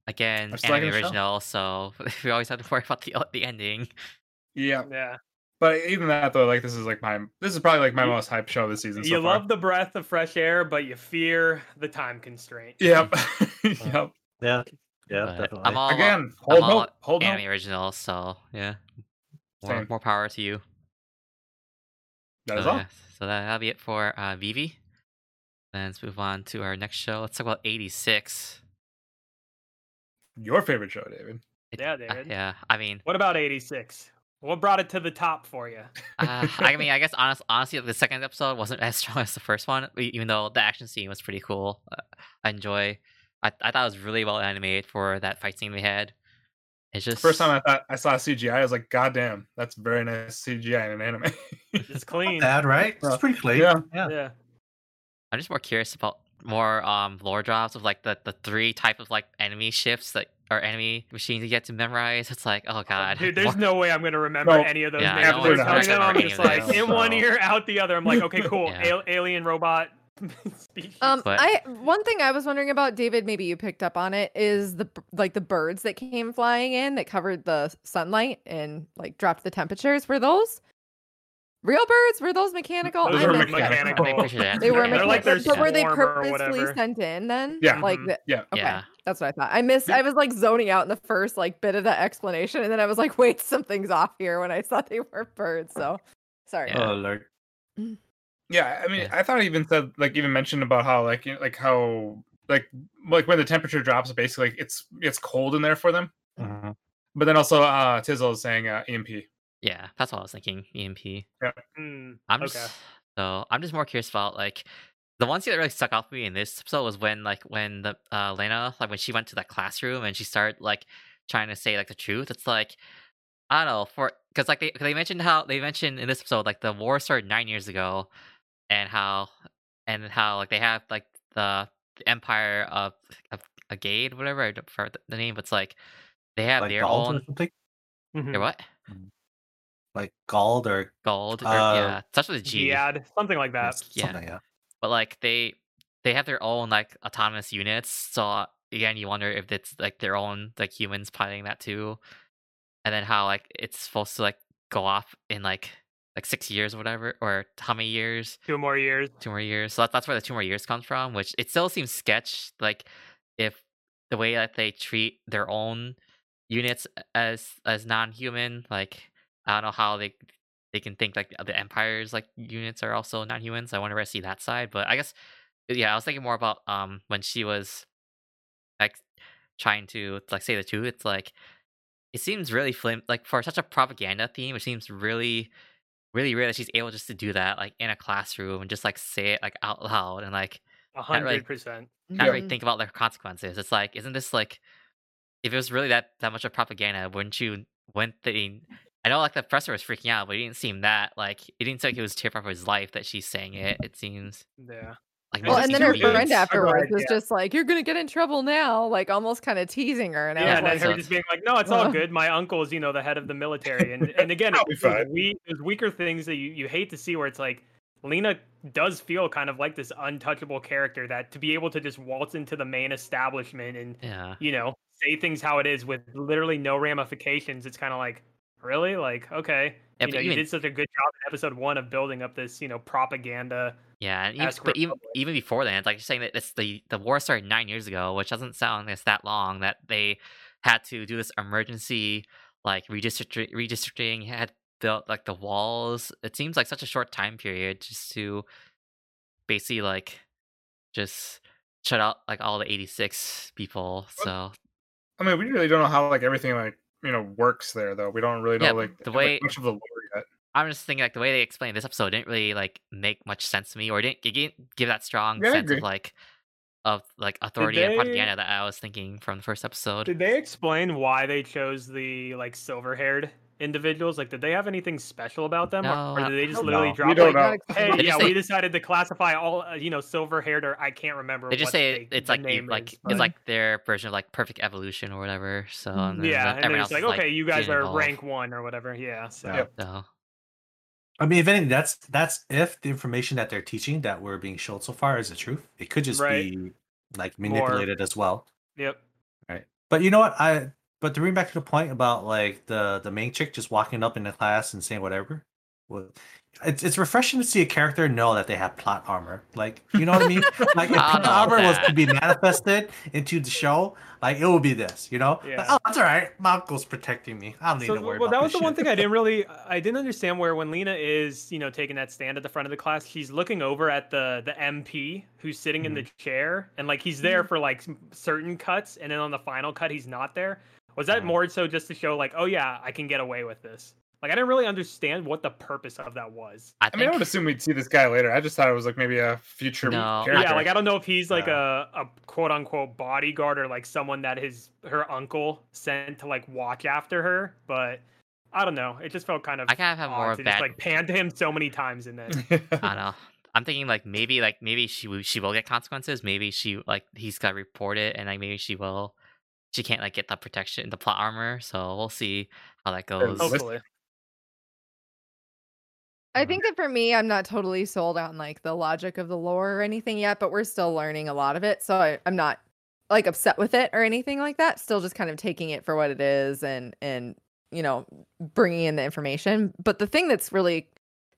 Again, I'm anime the show. original, so *laughs* we always have to worry about the the ending. Yeah. yeah, But even that though, like this is like my this is probably like my You- most hyped show this season. you so far. love the breath of fresh air, but you fear the time constraint. Yep. *laughs* *laughs* yep. Yeah, yeah, But definitely. I'm all Again, I'm hold all hope. Hold anime hope. original, so yeah. More, Same. more power to you. That's so, all. yeah, so that, that'll be it for uh, Vivy. Then let's move on to our next show. Let's talk about 86. Your favorite show, David. It- Yeah, uh, David. yeah, I mean, What about 86? What brought it to the top for you? uh, I mean, I guess *laughs* honest, honestly, the second episode wasn't *laughs* as strong as the first one, even though the action scene was pretty cool. Uh, I enjoy. I, I thought it was really well animated for that fight scene we had. It's just First time I thought I saw CGI, I was like, God damn, that's very nice CGI in an anime. It's clean. Bad, right? It's pretty clean. yeah. yeah. yeah. I'm just more curious about more um lore drops of like the the three type of like enemy ships that or enemy machines you get to memorize. It's like, oh god, Dude, there's more- no way I'm gonna remember No. any of those Yeah, names. know, They're I'm not telling them, I'm just like those, in one ear, out the other. I'm like, okay, cool. *laughs* Yeah. Al- alien robot species. *laughs* Um, But- I one thing I was wondering about, David. Maybe you picked up on it. Is the like the birds that came flying in that covered the sunlight and like dropped the temperatures? Were those real birds? Were those mechanical? Those I were missed mechanical. I'm pretty sure that's They were They're mechanical, like their but were they purposely sent in then? Yeah. like the, yeah. okay, Yeah. that's what I thought. I missed. I was like zoning out in the first like bit of that explanation, and then I was like, *laughs* wait, something's off here when I saw they were birds. So sorry. Yeah. Oh, Lord. Yeah, I mean, Yeah. I thought I even said like even mentioned about how like you know, like how like like when the temperature drops, basically like, it's it's cold in there for them. Mhm. But then also, uh Tizzle is saying uh, EMP. yeah, that's what I was thinking. EMP. Mm, I'm okay. just so I'm just more curious about like the one scene that really stuck out for me in this episode was when like when the uh Lena like when she went to that classroom and she started like trying to say like the truth. It's like I don't know for because like they 'cause they mentioned how they mentioned in this episode like the war started nine years ago and how and how like they have like the, Empire of of gate whatever I don't forget the name, but it's like they have Like their Gald or own. something? Mhm. Their what? Like Gald or Gold? Or, Uh, yeah, starts with a G. Giad, something like that. yeah. something, yeah. but like they they have their own like autonomous units so again you wonder if it's like their own like humans piloting that too and then how like it's supposed to like go off in like like six years or whatever or how many years? Two more years. two more years. So that's, that's where the two more years comes from which it still seems sketch like if the way that they treat their own units as as non-human like i don't know how they they can think like the empire's like units are also non-humans. I wonder if i see that side but i guess yeah i was thinking more about um when she was like trying to like say the truth it's like it seems really flim like for such a propaganda theme it seems really really weird that she's able just to do that like in a classroom and just like say it like out loud and like A Not really. hundred percent. not Yeah. really mm-hmm. think about the consequences. It's like, isn't this like, if it was really that that much of propaganda, wouldn't you? Wouldn't they? I know like the professor was freaking out, but it didn't seem that like it didn't seem like it was terrified for his life that she's saying it. It seems Yeah. Like Well, Well, and then her weird. friend afterwards was idea. just like, "You're gonna get in trouble now," like almost kind of teasing her. And I yeah, was and then like, her so- just being like, "No, it's all good. My uncle's, you know, the head of the military." And *laughs* and again, I'll be it's those, fine. we, those weaker things that you, you hate to see, where it's like Lena does feel kind of like this untouchable character that to be able to just waltz into the main establishment and Yeah, you know say things how it is with literally no ramifications. It's kind of like really like okay, Yeah, you but know, you did such a good job in episode one of building up this you know propaganda. yeah, and even, but even even before that, it's like you're saying that it's the the war started nine years ago, which doesn't sound like it's that long. That they had to do this emergency like redistricting, redistricting had built like the walls. It seems like such a short time period just to basically like just shut out like all the 86 people. So I mean, we really don't know how like everything like you know works there though. We don't really know Yeah, like the like, way- much of the lore yet. I'm just thinking like the way they explained this episode didn't really like make much sense to me, or didn't it didn't give that strong Yeah, sense of like of like authority and propaganda that I was thinking from the first episode. Did they explain why they chose the like silver haired individuals? Like, did they have anything special about them, or, or did they just literally We drop don't like, know. hey, They yeah, just we decided to classify all, uh, you know, silver haired, or I can't remember. They just what say they- it's like name like is, it's like their version of like perfect evolution or whatever. So and yeah, and then everyone it's else like, is, okay, you guys are involved. rank one or whatever. Yeah, so Yep. So I mean, if anything, that's that's if the information that they're teaching that we're being shown so far is the truth. It could just Right. be like More- manipulated as well. yep. Right. But you know what? I but to bring back to the point about like the the main chick just walking up in the class and saying whatever. Well, it's it's refreshing to see a character know that they have plot armor. Like you know what I mean? *laughs* Like if plot don't know armor was to be manifested into the show, like it would be this. You know? Like, oh, that's all right. My uncle's protecting me. I don't need So, to worry well, about that was this the one thing I didn't *laughs* really, I didn't understand where when Lena is, you know, taking that stand at the front of the class, she's looking over at the the MP who's sitting in the Mm-hmm. chair, and like he's there for like certain cuts, and then on the final cut he's not there. Was that more so just to show like, oh yeah, I can get away with this? Like I didn't really understand what the purpose of that was. I I think mean, I would assume we'd see this guy later. I just thought it was like maybe a future No, character. Yeah, like I don't know if he's like Yeah. a, a quote unquote bodyguard or like someone that his her uncle sent to like watch after her, but I don't know. It just felt kind of I kind of have more to bad. just like pan to him so many times in it. *laughs* I don't know. I'm thinking like maybe like maybe she will she will get consequences. Maybe she like he's got to report it, and like maybe she will. She can't like get the protection, the plot armor. So we'll see how that goes. Hopefully. I mm-hmm. think that for me, I'm not totally sold on like the logic of the lore or anything yet, but we're still learning a lot of it. So I, I'm not like upset with it or anything like that. Still just kind of taking it for what it is and and you know bringing in the information. But the thing that's really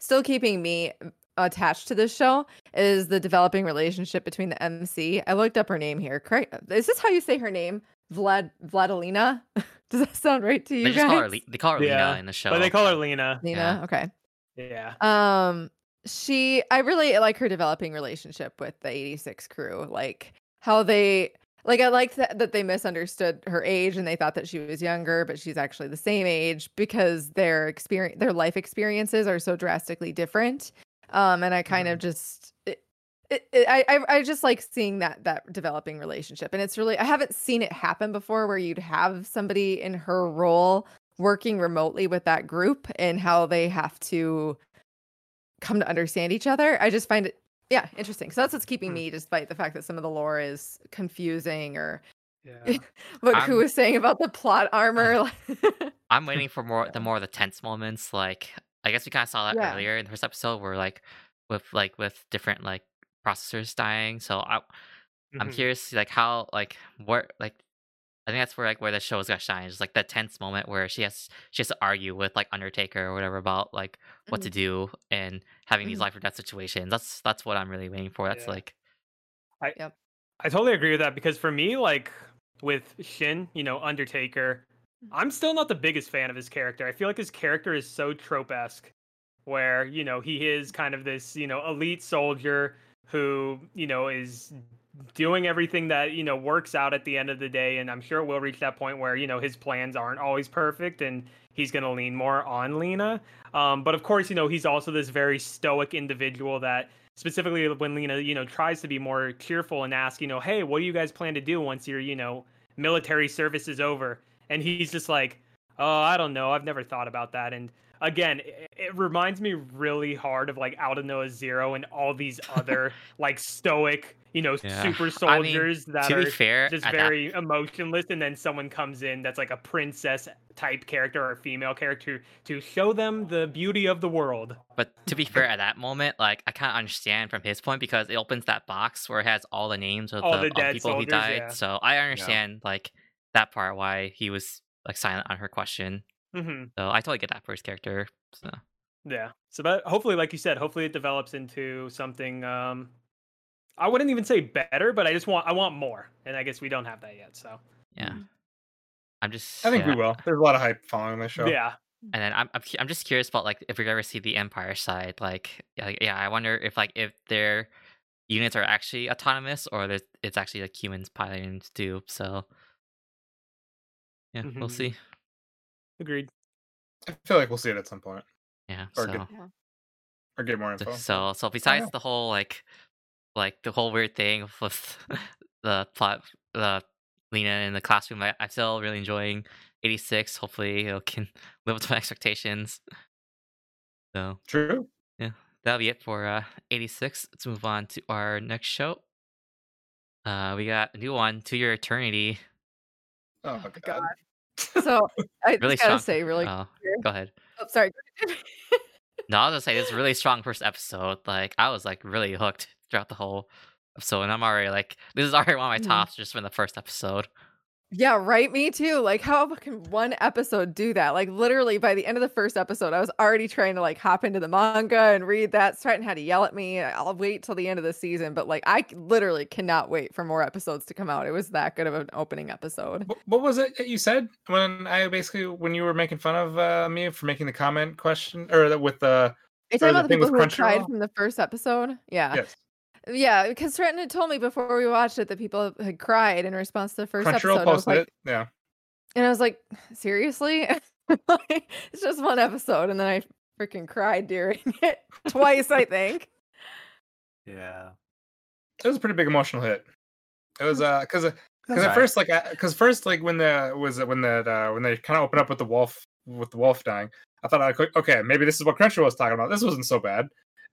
still keeping me attached to this show is the developing relationship between the MC. I looked up her name here. Correct? Is this how you say her name? Vlad Vladilina? *laughs* Does that sound right to you They guys? just call her Le- they call her Yeah, Lena in the show. But they call her Lena. Lena. Okay. Yeah. Um, she, I really like her developing relationship with the 86 crew. Like how they, like, I like that, that they misunderstood her age and they thought that she was younger, but she's actually the same age because their experience, their life experiences are so drastically different. Um, and I kind of just, it, it, I, I, I just like seeing that that developing relationship, and it's really I haven't seen it happen before where you'd have somebody in her role working remotely with that group and how they have to come to understand each other. I just find it yeah, interesting. So that's what's keeping Hmm. me despite the fact that some of the lore is confusing or Yeah. *laughs* what I'm- Ku was saying about the plot armor. *laughs* *laughs* I'm waiting for more the more of the tense moments. Like I guess we kind of saw that Yeah. earlier in the first episode, where like with like with different like processors dying. So I I'm Mhm. curious like how like what like I think that's where like where the show's gonna shine. Is like that tense moment where she has she has to argue with like Undertaker or whatever about like what to do and having these Mhm. life or death situations. That's that's what I'm really waiting for. That's Yeah. like I yep. I totally agree with that because for me, like with Shin, you know, Undertaker, I'm still not the biggest fan of his character. I feel like his character is so trope esque, where you know he is kind of this you know elite soldier who you know is doing everything that you know works out at the end of the day, and I'm sure we'll reach that point where you know his plans aren't always perfect, and he's going to lean more on Lena. Um, but of course, you know he's also this very stoic individual that specifically when Lena, you know, tries to be more cheerful and ask, you know, hey, what do you guys plan to do once your, you know, military service is over? And he's just like, oh, I don't know. I've never thought about that. And again, it, it reminds me really hard of like Aldnoah.Zero and all these *laughs* other like stoic, you know, Yeah. super I mean, soldiers that to are be fair, just at that very emotionless and then someone comes in that's like a princess type character or a female character to show them the beauty of the world But to be fair, at that moment, like I kind of understand from his point because it opens that box where it has all the names of All the, the of dead people who soldiers, died. yeah. So I understand like that part why he was like silent on her question. Hmm So I totally get that for his character. So Yeah. So, but hopefully, like you said, hopefully it develops into something. Um, I wouldn't even say better, but I just want I want more, and I guess we don't have that yet. So, yeah, Mm. I'm just I think yeah. we will. There's a lot of hype following this show. yeah, And then I'm I'm, I'm just curious about like if we ever see the Empire side. Like yeah, yeah, I wonder if like if their units are actually autonomous or there's- it's actually like humans piloting to do. So yeah, we'll Mhm. see. Agreed. I feel like we'll see it at some point Yeah. Or so. get- or get more So- info. So so besides the whole like like the whole weird thing *laughs* with the plot the Lena in the classroom. I, I'm still really enjoying 86. Hopefully, it can *laughs* live up to my expectations. So True. Yeah. That'll be it for uh, 86. Let's move on to our next show. Uh, we got a new one, To Your Eternity. Oh, my my God. god. So I Really gotta strong. say, really. Oh, go ahead. oh, sorry. No, I was gonna say a really strong first episode. Like I was like really hooked throughout the whole episode, and I'm already like this is already one of my Mhm. tops just from the first episode. Yeah, right. Me too. Like, how can one episode do that? Like, literally, by the end of the first episode, I was already trying to like hop into the manga and read that. Stratton had to yell at me. I'll wait till the end of the season, but like, I literally cannot wait for more episodes to come out. It was that good of an opening episode. What, was it that you said when I basically when you were making fun of uh, me for making the comment question or with the Are you talking about the thing people with who cried Crunchyroll? from the first episode? Yeah. yes Yeah, because Stratton had told me before we watched it that people had cried in response to the first Crunchyroll episode. and I was posted like, it. Yeah. And I was like, seriously? *laughs* Like, it's just one episode. And then I freaking cried during *laughs* it twice, I think. Yeah. It was a pretty big emotional hit. It was uh because because at alright. first like because first like when the was it when that uh when they kind of opened up with the wolf with the wolf dying, I thought like okay maybe this is what Crunchyroll was talking about. This wasn't so bad.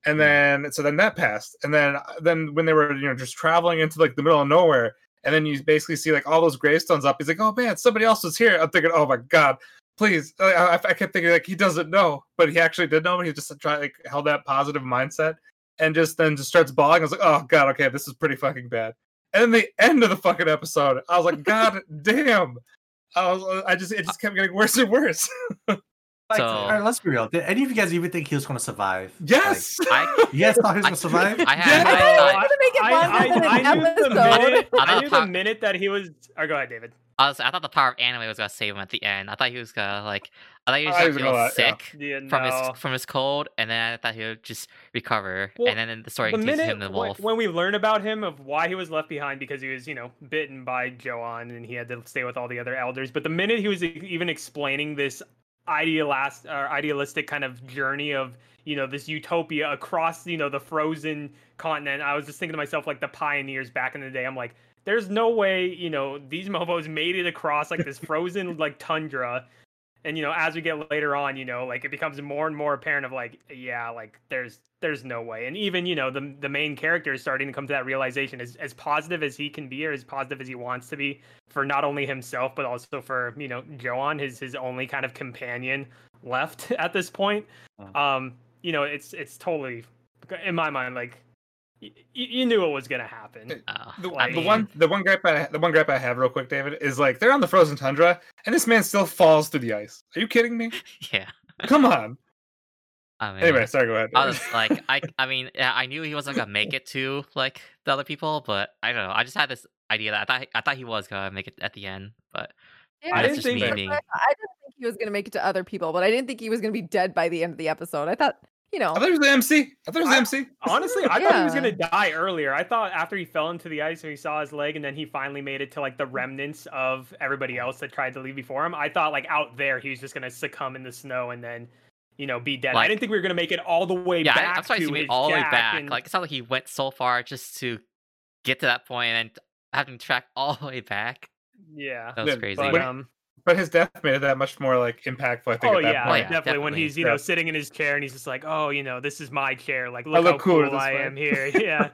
And then so then that passed, and then then when they were you know just traveling into like the middle of nowhere, and then you basically see like all those gravestones up. He's like, oh man, somebody else was here. I'm thinking, oh my god, please. I, I, kept thinking like he doesn't know, but he actually did know. But he just tried like held that positive mindset, and just then just starts bawling. I was like, oh god, okay, this is pretty fucking bad. And then the end of the fucking episode, I was like, god *laughs* damn. I was, I just, it just kept getting worse and worse. *laughs* Like, So- all right, let's be real. Did any of you guys even think he was going to survive? Yes. I- *laughs* You guys thought he was going to survive? I had, Yeah. I I thought, was gonna make it I, longer than I, an I knew the minute, I I knew the minute that he was. Or go ahead, David. I was I thought the power of anime was gonna save him at the end. I thought he was gonna like I thought he was I gonna was feel gonna let- yeah. sick Yeah, from his from his cold, and then I thought he would just recover, Well, and then the story the continues minute him the when, wolf. when we learn about him of why he was left behind because he was you know bitten by Joan and he had to stay with all the other elders but the minute he was even explaining this idealist or idealistic kind of journey of you know this utopia across you know the frozen continent. I was just thinking to myself like the pioneers back in the day. I'm like there's no way you know these mofos made it across like this frozen like tundra and you know as we get later on you know like it becomes more and more apparent of like yeah like there's there's no way and even you know the the main character is starting to come to that realization as as positive as he can be or as positive as he wants to be for not only himself but also for you know Joan his his only kind of companion left *laughs* at this point Uh. um you know it's it's totally in my mind like y- y- you knew it was gonna happen Oh, The, I the one, the one gripe, I, the one gripe I have, real quick, David, is like they're on the frozen tundra, and this man still falls through the ice. Are you kidding me? *laughs* yeah. Come on. I mean, Anyway, sorry. Go ahead. I was like, I, I mean, I knew he wasn't gonna make it to like the other people, but I don't know. I just had this idea that I thought, I thought he was gonna make it at the end, but Yeah, I didn't think me that- being. I, I didn't think he was gonna make it to other people, but I didn't think he was gonna be dead by the end of the episode. I thought, you know, I thought it was the MC. I thought it was the MC. Honestly, I thought he was gonna die earlier. I thought after he fell into the ice and he saw his leg, and then he finally made it to like the remnants of everybody else that tried to leave before him. I thought like out there he was just gonna succumb in the snow and then, you know, be dead. I didn't think we were gonna make it all the way Yeah, back I, I'm sorry to to made all the way back. and- Like it's not like he went so far just to get to that point and having to track all the way back. yeah, That was Yeah, crazy. but um, But his death made it that much more like impactful. I think. oh at that yeah, Oh, point. yeah, definitely. When he's you Yeah. know sitting in his chair and he's just like, oh, you know, this is my chair. Like, look, look how cooler cool I way." am here. *laughs* Yeah,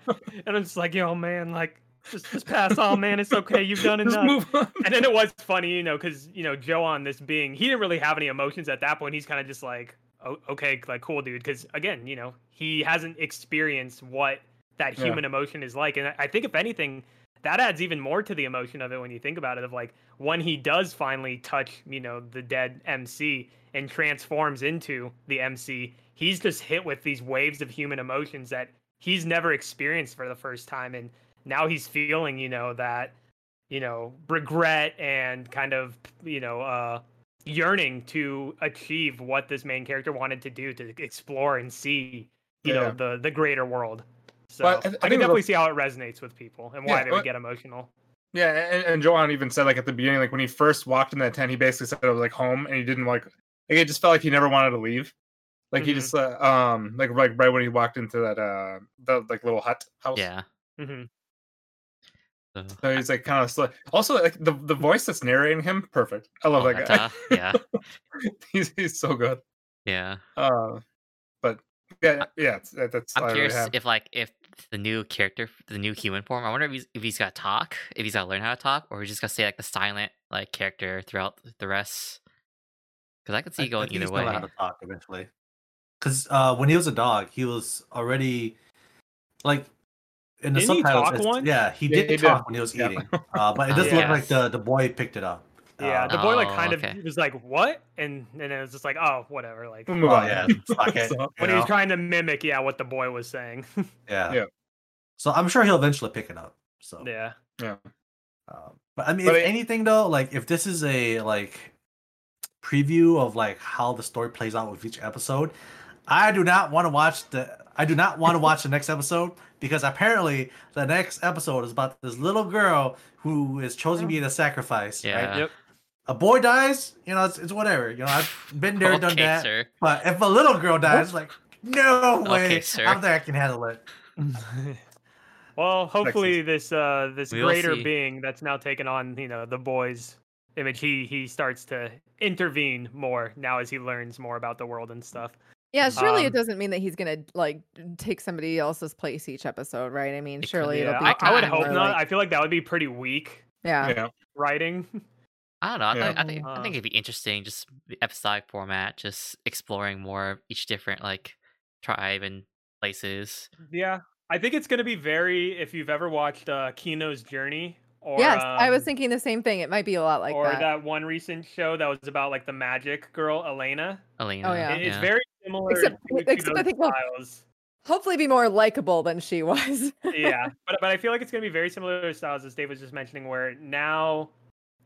and I'm just like, yo, man, like, just just pass on, man. It's okay. You've done *laughs* Just enough. move on. and then it was funny, you know, because you know Joan this being, he didn't really have any emotions at that point. He's kind of just like, oh, okay, like cool, dude. Because again, you know, he hasn't experienced what that Yeah. human emotion is like, and I- I think if anything, that adds even more to the emotion of it when you think about it. Of like when he does finally touch, you know, the dead MC and transforms into the MC, he's just hit with these waves of human emotions that he's never experienced for the first time, and now he's feeling, you know, that you know regret and kind of you know uh yearning to achieve what this main character wanted to do to explore and see you Yeah. know the the greater world so Well, I i, th- I can think it'll- definitely see how it resonates with people and why Yeah, they well- would get emotional Yeah, and, and Joanne even said like at the beginning, like when he first walked in that tent, he basically said it was like home, and he didn't like. Like it just felt like he never wanted to leave. Like he Mhm. just uh, um like like right when he walked into that uh the like little hut house. Yeah. Mm-hmm. So, So he's like kind of slow. Also, like the, the voice that's narrating him, perfect. I love oh, that guy. Nata, yeah, *laughs* he's he's so good. yeah. Uh, but yeah, yeah, it's, that- that's I'm curious if like if the new character, the new human form. I wonder if he's if he's got to talk, if he's got to learn how to talk, or he's just gonna stay like the silent like character throughout the rest. Because I could see I- I going think either way. learn how to talk eventually. Because uh, when he was a dog, he was already like in the Didn't he subtitles. talk it's- Yeah, he did he talk did. when he was Yeah. eating, *laughs* uh, but it Oh, doesn't look like the the boy picked it up. Yeah, the boy like Oh, kind okay. of was like, "What?" and and it was just like, "Oh, whatever." Like We'll move on. yeah, *laughs* fuck it. So- you when he was trying to mimic, yeah, what the boy was saying. *laughs* yeah. Yeah. So I'm sure he'll eventually pick it up. So yeah, yeah. Um, but I mean, But if it- anything though, like if this is a like preview of like how the story plays out with each episode, I do not want to watch the. I do not want to watch the next episode because apparently the next episode is about this little girl who is chosen to be the sacrifice. Yeah. Right? Yep. A boy dies, you know, it's, it's whatever. You know, I've been there, done that. sir. But if a little girl dies, like no way, Okay, sir. I don't think I can handle it. *laughs* well, hopefully this uh this We will greater see. being that's now taken on, you know, the boy's image, he he starts to intervene more now as he learns more about the world and stuff. Yeah, surely Um, it doesn't mean that he's gonna like take somebody else's place each episode, right? I mean, It could surely be. it'll be. I, I would hope more not. like- I feel like that would be pretty weak yeah. yeah. writing. *laughs* I don't know. I, Yeah. think, I think I Uh, think it'd be interesting, just the episodic format, just exploring more of each different like tribe and places. yeah, I think it's gonna be very. If you've ever watched uh, Kino's Journey, or yes, I was um, thinking the same thing. It might be a lot like or that. that. one recent show that was about like the magic girl Elaina. Elaina. Oh yeah. It- It's yeah. very similar Except- to, to except I those think we'll- Hopefully, be more likable than she was. yeah, but but I feel like it's gonna be very similar to styles as Dave was just mentioning, where now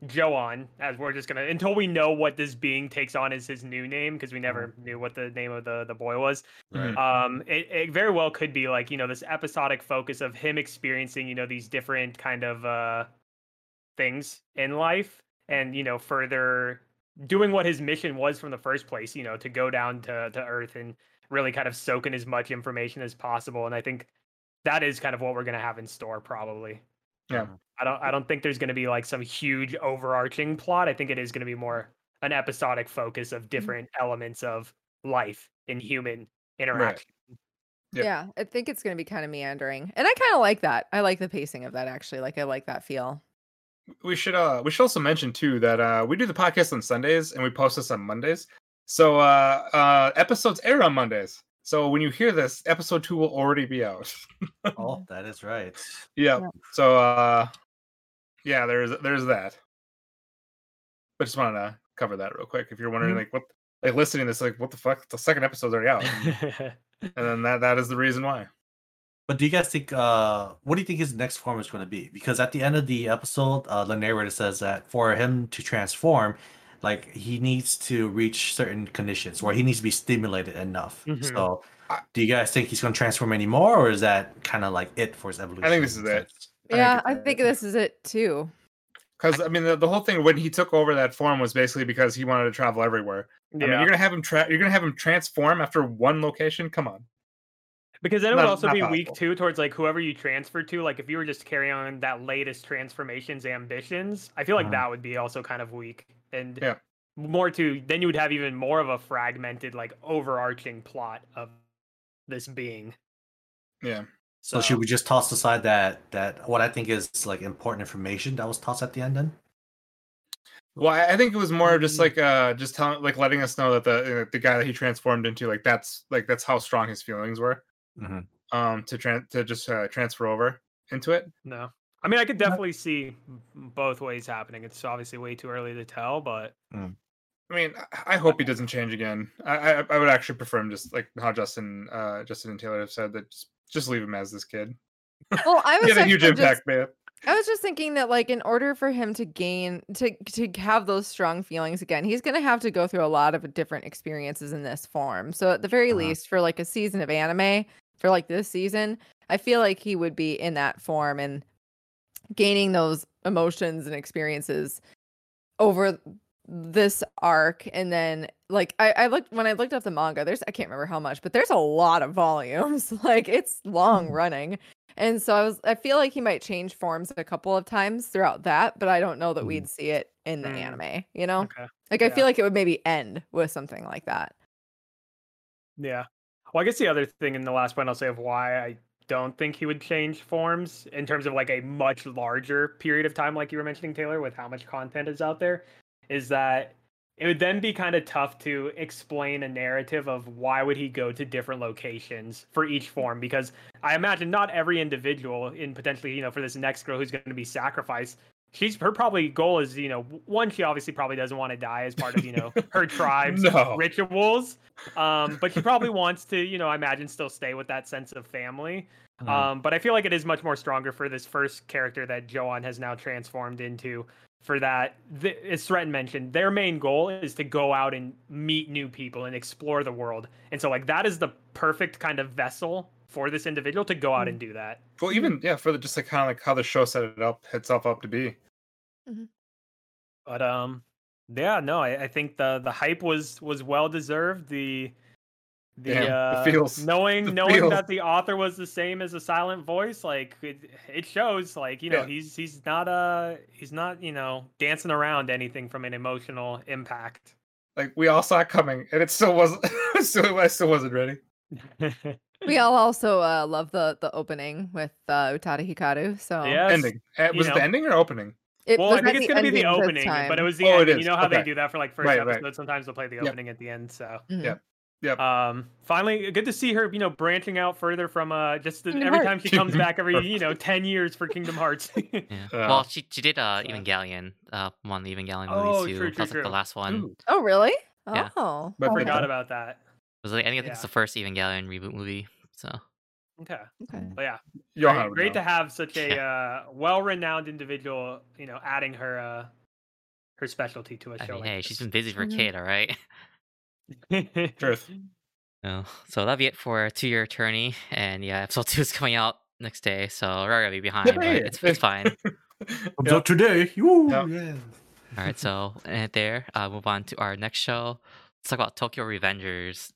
Joan, as we're just gonna until we know what this being takes on as his new name, because we never knew what the name of the the boy was. Mhm. Um, it, it very well could be like you know this episodic focus of him experiencing you know these different kind of uh things in life, and you know further doing what his mission was from the first place. You know to go down to to Earth and really kind of soak in as much information as possible. And I think that is kind of what we're gonna have in store probably. Yeah. I don't I don't think there's gonna be like some huge overarching plot. I think it is gonna be more an episodic focus of different elements of life and human interaction. Yep. Yeah, I think it's going to be kind of meandering, and I kind of like that. I like the pacing of that actually. Like I like that feel. we should uh we should also mention too that uh we do the podcast on Sundays and we post this on Mondays. So uh uh episodes air on Mondays. So when you hear this, episode two will already be out. *laughs* Oh, that is right. yeah. Yeah. So uh yeah, there's there's that. But just wanted to cover that real quick. If you're wondering Mhm. like what like listening to this, like what the fuck? The second episode's already out. *laughs* and then that that is the reason why. But do you guys think? Uh, what do you think his next form is going to be? Because at the end of the episode, uh, the narrator says that for him to transform, like he needs to reach certain conditions where he needs to be stimulated enough. Mhm. So, do you guys think he's going to transform anymore, or is that kind of like it for his evolution? I think this is it. yeah, it's I think this is it too. Because I mean, the, the whole thing when he took over that form was basically because he wanted to travel everywhere. I mean, yeah, you're gonna have him tra- you're gonna have him transform after one location. Come on. because then it would not- also not be weak too towards like whoever you transfer to. Like if you were just carrying on that latest transformations ambitions, I feel like Mhm. that would be also kind of weak. And Yeah. more to then you would have even more of a fragmented, like overarching plot of this being. Yeah. So should we just toss aside that that what I think is like important information that was tossed at the end? Then Well, I I think it was more of just Mm. like uh just telling like letting us know that the uh, the guy that he transformed into like that's like that's how strong his feelings were. Mhm. Um, to tran to just uh, transfer over into it. No. I mean, I could definitely see both ways happening. It's obviously way too early to tell, but I mean, I- I hope he doesn't change again. I I, I would actually prefer him just like how Justin uh Justin and Taylor have said that just just leave him as this kid. Well, I *laughs* was had a huge actually just- impact, man. I was just thinking that like in order for him to gain to to have those strong feelings again, he's going to have to go through a lot of different experiences in this form. So at the very Uh-huh. least for like a season of anime, for like this season, I feel like he would be in that form and gaining those emotions and experiences over this arc and then like I, I looked when I looked up the manga, there's I can't remember how much, but there's a lot of volumes. *laughs* like it's long running. And so I was I feel like he might change forms a couple of times throughout that, but I don't know that Mm. we'd see it in the Mm. anime, you know? Okay. Like I Yeah. feel like it would maybe end with something like that. Yeah. Well, I guess the other thing in the last point I'll say of why I don't think he would change forms in terms of like a much larger period of time, like you were mentioning, Taylor, with how much content is out there, is that it would then be kind of tough to explain a narrative of why would he go to different locations for each form because i imagine not every individual in potentially you know for this next girl who's going to be sacrificed she's her probably goal is you know one she obviously probably doesn't want to die as part of you know her *laughs* tribe's No. rituals um but she probably wants to you know i imagine still stay with that sense of family Mhm. um but i feel like it is much more stronger for this first character that joan has now transformed into for that th- as Stretton mentioned their main goal is to go out and meet new people and explore the world and so like that is the perfect kind of vessel for this individual to go out and do that Well, even yeah, for the just like kind of like how the show set it up itself up to be. but um yeah no i, I think the the hype was was well deserved the the Damn, the uh feels- knowing the knowing feels. that the author was the same as a silent voice like it, it shows like you know Yeah. he's he's not uh he's not you know dancing around anything from an emotional impact Like we all saw it coming, and it still wasn't. *laughs* still, I still wasn't ready. We all also uh, love the the opening with uh, Utada Hikaru. So Yes. ending. Uh, you Was it know. the ending or opening? it well, was I think it's the gonna be the opening, but it was the Oh, end. You know how they do that for like first Right, right. episode. Sometimes they'll play the Yep. opening at the end. So Mhm. Yep. Yep. um, finally, good to see her. You know, branching out further from uh, just the, every Hearts. time she comes back every you know *laughs* ten years for Kingdom Hearts. *laughs* Yeah. Uh, well, she she did uh so- Evangelion, uh one of the Evangelion Oh, movies too. true, that true, was like the last one. Ooh. Oh, really? Yeah. Oh, But okay. Forgot about that. It was like, I think I think it's the first Evangelion reboot movie. So Okay, Okay. but yeah, Johan great, would great to have such *laughs* a uh, well-renowned individual. You know, adding her uh, her specialty to a I show. mean, like hey, she's been busy for a Mhm. kid, all right. *laughs* Truth. No. So that'll be it for To Your Eternity, and yeah, episode two is coming out next day, so we're gonna be behind, but Yippee! it's it's fine. *laughs* Comes Yep. out today. Woo, Yep. yeah. All right, so and there, uh, move on to our next show. Let's talk about Tokyo Revengers.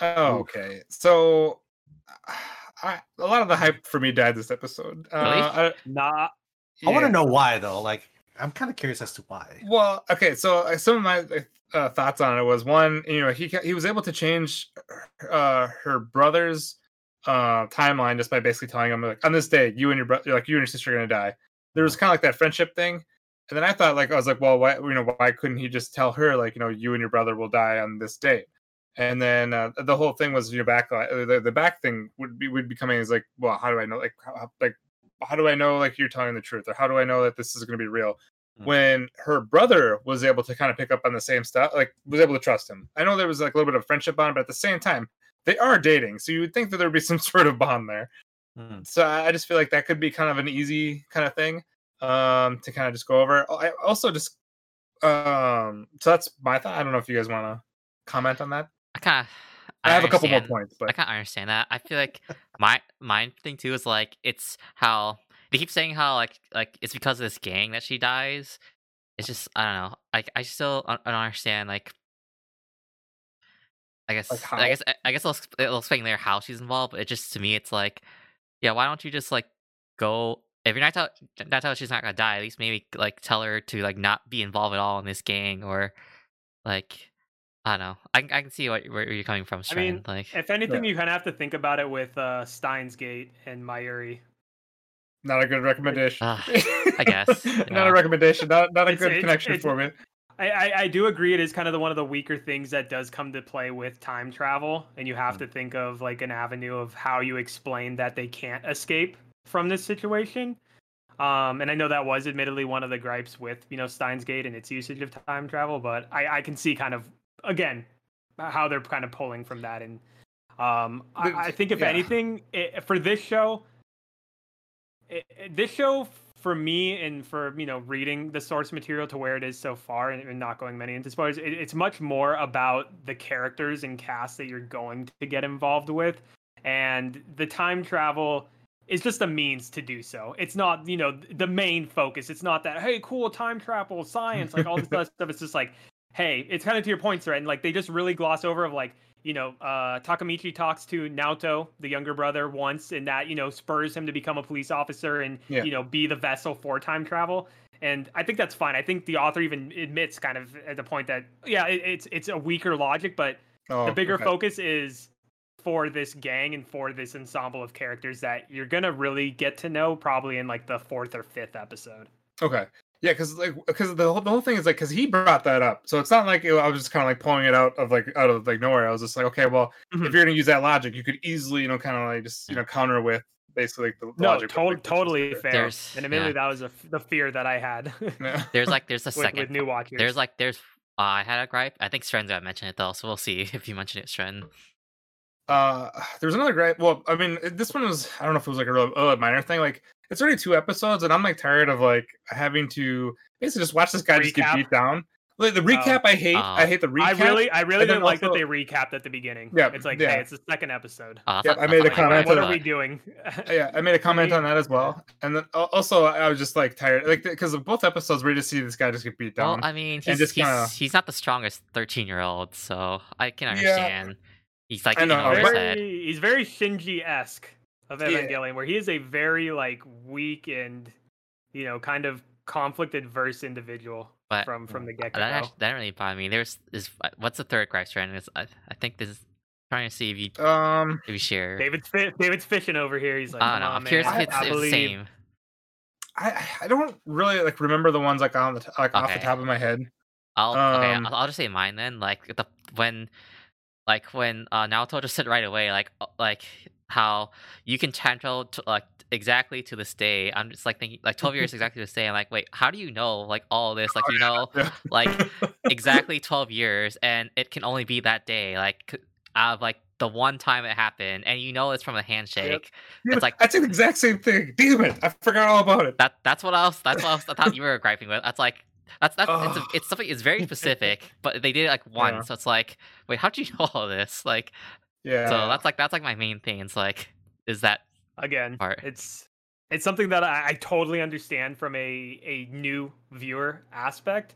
Oh, okay. So, *sighs* I, a lot of the hype for me died this episode. Uh, I, Nah, I want to know why though. Like, I'm kind of curious as to why. Well, okay, so uh, some of my uh, thoughts on it was one, you know, he he was able to change uh, her brother's uh, timeline just by basically telling him like on this day, you and your brother, like you and your sister are gonna die. There was kind of like that friendship thing, and then I thought like I was like, well, why you know why couldn't he just tell her like you know you and your brother will die on this date? And then uh, the whole thing was your back uh, the, the back thing would be would be coming as like, well, how do I know like how, like how do I know like you're telling the truth or how do I know that this is going to be real? Mm. When her brother was able to kind of pick up on the same stuff, like was able to trust him. I know there was like a little bit of friendship bond, but at the same time, they are dating, so you would think that there would be *laughs* some sort of bond there. Hmm. So I I just feel like that could be kind of an easy kind of thing um to kind of just go over. I also just um so that's my thought. I don't know if you guys want to comment on that. I kind of I, have a couple more points, but I kind of understand that. I feel like my my thing too is like it's how they keep saying how like like it's because of this gang that she dies. It's just I don't know. Like I still I I don't understand. Like I guess Like I guess I guess it'll, ex- it'll explain later how she's involved. But it just to me it's like yeah. Why don't you just like go if you're not tell not tell her she's not gonna die? At least maybe like tell her to like not be involved at all in this gang or like. I don't know. I, can- I can see what, where you're coming from, I mean, like, if anything, you kind of have to think about it with uh, Steins Gate and Mayuri. not a good recommendation. Ah, I guess, *laughs* not yeah. a recommendation. Not not a It's- good it's- connection it's- for me. I, I, I do agree it is kind of the one of the weaker things that does come to play with time travel and you have Mm. to think of like an avenue of how you explain that they can't escape from this situation um and i know that was admittedly one of the gripes with you know steins gate and its usage of time travel but i i can see kind of again how they're kind of pulling from that. And um i, I think if yeah. anything it, for this show it, it- this show for me and for you know reading the source material to where it is so far and, and not going many into spoilers it, it's much more about the characters and cast that you're going to get involved with. And the time travel is just a means to do so. It's not you know the main focus. It's not that hey cool time travel science like all this other *laughs* stuff. It's just like hey it's kind of to your points right and like they just really gloss over of like you know, uh, Takemichi talks to Naoto, the younger brother, once, and that you know spurs him to become a police officer and Yeah. you know be the vessel for time travel. And I think that's fine. I think the author even admits, kind of at the point that yeah, it, it's it's a weaker logic, but Oh, the bigger okay. focus is for this gang and for this ensemble of characters that you're gonna really get to know probably in like the fourth or fifth episode. Okay. Yeah, because like because the whole, the whole thing is like because he brought that up, so it's not like it- I was just kind of like pulling it out of like out of like nowhere. I was just like, okay, well, Mhm. if you're gonna use that logic, you could easily you know kind of like just you know counter with basically like the, the No, logic. to- like, totally fair. There's- and admittedly, yeah. that was a f the fear that I had *laughs* Yeah. *laughs* There's like there's a with, second. with new watchers. There's like there's uh, I had a gripe. I think Stren's gonna mention it though, so we'll see *laughs* if you mention it, Stren. Uh, *sighs* there's another gripe. Well, I mean, this one was. I don't know if it was like a real, a minor thing. Like, it's already two episodes, and I'm like tired of like having to basically just watch this guy just get beat down. Like the recap, I hate. Oh. I hate the recap. I really, I really and then didn't like that they recapped at the beginning. Yeah, it's like, yeah. hey, it's the second episode. Uh, Yep, thought- I made a comment What are we doing? *laughs* yeah, I made a comment on that as well. And then also, I was just like tired, like because of both episodes, we just see this guy just get beat Well, down. I mean, he's just he's, kinda- he's not the strongest 13 year old, so I can Yeah. understand. He's like I in know, over his but- head. very, he's very Shinji esque of Yeah. Evangelion, where he is a very like weak and you know kind of conflict adverse individual But from from the get go. actually, that didn't really bother me. There's is what's the third gripe, Stren? Is I, I think this is trying to see if you um, if you share. David's David's fishing over here. He's like, I Come don't know. I'm man. curious if it's, I it's the believe. same. I I don't really like remember the ones like on the t- like off the top of my head. I'll okay. Um, I'll, I'll just say mine then. Like the when, like when uh, Naoto just said right away, like uh, like how you can travel to like exactly to this day. I'm just like thinking like 12 years *laughs* exactly to this day. I'm like, wait, how do you know like all this? Like you know *laughs* like *laughs* exactly 12 years, and it can only be that day. Like out of like the one time it happened, and you know it's from a handshake. Yeah, It's like- I'd the exact same thing. Damn it, I forgot all about it. That that's what else. That's what else I thought you were griping with. That's like. That's that's it's, a, it's *sighs* something it's very specific, but they did it like once. Yeah. So it's like, wait, how'd you know all this? Like, Yeah. So that's like that's like my main thing. It's like, is that again Part. it's it's something that I, I totally understand from a a new viewer aspect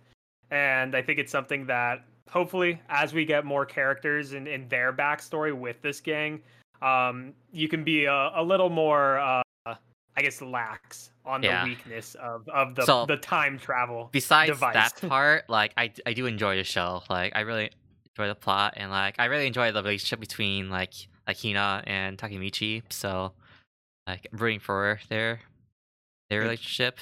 and i think it's something that hopefully as we get more characters in, in their backstory with this gang um you can be a, a little more uh i guess lax on Yeah. the weakness of of the So, the time travel besides device. that *laughs* part? Like, I I do enjoy the show. Like, I really enjoy the plot, and like I really enjoy the relationship between like like Hina and Takemichi. So, like, rooting for their their relationship.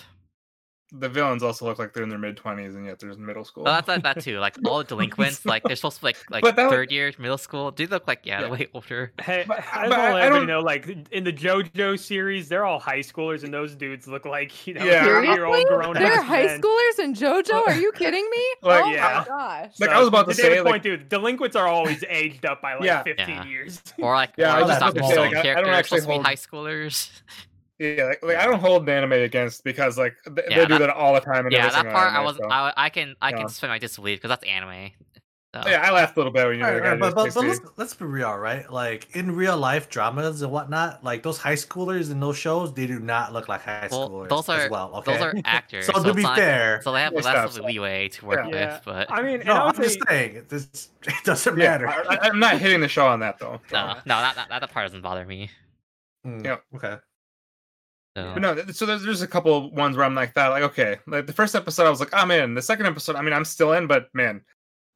The villains also look like they're in their mid twenties, and yet they're middle school. Oh, well, that's that, that too. Like *laughs* all delinquents, like they're supposed to be like like But that third year middle school. Do look like yeah, Yeah. they're way older. Hey, But- I but I- I don't- know, like in the JoJo series, they're all high schoolers, and those dudes look like you know, Yeah. thirty-year-old Seriously? grown They're high schoolers in JoJo? Are you kidding me? *laughs* Like, oh yeah. my gosh. Like, I was about to David's say, like- point, dude, delinquents are always *laughs* aged up by like Yeah. 15 Yeah. years. Or like Yeah, or I was just about Dr. to say, Stone like, I- I don't characters actually supposed to be high schoolers. Yeah, like, like I don't hold the anime against because like th- Yeah, they do that- that all the time. In yeah, every that single part I was so- I, I can I Yeah. can suspend my disbelief because that's anime. So. yeah, I laughed a little bit when you know Alright, the but, but, but let's, let's be real, right? Like in real life dramas and whatnot, like those high schoolers in those shows, they do not look like high Well, schoolers those are as well. Okay, those are *laughs* actors. so to be not- fair, so they have Yeah, less stop, of a stop. leeway to work Yeah. Yeah. with. But I mean, no, I I'm would just saying this *laughs* it doesn't Yeah, matter. I, I'm not hitting the show on that though. no, no, that, that that part doesn't bother me. Mm, Yeah. Okay. So. But no, so there's, there's a couple ones where I'm like that, like okay, like the first episode I was like I'm in. The second episode, I mean I'm still in, but man,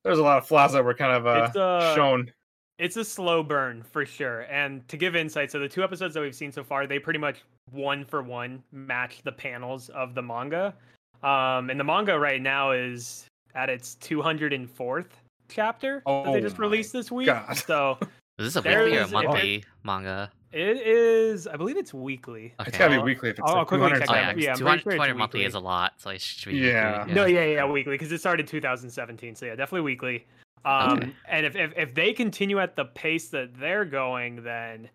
there's a lot of flaws that were kind of uh, It's, uh, shown. it's a slow burn for sure. And to give insight, so the two episodes that we've seen so far, they pretty much one for one match the panels of the manga. Um, and the manga right now is at its 204th chapter that they Oh just released this week. God. So *laughs* Is this a weekly or a is- if it- monthly manga? It is, I believe it's weekly. Okay. It's gotta be weekly if it's I'll- like I'll quickly 200 check Oh yeah, yeah, 200, sure 200 monthly is a lot, so it should be. Yeah. weekly, No, yeah, yeah, weekly because it started 2017. So yeah, definitely weekly. Um, Okay. and if, if if they continue at the pace that they're going, then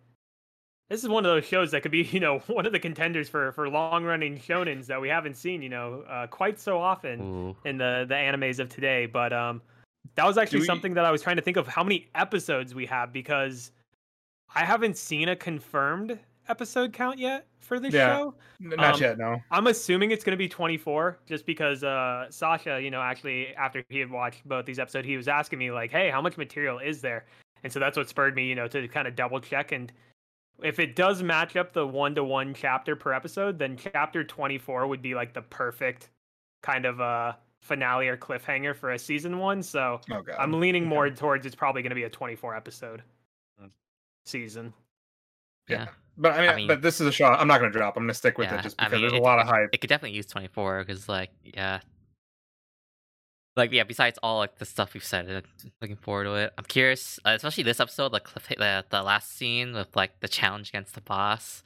this is one of those shows that could be, *laughs* you know, one of the contenders for for long running shonens that we haven't seen, you know, uh, quite so often Ooh. in the the animes of today. But um, that was actually we- something that I was trying to think of how many episodes we have because I haven't seen a confirmed episode count yet for this Yeah. show. Not um, yet, no. I'm assuming it's going to be 24 just because uh Sasha, you know, actually after he had watched both these episodes, he was asking me like, "Hey, how much material is there?" and so that's what spurred me, you know, to kind of double check and if it does match up the one to one chapter per episode, then chapter 24 would be like the perfect kind of uh finale or cliffhanger for a season one. So Oh. I'm leaning more towards it's probably going to be a 24 episode. Season. Yeah. Yeah. but I mean, I mean- but this is a shot. I'm not gonna drop. I'm gonna stick with Yeah, it just I because mean, there's a lot of hype. It could definitely use 24 because, like, yeah. Like, yeah, besides all, like, the stuff we've said, looking forward to it. I'm curious, uh, especially this episode, like the, the last scene with, like, the challenge against the boss.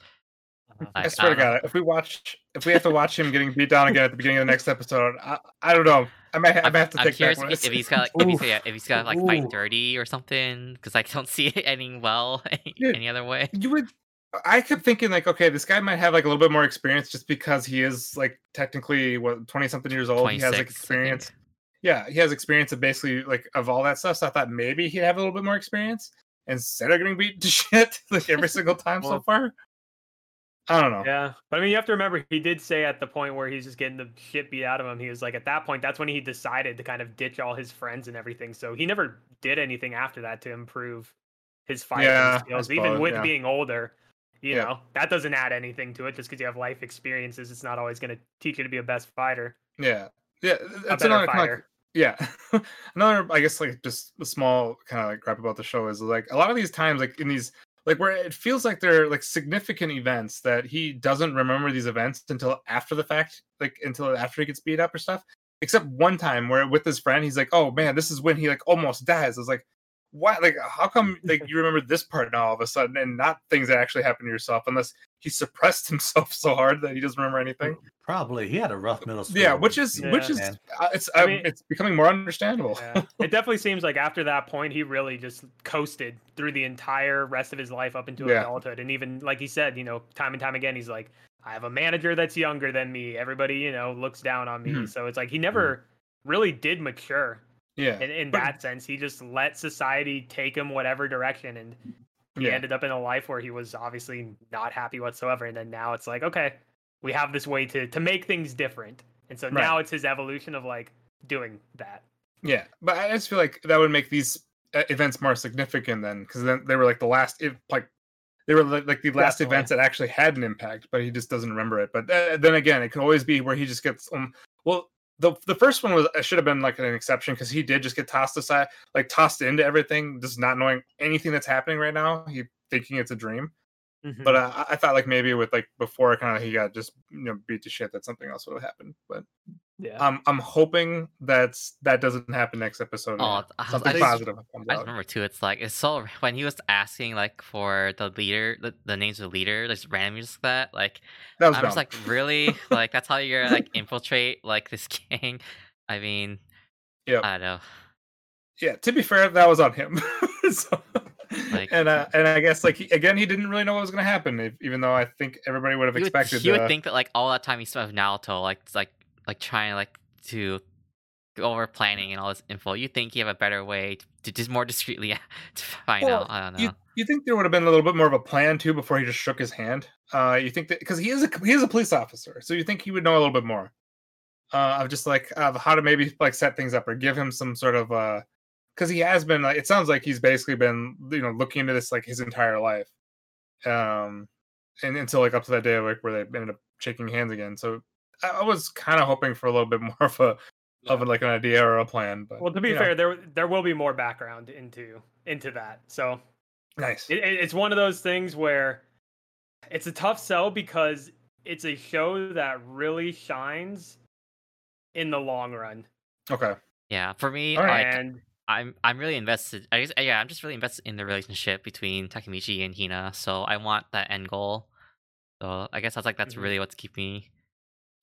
Uh-huh. I Like, swear to don't know. God, if we watch, if we have to watch him getting beat down again at the beginning of the next episode, I, I don't know. I might, I might have to I'm take curious back if, what he's got like, if he's, yeah, if he's got like fight dirty or something because I don't *laughs* see it ending well *laughs* any, Dude. any other way. You would. I kept thinking like, okay, this guy might have like a little bit more experience just because he is like technically what twenty something years old. He has like experience. Yeah, he has experience of basically like of all that stuff. So I thought maybe he'd have a little bit more experience instead of getting beat to *laughs* shit like every single time so far. I don't know. Yeah, but I mean, you have to remember he did say at the point where he's just getting the shit beat out of him. He was like, at that point, that's when he decided to kind of ditch all his friends and everything. So he never did anything after that to improve his fighting Yeah, skills, even with yeah. being older. You Yeah. know, that doesn't add anything to it. Just because you have life experiences, it's not always going to teach you to be a best fighter, Yeah, yeah. That's another fighter. yeah *laughs* another i guess like just a small kind of like crap about the show is like a lot of these times like in these like where it feels like they're like significant events that he doesn't remember these events until after the fact like until after he gets beat up or stuff except one time where with his friend he's like oh man this is when he like almost dies. I was like what like how come *laughs* like you remember this part now all of a sudden and not things that actually happened to yourself unless he suppressed *laughs* himself so hard that he doesn't remember anything Probably he had a rough middle school. yeah which is which is man. uh, it's I mean- it's becoming more understandable Yeah. it definitely seems like after that point, he really just coasted through the entire rest of his life up into Yeah. adulthood. And even like he said, you know, time and time again, he's like, I have a manager that's younger than me. Everybody, you know, looks down on me. Mhm. So it's like he never really did mature yeah in, in that sense. He just let society take him whatever direction. And he yeah ended up in a life where he was obviously not happy whatsoever. And then now it's like, okay, we have this way to to make things different. And so Right. now it's his evolution of like doing that. Yeah, but I just feel like that would make these uh, events more significant then, because then they were like the last, if like they were like, like the last Definitely. events that actually had an impact, but he just doesn't remember it. But uh, then again, it can always be where he just gets um. Well, the the first one was should have been like an exception because he did just get tossed aside, like tossed into everything, just not knowing anything that's happening right now. He thinking it's a dream. Mhm. But uh, I- I thought like maybe with like before kind of he got just you know beat to shit that something else would have happened. But yeah. I'm I'm hoping that's that doesn't happen next episode. Oh, yeah. I- I Something just- positive comes I just remember too. It's like it's so when he was asking like for the leader, the, the names of the leader, like just randomly just that. Like That was I'm dumb. just like, really? *laughs* like that's how you're like infiltrate like this *laughs* gang? I mean, Yep. I don't know. yeah. To be fair, that was on him. *laughs* so, Like- and uh, and I guess like he, again, he didn't really know what was going to happen. If, even though I think everybody would have You would, expected. you would uh, think that like all that time he spent with Naoto, like it's like like trying like to go over planning and all this info. You think you have a better way to, to just more discreetly *laughs* to find Well, out. I don't know. you you think there would have been a little bit more of a plan too before he just shook his hand? Uh, you think that because he is a he is a police officer, so you think he would know a little bit more uh, of just like of how to maybe like set things up or give him some sort of uh because he has been like it sounds like he's basically been you know looking into this like his entire life um and until like up to that day like where they ended up shaking hands again so i, I was kind of hoping for a little bit more of a of a, like an idea or a plan but Well, to be you know, fair, there there will be more background into into that. So nice it, it- it's one of those things where it's a tough sell because it's a show that really shines in the long run. okay yeah, for me, All like and I'm I'm really invested. I guess yeah, I'm just really invested in the relationship between Takemichi and Hina. So I want that end goal. So I guess that's like that's Mhm. really what's keeping me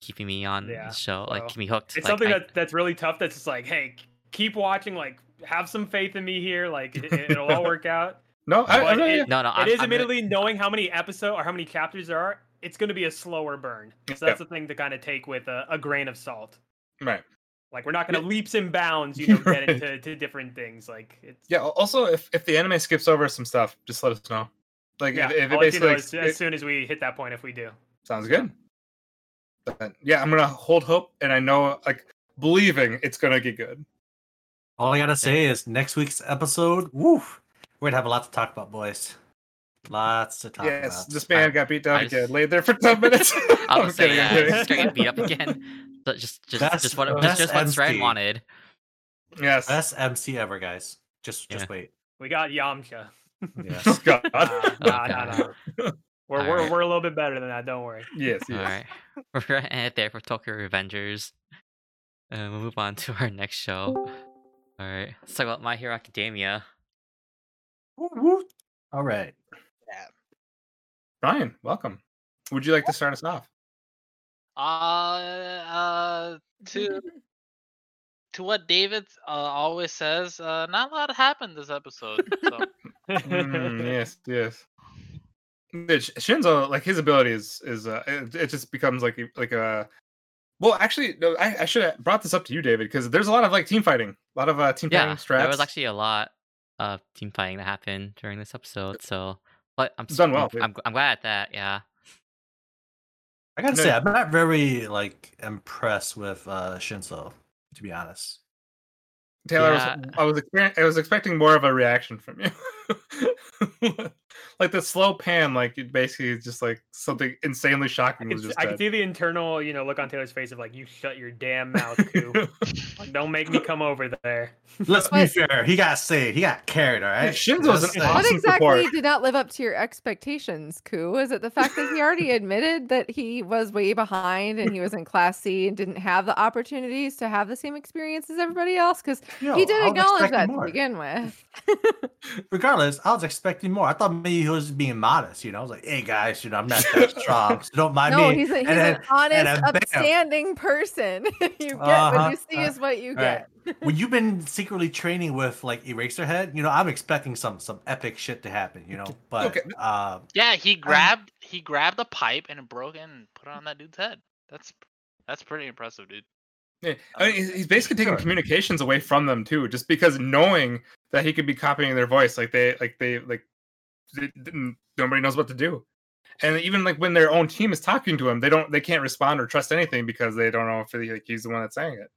keeping me on Yeah, the show, like well, keep me hooked. it's like, something I- that that's really tough. That's just like, hey, keep watching. Like, have some faith in me here. Like, it, will all *laughs* work out. no I, I But know it- no no It I'm, is I'm really- admittedly knowing how many episodes or how many chapters there are. It's going to be a slower burn. So that's the thing to kind of take with a, a grain of salt. right Like we're not going to leaps and bounds, you *laughs* know, get into to different things. Like it's Yeah. Also, if if the anime skips over some stuff, just let us know. Like yeah. if, if it I'll you know basically as, as soon as we hit that point if we do. sounds good. But yeah, I'm gonna hold hope, and I know like believing it's gonna get good. All I gotta say is next week's episode, woo, We're gonna have a lot to talk about, boys. Lots to talk Yes, about. this man got beat down I again. just- Laid there for ten *laughs* minutes. I I'm was saying, kidding, I'm yeah, kidding. he's gonna get beat up again. So just, just, Best- just what, just, best just what Sren wanted. Yes. Best MC ever, guys. Just just Yeah. wait. We got Yamcha. Yes. *laughs* Oh, God. *laughs* Nah, nah, Okay. nah, nah. We're, we're, Alright. we're a little bit better than that. Don't worry. yes. All yes. right, we're gonna end it there for Tokyo Revengers. And we'll move on *laughs* to our next show. All right, let's talk about My Hero Academia. Woo, woo. All right. Ryan, welcome. Would you like to start us off? Uh, uh, to *laughs* to what David uh, always says, uh, not a lot happened this episode. So *laughs* Mm, yes, yes. The Sh- Shinso, like his ability is is uh, it, it just becomes like like a. Well, actually, no, I, I should have brought this up to you, David, because there's a lot of like team fighting, a lot of uh, team Yeah, fighting strats. there was actually a lot of team fighting that happened during this episode. So, but I'm It's done well, I'm, I'm, I'm glad at that. Yeah. I gotta No. say, I'm not very like impressed with uh Shinso, to be honest. Taylor, Yeah. was, I was I was expecting more of a reaction from you, *laughs* like the slow pan, like it basically is just like something insanely I shocking can, was just I can see the internal, you know, look on Taylor's face of like, you shut your damn *laughs* mouth, Ku. Like, Don't make me come over there. Let's be fair. He got saved. He got carried. All right. Shinso's Let's an say- What exactly support. did not live up to your expectations, Ku? Is it the fact that he already admitted that he was way behind and he was in class C and didn't have the opportunities to have the same experience as everybody else? Because he did acknowledge that more. to begin with. *laughs* Regardless, I was expecting more. I thought maybe he was being modest. You know, I was like, "Hey guys, you know, I'm not that *laughs* strong, so don't mind no, me." he's, a, he's then- an honest, then bam. upstanding person. *laughs* you get what Uh-huh, you see uh, is what you right. get. *laughs* when you've been secretly training with like Eraserhead, you know, I'm expecting some some epic shit to happen. You know, but Okay. uh, yeah, he grabbed he grabbed a pipe and it broke it and put it on that dude's head. That's that's pretty impressive, dude. Yeah, I mean, he's, he's basically taking Sure. communications away from them too, just because knowing that he could be copying their voice, like they, like they, like they, didn't- nobody knows what to do, and even like when their own team is talking to him, they don't, they can't respond or trust anything because they don't know if he, like, he's the one that's saying it.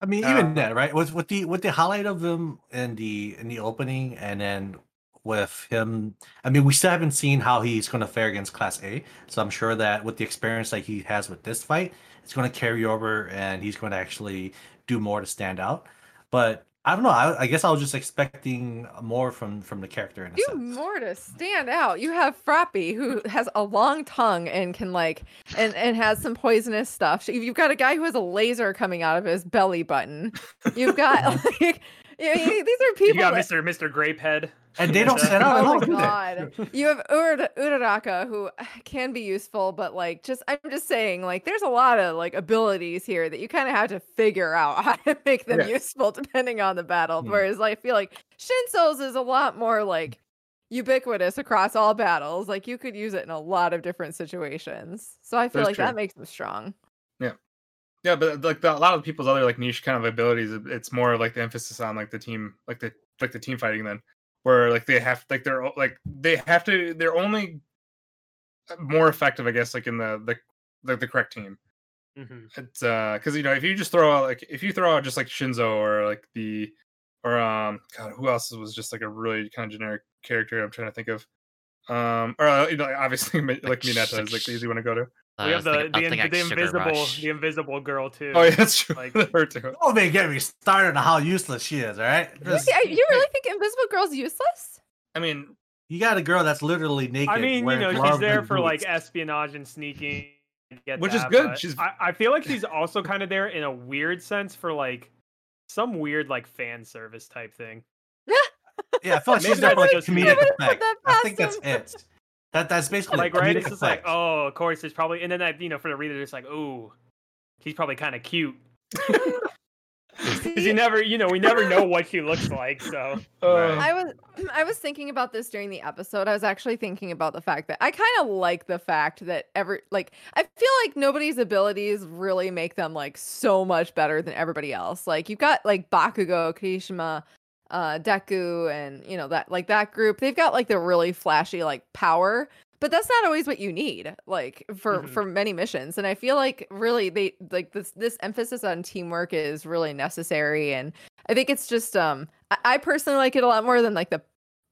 I mean, Uh, even that, right? With with the with the highlight of him in the in the opening, and then with him, I mean, we still haven't seen how he's going to fare against Class A. So I'm sure that with the experience that he has with this fight, it's going to carry over, and he's going to actually do more to stand out. But I don't know. I, I guess I was just expecting more from from the character in a Do sense. more to stand out. You have Froppy, who has a long tongue and can like and and has some poisonous stuff. You've got a guy who has a laser coming out of his belly button. You've got *laughs* like you know, these are people. You got that- Mr. Mr. Grapehead. And they don't set out at Oh all. my god! You have Ur- Uraraka, who can be useful, but like, just I'm just saying, like, there's a lot of like abilities here that you kind of have to figure out *laughs* how to make them Yeah. useful depending on the battle. Hmm. Whereas I feel like Shinso's is a lot more like ubiquitous across all battles. Like you could use it in a lot of different situations. So I feel That's like that makes them strong. Yeah, Yeah, but like the, a lot of people's other like niche kind of abilities, it's more of like the emphasis on like the team, like the like the team fighting. Then where like they have like they're like they have to they're only more effective, I guess, like in the the like the correct team. hmm It's uh because you know if you just throw out like if you throw out just like Shinso or like the or um God who else was just like a really kind of generic character I'm trying to think of um or uh, you know obviously *laughs* like Mineta is like the easy one to go to. Uh, we have the thinking- I the, in- the invisible Rush. the invisible girl too. Oh yeah, that's true. Like- *laughs* Her too. Oh man, get me started on how useless she is. All right, Just- You, you really *laughs* think Invisible Girl's useless? I mean, you got a girl that's literally naked. I mean, you know, she's there and for like espionage and sneaking. I get Which is good, she's- I, I feel like *laughs* she's also kind of there in a weird sense for like some weird like fan service type thing. Yeah, I feel like she's there for like that's comedic I wouldn't put effect. I think that's it. That that's basically Like right, it's just like oh, of course, it's probably and then that you know for the reader, it's like oh, he's probably kind of cute because you never you know we never know what she looks like. So *laughs* uh, I was *clears throat* I was thinking about this during the episode. I was actually thinking about the fact that I kind of like the fact that every like I feel like nobody's abilities really make them like so much better than everybody else. Like you've got like Bakugo, Kirishima, uh Deku and you know that like that group. They've got like the really flashy like power, but that's not always what you need like for Mhm. for many missions. And I feel like really they like this this emphasis on teamwork is really necessary and I think it's just um I, I personally like it a lot more than like the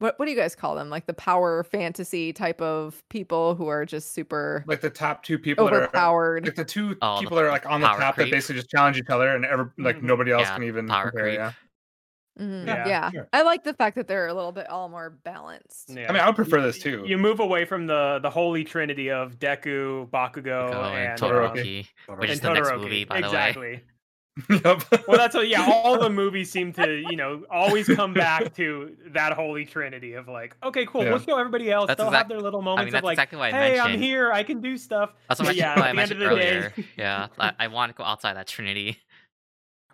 what what do you guys call them? Like the power fantasy type of people who are just super Like the top two people that are overpowered. like the two Oh, the people that are like on the top creep. that basically just challenge each other and ever like Mhm. nobody else Yeah, can even power compare. creep. Yeah. Mhm. Yeah, Yeah, sure. I like the fact that they're a little bit all more balanced. Yeah. I mean, I would prefer You- this too. You move away from the the holy trinity of Deku, Bakugo, Go and and, Todoroki. um, which and is the next movie, by the way. exactly. *laughs* yep. Well, that's what. Yeah, all the *laughs* movies seem to, you know, always come back to that holy trinity of like, okay, cool. Yeah. We'll show everybody else. That's They'll exact- have their little I moments mean, of like, exactly what I hey, I'm here. I can do stuff. That's what, But yeah, yeah, I at the end of mentioned the day- yeah, I, I want to go outside that trinity.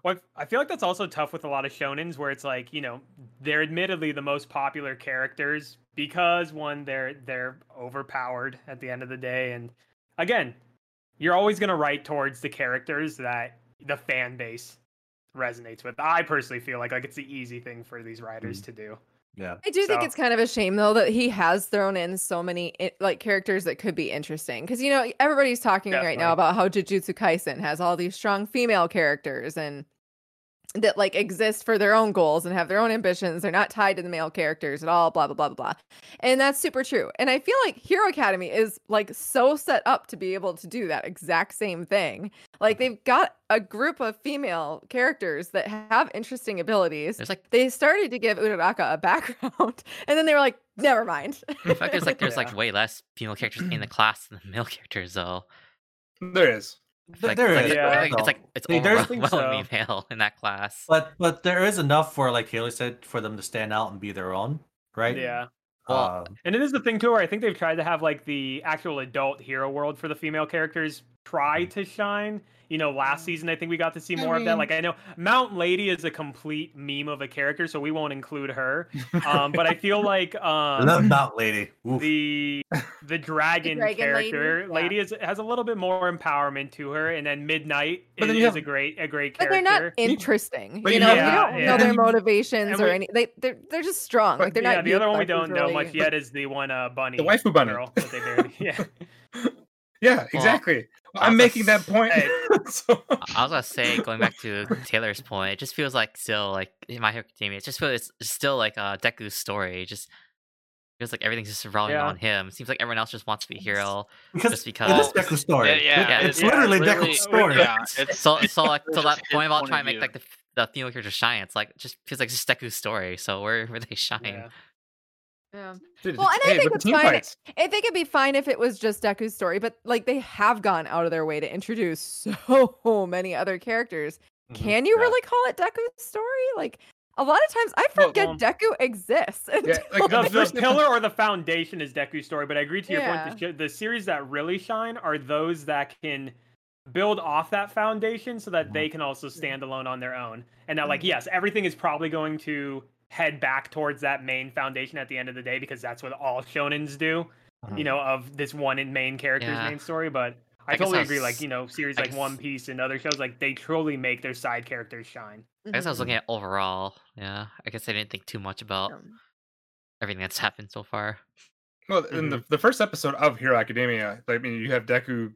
Well, I feel like that's also tough with a lot of shonens where it's like, you know, they're admittedly the most popular characters because one, they're they're overpowered at the end of the day, and again, you're always gonna write towards the characters that the fan base resonates with. I personally feel like like it's the easy thing for these writers mm. to do. Yeah. I do think it's kind of a shame though that he has thrown in so many like characters that could be interesting because you know everybody's talking right now about how Jujutsu Kaisen has all these strong female characters and that like exist for their own goals and have their own ambitions. They're not tied to the male characters at all. Blah blah blah blah blah, and that's super true. And I feel like Hero Academy is like so set up to be able to do that exact same thing. Like they've got a group of female characters that have interesting abilities There's like, they started to give Uraraka a background, *laughs* and then they were like, "Never mind." in fact, there's like, there's Yeah. *laughs* like way less female characters in the class than the male characters, though. There is. I feel There- there like, is, like, yeah. I think it's like it's See, there's- *laughs* overwhelmingly think so. male in that class. But but there is enough for like Haley said for them to stand out and be their own, right? Yeah. Well, Um, And it is the thing too, where I think they've tried to have like the actual adult hero world for the female characters try to shine. You know, last season I think we got to see I more of that. Like I know Mountain Lady is a complete meme of a character, so we won't include her. *laughs* Um, but I feel like I love um, Mount Lady. Oof. the *laughs* the dragon, dragon lady, character yeah. lady, is, has a little bit more empowerment to her, and then Midnight But is, then is have- a great a great character. But they're not interesting. But you you know, have- we Yeah, don't yeah. know their motivations and or we- any. They they're they're just strong. But- like they're yeah, not. the other one we don't know much yet is the one uh bunny, The waifu bunny. girl that they married. *laughs* Yeah. Yeah, exactly. I'm also making that point. Hey. *laughs* So- I was gonna say, going back to Taylor's point, it just feels like still like in My Hero Academia, it just feels it's still like uh, Deku's story. It just feels like everything's just revolving Yeah. on him. It seems like everyone else just wants to be hero. because just it because- is Deku's story. Yeah, yeah, Yeah, it's yeah, literally literally- Deku's story. Yeah, it's So so like it's to that point about point trying of to make like the the female character shine, it's like just feels like just Deku's story. So where where they shine? Yeah. Yeah. Dude, Well, and I think it's fine. fights. I think it'd be fine if it was just Deku's story, but like they have gone out of their way to introduce *laughs* so many other characters. Mhm. Can you Yeah. really call it Deku's story? Like a lot of times I forget well- Deku exists. Yeah, until *laughs* like, the, the the pillar or the foundation is Deku's story, but I agree to your Yeah. point. The, the series that really shine are those that can build off that foundation so that they can also stand alone on their own. And that, like, Mhm. yes, everything is probably going to head back towards that main foundation at the end of the day because that's what all shonens do. You know, of this one in main character's Yeah. main story, but. I, I totally I agree. Like you know, series I like One Piece and other shows, like they truly make their side characters shine. I guess I was Mhm. looking at overall. Yeah, I guess I didn't think too much about Um, everything that's happened so far. Well, in the, the first episode of Hero Academia, I mean, you have Deku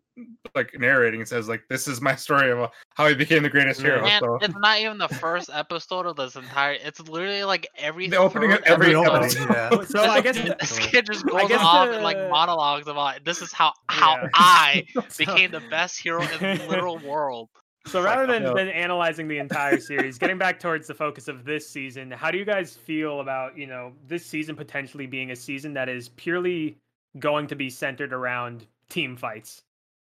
like narrating and says like, "This is my story of uh, how he became the greatest hero." Man, So it's not even the first episode of this entire. It's literally like every The opening of every Every episode. opening, *laughs* yeah. So I guess *laughs* this kid just I goes guess off and like the- monologues about this is how how Yeah. I *laughs* became the best hero in the literal world. So rather than, than analyzing the entire series, getting back towards the focus of this season, how do you guys feel about, you know, this season potentially being a season that is purely going to be centered around team fights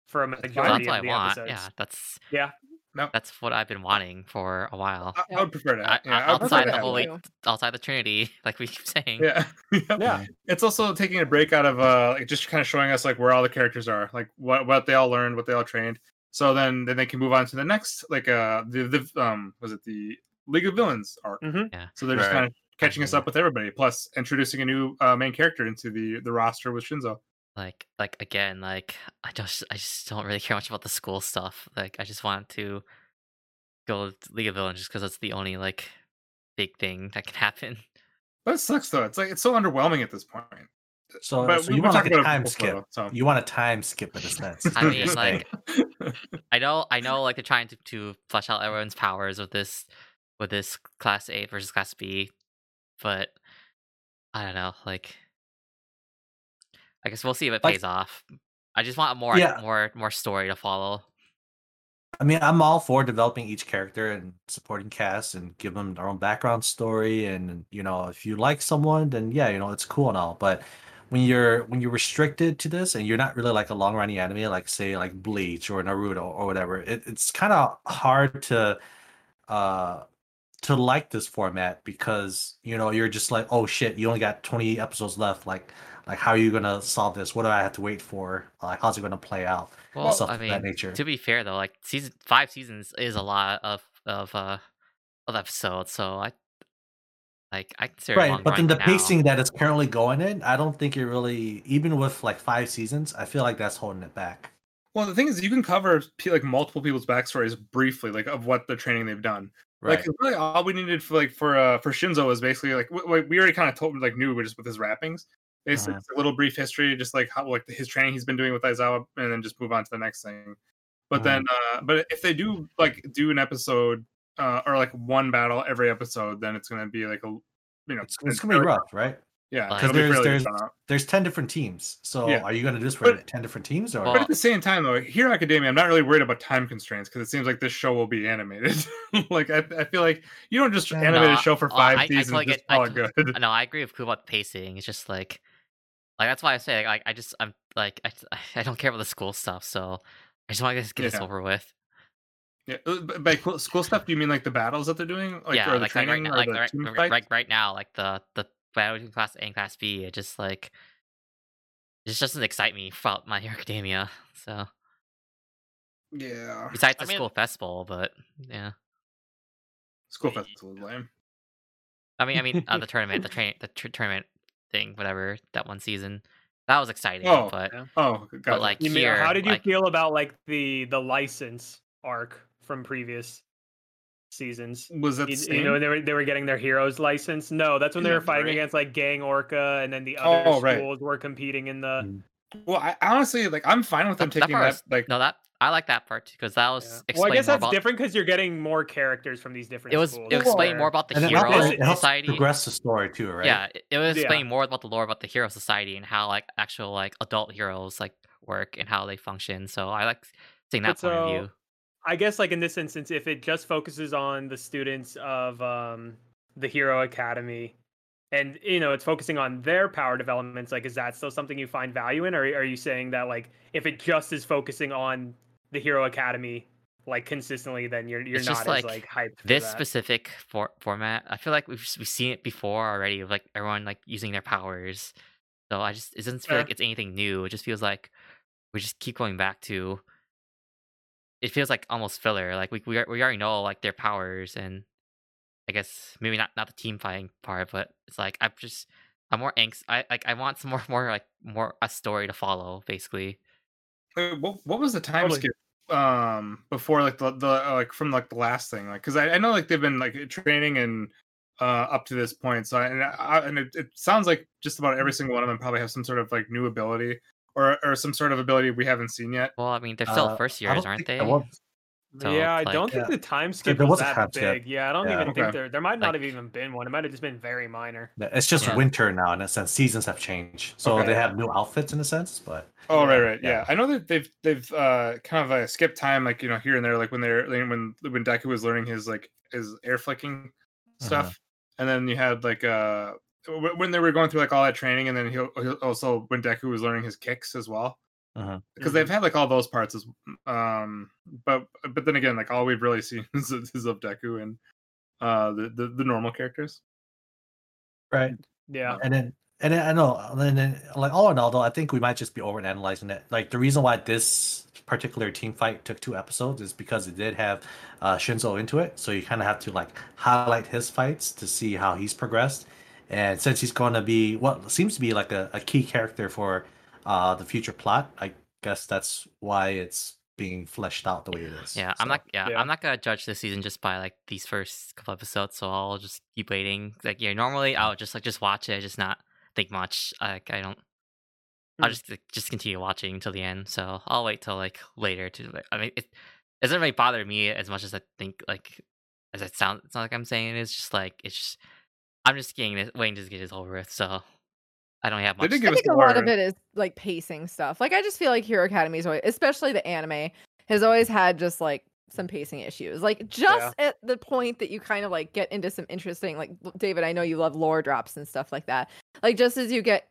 for a So majority that's of what I the want. episodes? Yeah, that's Yeah. No. that's what I've been wanting for a while. I, I would prefer that. Yeah, I- I would prefer outside to the have holy, outside the Trinity, *laughs* like we keep saying. Yeah. *laughs* Yeah. It's also taking a break out of uh like just kind of showing us like where all the characters are, like what what they all learned, what they all trained. So then then they can move on to the next like uh the, the um was it the League of Villains arc. Mhm. Yeah. So they're just Right. kind of catching us up with everybody, plus introducing a new uh, main character into the the roster with Shinso. Like like again, like I just I just don't really care much about the school stuff. Like I just want to go to League of Villains just because that's the only like big thing that can happen. But it sucks though. It's like it's so underwhelming at this point. So, but so you want like a time before, skip? though, so. You want a time skip in a sense. I mean, *laughs* like *laughs* I know I know like they're trying to, to flesh out everyone's powers with this with this class A versus class B, but I don't know. Like, I guess we'll see if it Like- pays off. I just want more, Yeah. more, more story to follow. I mean, I'm all for developing each character and supporting cast and give them their own background story. And you know, if you like someone, then yeah, you know, it's cool and all. But when you're when you're restricted to this and you're not really like a long running anime, like say like Bleach or Naruto or whatever, it, it's kind of hard to uh to like this format because you know you're just like, oh shit, you only got 20 episodes left. Like, like how are you gonna solve this? What do I have to wait for? Like, how's it gonna play out? Well, stuff I of mean, that nature. to be fair though, like season five seasons is a lot of of uh of episodes, so I like I consider it Right, long but then the now. pacing that it's currently going in, I don't think it really, even with like five seasons, I feel like that's holding it back. Well, the thing is, you can cover like multiple people's backstories briefly, like of what the training they've done. Right. Like really, all we needed for like for uh for Shinso was basically like w- w- we already kind of told like knew just with his wrappings. It's, Uh-huh. it's a little brief history, just like how like his training he's been doing with Aizawa, and then just move on to the next thing. But Uh-huh. then, uh but if they do like do an episode uh or like one battle every episode, then it's gonna be like a you know it's, it's gonna be rough, right? Yeah, because There's- fairly there's- There's ten different teams, so Yeah. are you gonna do this for ten different teams or? But at the same time, though, Hero Academia, I'm not really worried about time constraints because it seems like this show will be animated. *laughs* like, I, I feel like you don't just Yeah. animate No, a show for uh, five I- I seasons totally just get- I call it totally- good. No, I agree with Ku about pacing. It's just like, like that's why I say like I just I'm like I I don't care about the school stuff, so I just want to just get this over with. Yeah, uh, by cool- school stuff, do you mean like the battles that they're doing, like yeah, or the like, like right now, or like the right, right, right, right now, like the the battle between class A and class B, it just like it just doesn't excite me about My Hero *laughs* Academia. So Yeah, besides I the mean- school festival, but yeah, school festival is lame. I mean, I mean uh, the *laughs* tournament, the train, the tr- tournament thing, whatever that one season, that was exciting, Oh, but yeah. Oh, got like, You mean, here, how did you like- feel about like the the license arc from previous seasons? was that the You, same? you know, they were they were getting their heroes license. No, that's when they Yeah, were fighting right. against like Gang Orca, and then the other Oh, right. schools were competing in the. Mm. well, I honestly like I'm fine with them That- that taking part that. was- Like, no, that I like that part because that was Yeah. Well, I guess that's about. different because you're getting more characters from these different. It was schools. it explained where- more about the and hero helps, it helps society. progress the story too, right? Yeah, it, it was Yeah. explaining more about the lore about the hero society and how like actual like adult heroes like work and how they function. So I like seeing that But point of view. I guess like in this instance, if it just focuses on the students of um, the Hero Academy, and you know it's focusing on their power developments, like is that still something you find value in, or are you saying that like if it just is focusing on the Hero Academy like consistently, then you're you're It's not just as like like hyped. for This that? specific for- format, I feel like we've we've seen it before already of like everyone like using their powers. So I just it doesn't feel Yeah. like it's anything new. It just feels like we just keep going back to. It feels like almost filler. Like we we we already know like their powers and I guess maybe not not the team fighting part, but it's like I'm just I'm more angst. I like I want some more *laughs* more like more a story to follow basically. what, what was the time Totally. skip um before like the, the uh, like from like the last thing like because I, I know like they've been like training and uh up to this point so I, and, I, and it, it sounds like just about every single one of them probably have some sort of like new ability or or some sort of ability we haven't seen yet Well, I mean they're still Uh, first years, aren't they? So, yeah, I like- don't think Yeah. the time skip there was was that time skip. big. Yeah, I don't Yeah. even think there there might not Like- have even been one. It might have just been very minor. It's just Yeah. winter now in a sense. Seasons have changed, so Okay. they have new outfits in a sense. But Oh right, Yeah, right, yeah. yeah. I know that they've they've uh kind of uh, skipped time, like you know here and there, like when they're like, when when Deku was learning his like his air flicking stuff, and then you had like uh wh- when they were going through like all that training, and then he'll, he'll also when Deku was learning his kicks as well, Mhm. because they've had like all those parts as um, but but then again, like all we've really seen *laughs* is, is of Deku and uh the, the the normal characters. right, Yeah. and then and then I know, and then like all in all, though, I think we might just be over analyzing it. Like the reason why this particular team fight took two episodes is because it did have uh, Shinso into it, so you kind of have to like highlight his fights to see how he's progressed. And since he's going to be what seems to be like a, a key character for uh, the future plot, I guess that's why it's being fleshed out the way it is. Yeah, I'm not. Yeah, yeah. I'm not gonna judge this season just by like these first couple episodes. So I'll just keep waiting. Like, yeah, normally I'll just like just watch it, just not think much. Like, I don't. I'll Mm. just like, just continue watching until the end. So I'll wait till like later to. Like, I mean, it, it doesn't really bother me as much as I think like as it sounds, it's not like I'm saying it. It's just like it's just I'm just getting this, waiting to get this over with. So I don't have They much. did I give us think a more. lot of it is like pacing stuff. Like I just feel like Hero Academy's always, especially the anime, has always had just like some pacing issues. Like just at the point that you kind of like get into some interesting, like David, I know you love lore drops and stuff like that. Like just as you get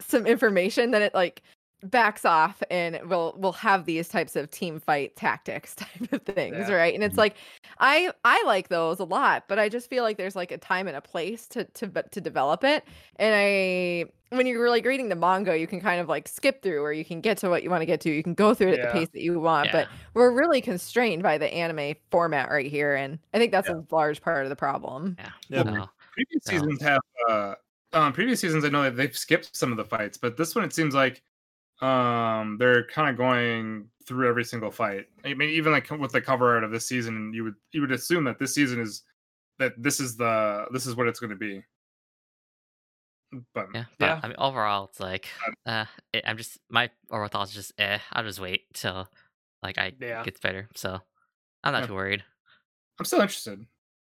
some information, then it like backs off and it will we'll have these types of team fight tactics *laughs* type of things, Yeah. right? And it's Mhm. like I I like those a lot, but I just feel like there's like a time and a place to to but to develop it. And I when you're like reading the manga, you can kind of like skip through or you can get to what you want to get to. You can go through it at the pace that you want, Yeah. but we're really constrained by the anime format right here and I think that's Yeah. a large part of the problem. yeah. Yep. So, previous So- seasons have uh um previous seasons i know that they've skipped some of the fights but this one it seems like um they're kind of going through every single fight i mean even like with the cover art of this season you would you would assume that this season is that this is the this is what it's going to be but yeah, but Yeah. I mean, overall, it's like uh, it, I'm just my overall thoughts just eh. I'll just wait till like I Yeah. gets better. So I'm not Yeah. too worried. i'm still interested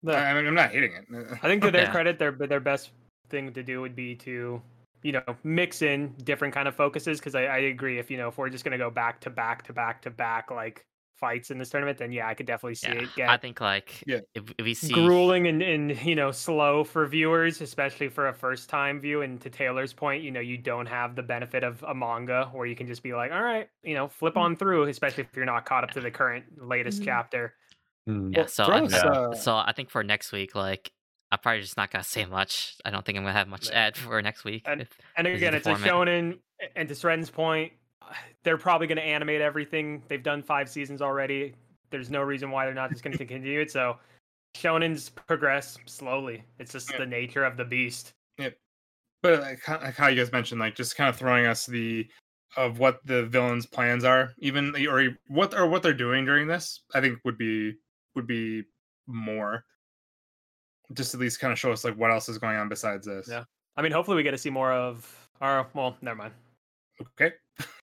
The- I, I mean i'm not hating it I think to their Yeah. credit, their their best thing to do would be to, you know, mix in different kind of focuses. Because I, I agree, if you know, if we're just gonna go back to back to back to back like fights in this tournament, then yeah, I could definitely see Yeah, it get I think like Yeah. if, if we see grueling and, and you know slow for viewers, especially for a first time view. And to Taylor's point, you know, you don't have the benefit of a manga where you can just be like, all right, you know, flip on through, especially if you're not caught up to the current latest Mhm. chapter. Mm. Yeah, Well, so I, us, Yeah. uh, so I think for next week, like I'm probably just not gonna say much. I don't think I'm gonna have much to add for next week. And- if- And again, it's a shonen. And to Sren's point, uh, they're probably going to animate everything. They've done five seasons already. There's no reason why they're not just going *laughs* to continue it. So, shonens progress slowly. It's just Yeah. the nature of the beast. but like, like how you guys mentioned like just kind of throwing us the of what the villains plans are even or what or what they're doing during this i think would be would be more just at least kind of show us like what else is going on besides this Yeah. I mean, hopefully, we get to see more of. our. well, never mind. okay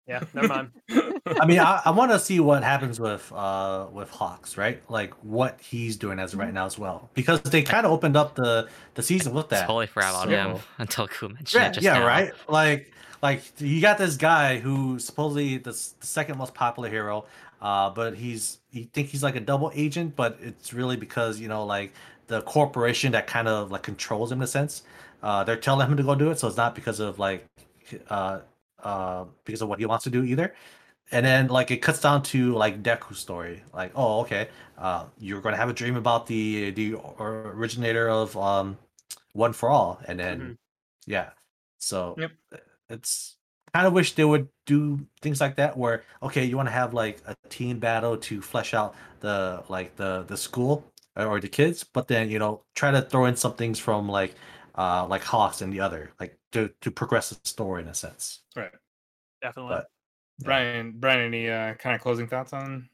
Yeah, never mind. *laughs* I mean, I, I want to see what happens with uh with Hawks, right? Like what he's doing as of right now as well, because they kind of opened up the the season with that. totally forgot about him until Ku mentioned Yeah, it just yeah, now. right. Like, like you got this guy who supposedly the, the second most popular hero, uh, but he's you think he's like a double agent, but it's really because you know like the corporation that kind of like controls him in a sense. Uh, they're telling him to go do it, so it's not because of like, uh, uh, because of what he wants to do either. And then like it cuts down to like Deku's story, like oh okay, uh, you're gonna have a dream about the the originator of um, One for All, and then Mhm. yeah, so Yep. it's kind of wish they would do things like that where okay you want to have like a team battle to flesh out the like the the school or- or the kids but then you know try to throw in some things from like uh like hawks and the other like to to progress the story in a sense. Right. Definitely. But- brian brian any uh kind of closing thoughts on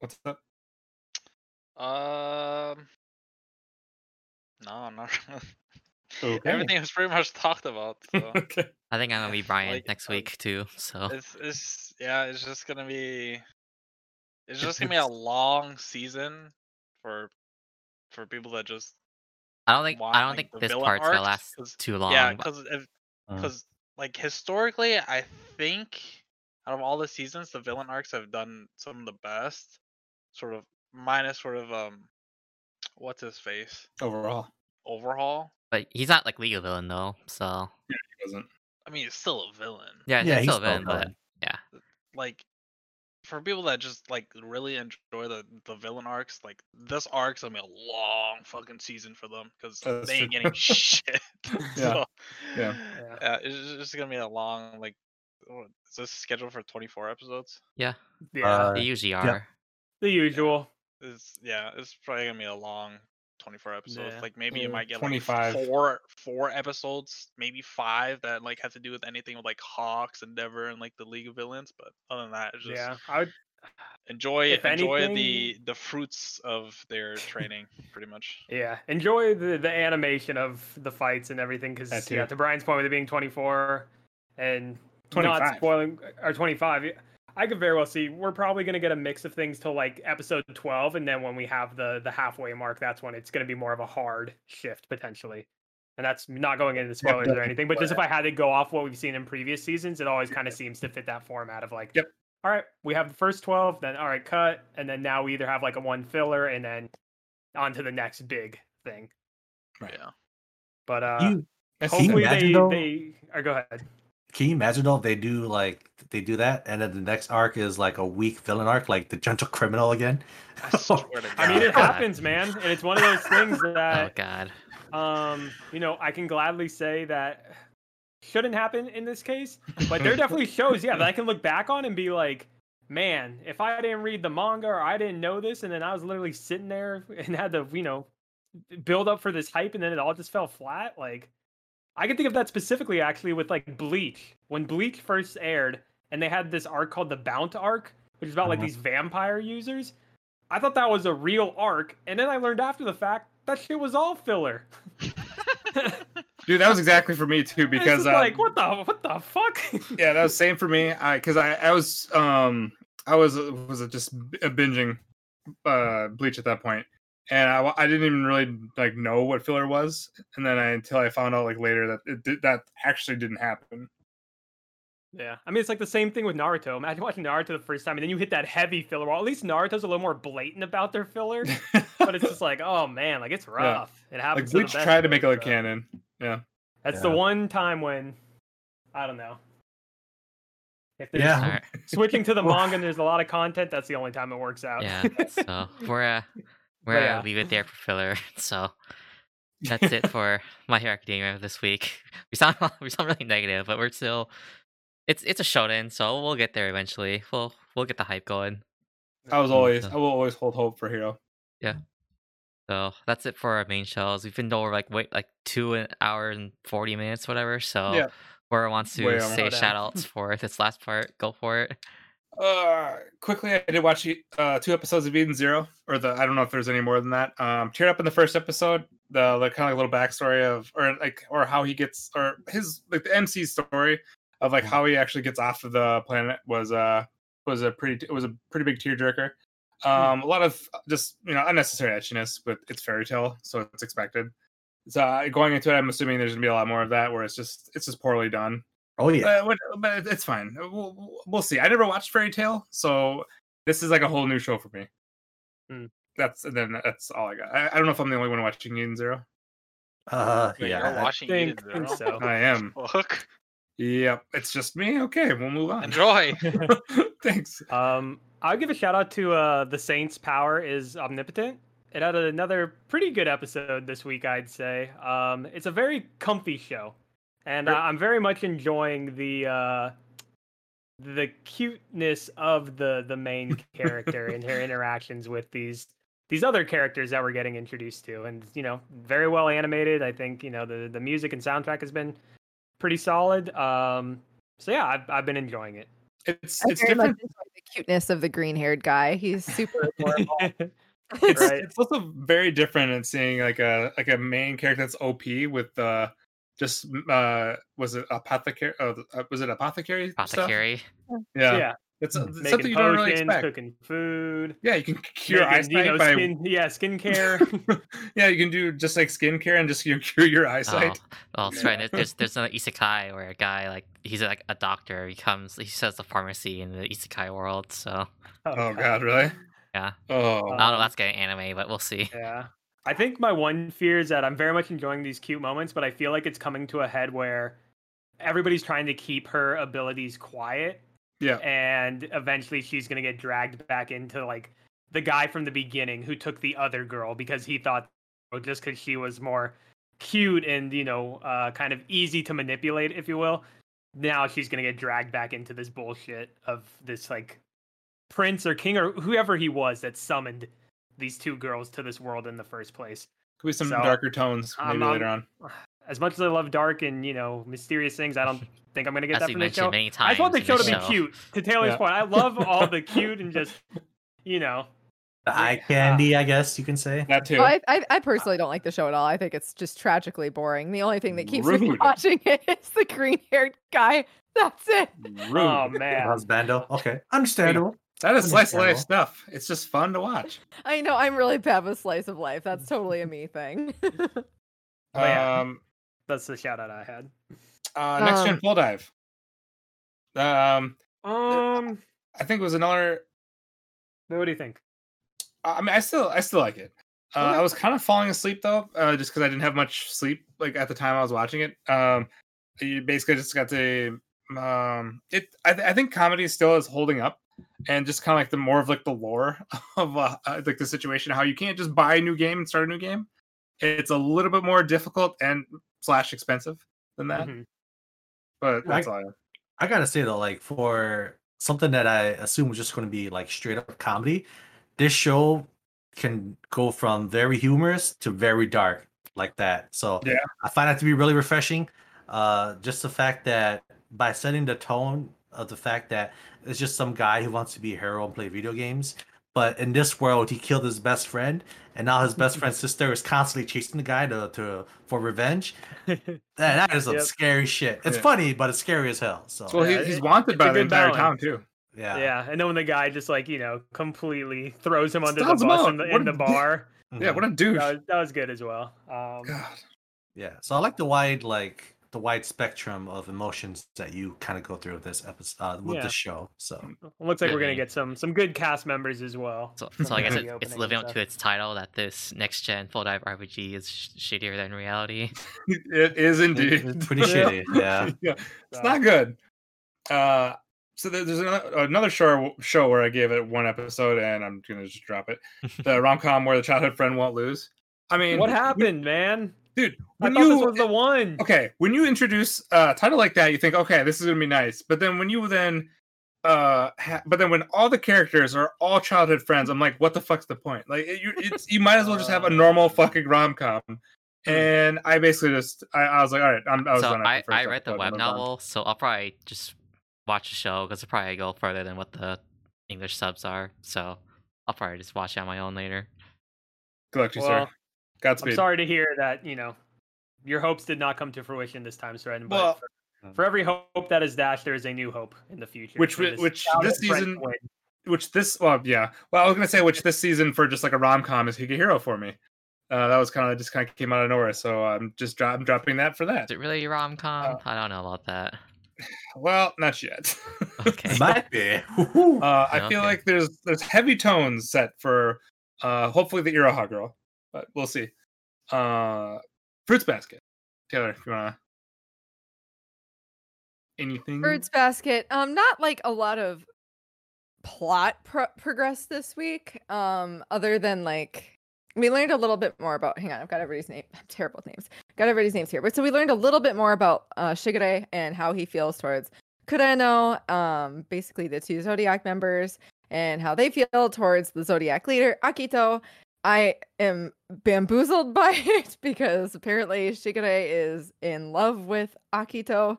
what's up? Um, no, not *laughs* okay. Everything was pretty much *laughs* talked about. So. *laughs* Okay. I think I'm gonna be Brian Like, next um, week too. So. it's it's yeah, it's just gonna be it's It's- just gonna be a long season for for people that just I don't think want, I don't like, think this villain part's gonna last last 'cause- too long. yeah, but- because Uh. because like historically, I think out of all the seasons, the villain arcs have done some of the best. Sort of minus sort of um, what's his face overall overhaul. but he's not like legal villain though. So yeah, he wasn't I mean, he's still a villain. yeah, yeah he's he's still a still a villain, but villain. yeah, like for people that just like really enjoy the the villain arcs, like this arc's gonna be a long fucking season for them because That's they ain't true. getting shit. *laughs* *laughs* Yeah. So, Yeah. Yeah. yeah, it's just gonna be a long like. what- Is this scheduled for twenty four episodes? Yeah. Uh, they usually are. the usual. It's yeah, it's probably gonna be a long twenty four episodes. Yeah. Like maybe you Uh, might get 25. like four four episodes, maybe five that like have to do with anything with like Hawks, Endeavor, and like the League of Villains. But other than that, just Yeah. I would. enjoy If enjoy the anything- the fruits of their training pretty much Yeah, enjoy the the animation of the fights and everything because yeah, to Brian's point with it being 24 and 25. not spoiling or 25. I could very well see we're probably gonna get a mix of things till like episode twelve, and then when we have the the halfway mark, that's when it's gonna be more of a hard shift potentially. And that's not going into spoilers or anything, but just if I had to go off what we've seen in previous seasons, it always kind of seems to fit that format of like, Yep. all right, we have the first twelve, then all right, cut, and then now we either have like a one filler and then on to the next big thing. Right. Yeah. But uh, you, I see Can you hopefully imagine, they though? they or go ahead. Can you imagine though if they do like they do that and then the next arc is like a weak villain arc, like the gentle criminal again? I swear to God. *laughs* I mean, it God. happens, man, and it's one of those things *laughs* that. Oh God. um, you know, I can gladly say that shouldn't happen in this case, *laughs* but there definitely shows, yeah, that I can look back on and be like, man, if I didn't read the manga or I didn't know this, and then I was literally sitting there and had to, you know, build up for this hype, and then it all just fell flat. Like, I can think of that specifically actually with like Bleach. When Bleach first aired, and they had this arc called the Bount arc, which is about like Uh-huh. these vampire users. I thought that was a real arc, and then I learned after the fact that shit was all filler. *laughs* Dude, that was exactly for me too *laughs* because just uh, like what the what the fuck? *laughs* yeah, that was same for me. I because I I was um I was uh, was just b- binging uh Bleach at that point, and I I didn't even really like know what filler was, and then I until I found out like later that it did, that actually didn't happen. yeah, I mean it's like the same thing with Naruto. Imagine watching Naruto the first time, and then you hit that heavy filler. Well, at least Naruto's a little more blatant about their filler, but it's just like, oh man, like it's *laughs* rough. It like happens. to the Bleach best tried to make it us, look so. canon. Yeah, That's the one time when I don't know. If there's Yeah. Switching to the *laughs* manga and there's a lot of content, that's the only time it works out. Yeah. *laughs* So we're uh, we're yeah. leave it there for filler. *laughs* So that's it *laughs* for My Hero Academia this week. *laughs* We sound we sound really negative, but we're still it's it's a shonen, so we'll get there eventually. We'll we'll get the hype going. I was mm, always so- I will always hold hope for Hero. Yeah. So that's it for our main shows. We've been over like wait like two an hour and forty minutes, whatever. So Yeah. whoever wants to over. say shout outs for this last part, go for it. Uh, quickly, I did watch uh two episodes of Eden Zero, or the I don't know if there's any more than that. Um, teared up in the first episode, the the kind of like little backstory of, or like, or how he gets, or his like the MC story of like how he actually gets off of the planet was uh was a pretty it was a pretty big tearjerker. Um, a lot of just you know unnecessary etchiness, but it's Fairy Tail, so it's expected. So uh, going into it, I'm assuming there's gonna be a lot more of that, where it's just it's just poorly done. Oh yeah. Uh, but it's fine. We'll, we'll- we'll see. I never watched Fairy Tail, so this is like a whole new show for me. Hmm. That's and then that's all I got. I, I don't know if I'm the only one watching Eden Zero. Uh Wait, yeah. you're I- watching think- Eden think Zero? so. I am. *laughs* Fuck. Yep, it's just me. Okay, we'll move on. Enjoy. *laughs* *laughs* Thanks. Um, I'll give a shout out to uh, the Saints' power is omnipotent. It had another pretty good episode this week, I'd say. Um, it's a very comfy show, and uh, I'm very much enjoying the uh, the cuteness of the the main *laughs* character and her interactions with these these other characters that we're getting introduced to, and you know, very well animated. I think you know the the music and soundtrack has been pretty solid. Um, so yeah, I've I've been enjoying it. It's I it's very much different. enjoy the cuteness of the green haired guy. He's super adorable. *laughs* It's, right. it's also very different in seeing like a like a main character that's OP with uh just uh was it apothecary? Uh, was it apothecary? stuff? Apothecary. Yeah, yeah. it's, Hmm. it's making something you don't really potions, expect. cooking food, Yeah, you can cure making, eyesight you know, by skin, yeah, skincare. *laughs* yeah, you can do just like skincare and just you cure your eyesight. Oh, well, that's right. There's there's another isekai where a guy like he's like a doctor. He comes, he says the pharmacy in the isekai world. So Oh, god, really? Yeah. Oh, I don't know. Um, if That's getting anime, but we'll see. yeah. I think my one fear is that I'm very much enjoying these cute moments, but I feel like it's coming to a head where everybody's trying to keep her abilities quiet, yeah. and eventually she's gonna get dragged back into like the guy from the beginning who took the other girl because he thought well, just because she was more cute and you know uh, kind of easy to manipulate, if you will. Now she's gonna get dragged back into this bullshit of this like prince or king or whoever he was that summoned these two girls to this world in the first place. Could be some So, darker tones maybe I'm- I'm- later on. *sighs* As much as I love dark and you know mysterious things, I don't *laughs* think I'm gonna get As that from the show. many I times. just want the show to this be cute. To Taylor's Yeah. point, I love all the *laughs* cute and just, you know, The eye candy, I guess you can say. That too. Well, I, I I personally don't like the show at all. I think it's just tragically boring. The only thing that keeps me Rude. *laughs* watching it is the green haired guy. That's it. Rude. Oh man. Husbando. Okay, understandable. That is slice of life stuff. It's just fun to watch. *laughs* I know I'm really bad with slice of life. That's totally a me thing. *laughs* Oh, yeah. Um, That's the shout out I had. uh, next gen Um, full dive. Um, Um, I think it was another. what do you think? I mean, I still, I still like it. Uh, I was kind of falling asleep though, uh, just because I didn't have much sleep like at the time I was watching it. Um, you basically just got to, um, it. I, th- I think comedy still is holding up, and just kind of like the more of like the lore *laughs* of uh, uh, like the situation, how you can't just buy a new game and start a new game. It's a little bit more difficult and slash expensive than that, Mhm. but that's I- all. I. I gotta say though, like for something that I assume was just going to be like straight up comedy, this show can go from very humorous to very dark like that. So Yeah. I find that to be really refreshing. Uh, just the fact that by setting the tone of the fact that it's just some guy who wants to be a hero and play video games, but in this world he killed his best friend, and now his best friend's *laughs* sister is constantly chasing the guy to, to for revenge. *laughs* That, that is some Yep. scary shit. It's Yeah. funny, but it's scary as hell. So Well, he, he's wanted it's by the entire balance. town too. yeah. yeah. and then when the guy just like you know completely throws him under the bus in the, in the dick. bar, Yeah, what a douche. that was, that was good as well. Um, God. Yeah, so I like the wide like the wide spectrum of emotions that you kind of go through with this episode uh, with Yeah. this show. So looks like we're gonna get some some good cast members as well. So, so I guess *laughs* it, it's living up to its title that this next gen full dive RPG is sh- shittier than reality. *laughs* It is it- indeed. it's pretty shitty. *laughs* Yeah. yeah, it's So- not good. Uh, so there's another, another show show where I gave it one episode, and I'm gonna just drop it. The rom com where the childhood friend won't lose. I mean, What when- happened, man? Dude? When thought you this was the one. okay, when you introduce a title like that, you think, okay, this is gonna be nice. But then when you then, uh, ha- but then when all the characters are all childhood friends, I'm like, what the fuck's the point? Like, it, you, it's you might as well just have a normal fucking rom com. And I basically just, I, I was like, all right, I'm, I was so done. after I, the I read the web I'm novel, so I'll probably just watch the show because it'll probably go further than what the English subs are. So I'll probably just watch it on my own later. Good luck to you, Well, sir. Godspeed. I'm sorry to hear that. You know, your hopes did not come to fruition this time, Sren. But Well- for, for every hope that is dashed, there is a new hope in the future. Which for wi- which this season- which this well yeah well i was gonna say which this season for just like a rom-com is hero for me uh that was kind of just kind of came out of nowhere so i'm just dro- I'm dropping that for that Is it really rom com? Uh, I don't know about that. well not yet *laughs* *laughs* Okay. Might be. Uh i feel Okay. like there's there's heavy tones set for uh hopefully the iroha girl but we'll see uh fruits basket taylor if you wanna anything Fruits basket. Um, not like a lot of plot pro- progress this week. Um, other than like we learned a little bit more about. Hang on, I've got everybody's name. I'm *laughs* terrible with names. Got everybody's names here, but so we learned a little bit more about uh, Shigure and how he feels towards Kureno. Um, basically the two Zodiac members and how they feel towards the Zodiac leader Akito. I am bamboozled *laughs* by it because apparently Shigure is in love with Akito.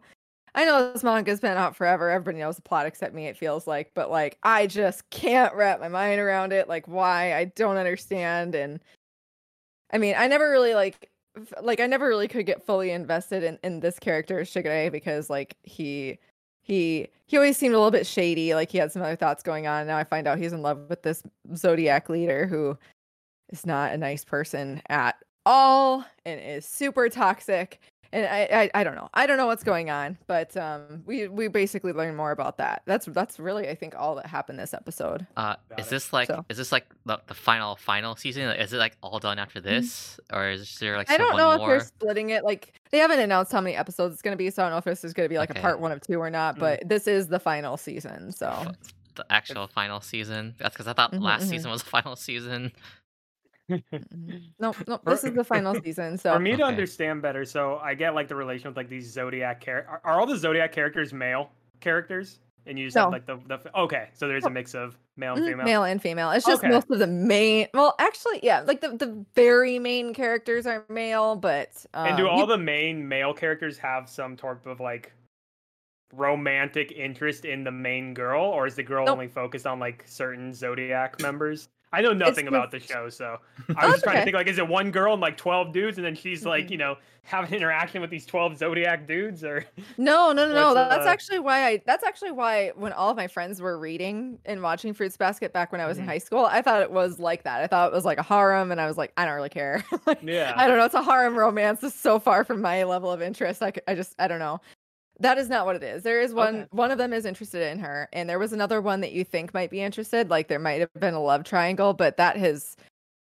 I know this manga's been out forever. Everybody knows the plot except me, it feels like, but like I just can't wrap my mind around it. Like why? I don't understand. And I mean, I never really like like I never really could get fully invested in, in this character, Shigure, because like he he he always seemed a little bit shady, like he had some other thoughts going on. Now I find out he's in love with this Zodiac leader who is not a nice person at all and is super toxic and I, I I don't know. I don't know what's going on, but um we we basically learn more about that. That's that's really I think all that happened this episode. Uh, is this like So- is this like the, the final final season? Is it like all done after this, or is there like Mm-hmm. I don't one know if more? they're splitting it. Like they haven't announced how many episodes it's going to be, so I don't know if this is going to be like Okay. a part one of two or not. Mm. But this is the final season, so the actual final season? That's because I thought Mhm, last mhm. season was the final season. *laughs* no, no, this is the final season. So For me to Okay. understand better, so I get like the relation with like these zodiac characters. Are, are all the zodiac characters male characters? And you just have like the, the okay, so there's a mix of male and Mhm, female. male and female. It's just Okay. most of the main. Well, actually, yeah, like the the very main characters are male, but um, and do you- all the main male characters have some type of like romantic interest in the main girl, or is the girl Nope. only focused on like certain zodiac members? I know nothing about the show, so *laughs* I was trying to think like, is it one girl and like twelve dudes, and then she's like, Mhm. you know, having interaction with these twelve zodiac dudes, or *laughs* No, no, no, no. That's uh, actually why I. That's actually why when all of my friends were reading and watching Fruits Basket back when I was Mhm. in high school, I thought it was like that. I thought it was like a harem, and I was like, I don't really care. *laughs* Like, yeah, I don't know. It's a harem romance. It's so far from my level of interest. I, I just, I don't know. That is not what it is. There is one. Okay. One of them is interested in her, and there was another one that you think might be interested. Like there might have been a love triangle, but that has,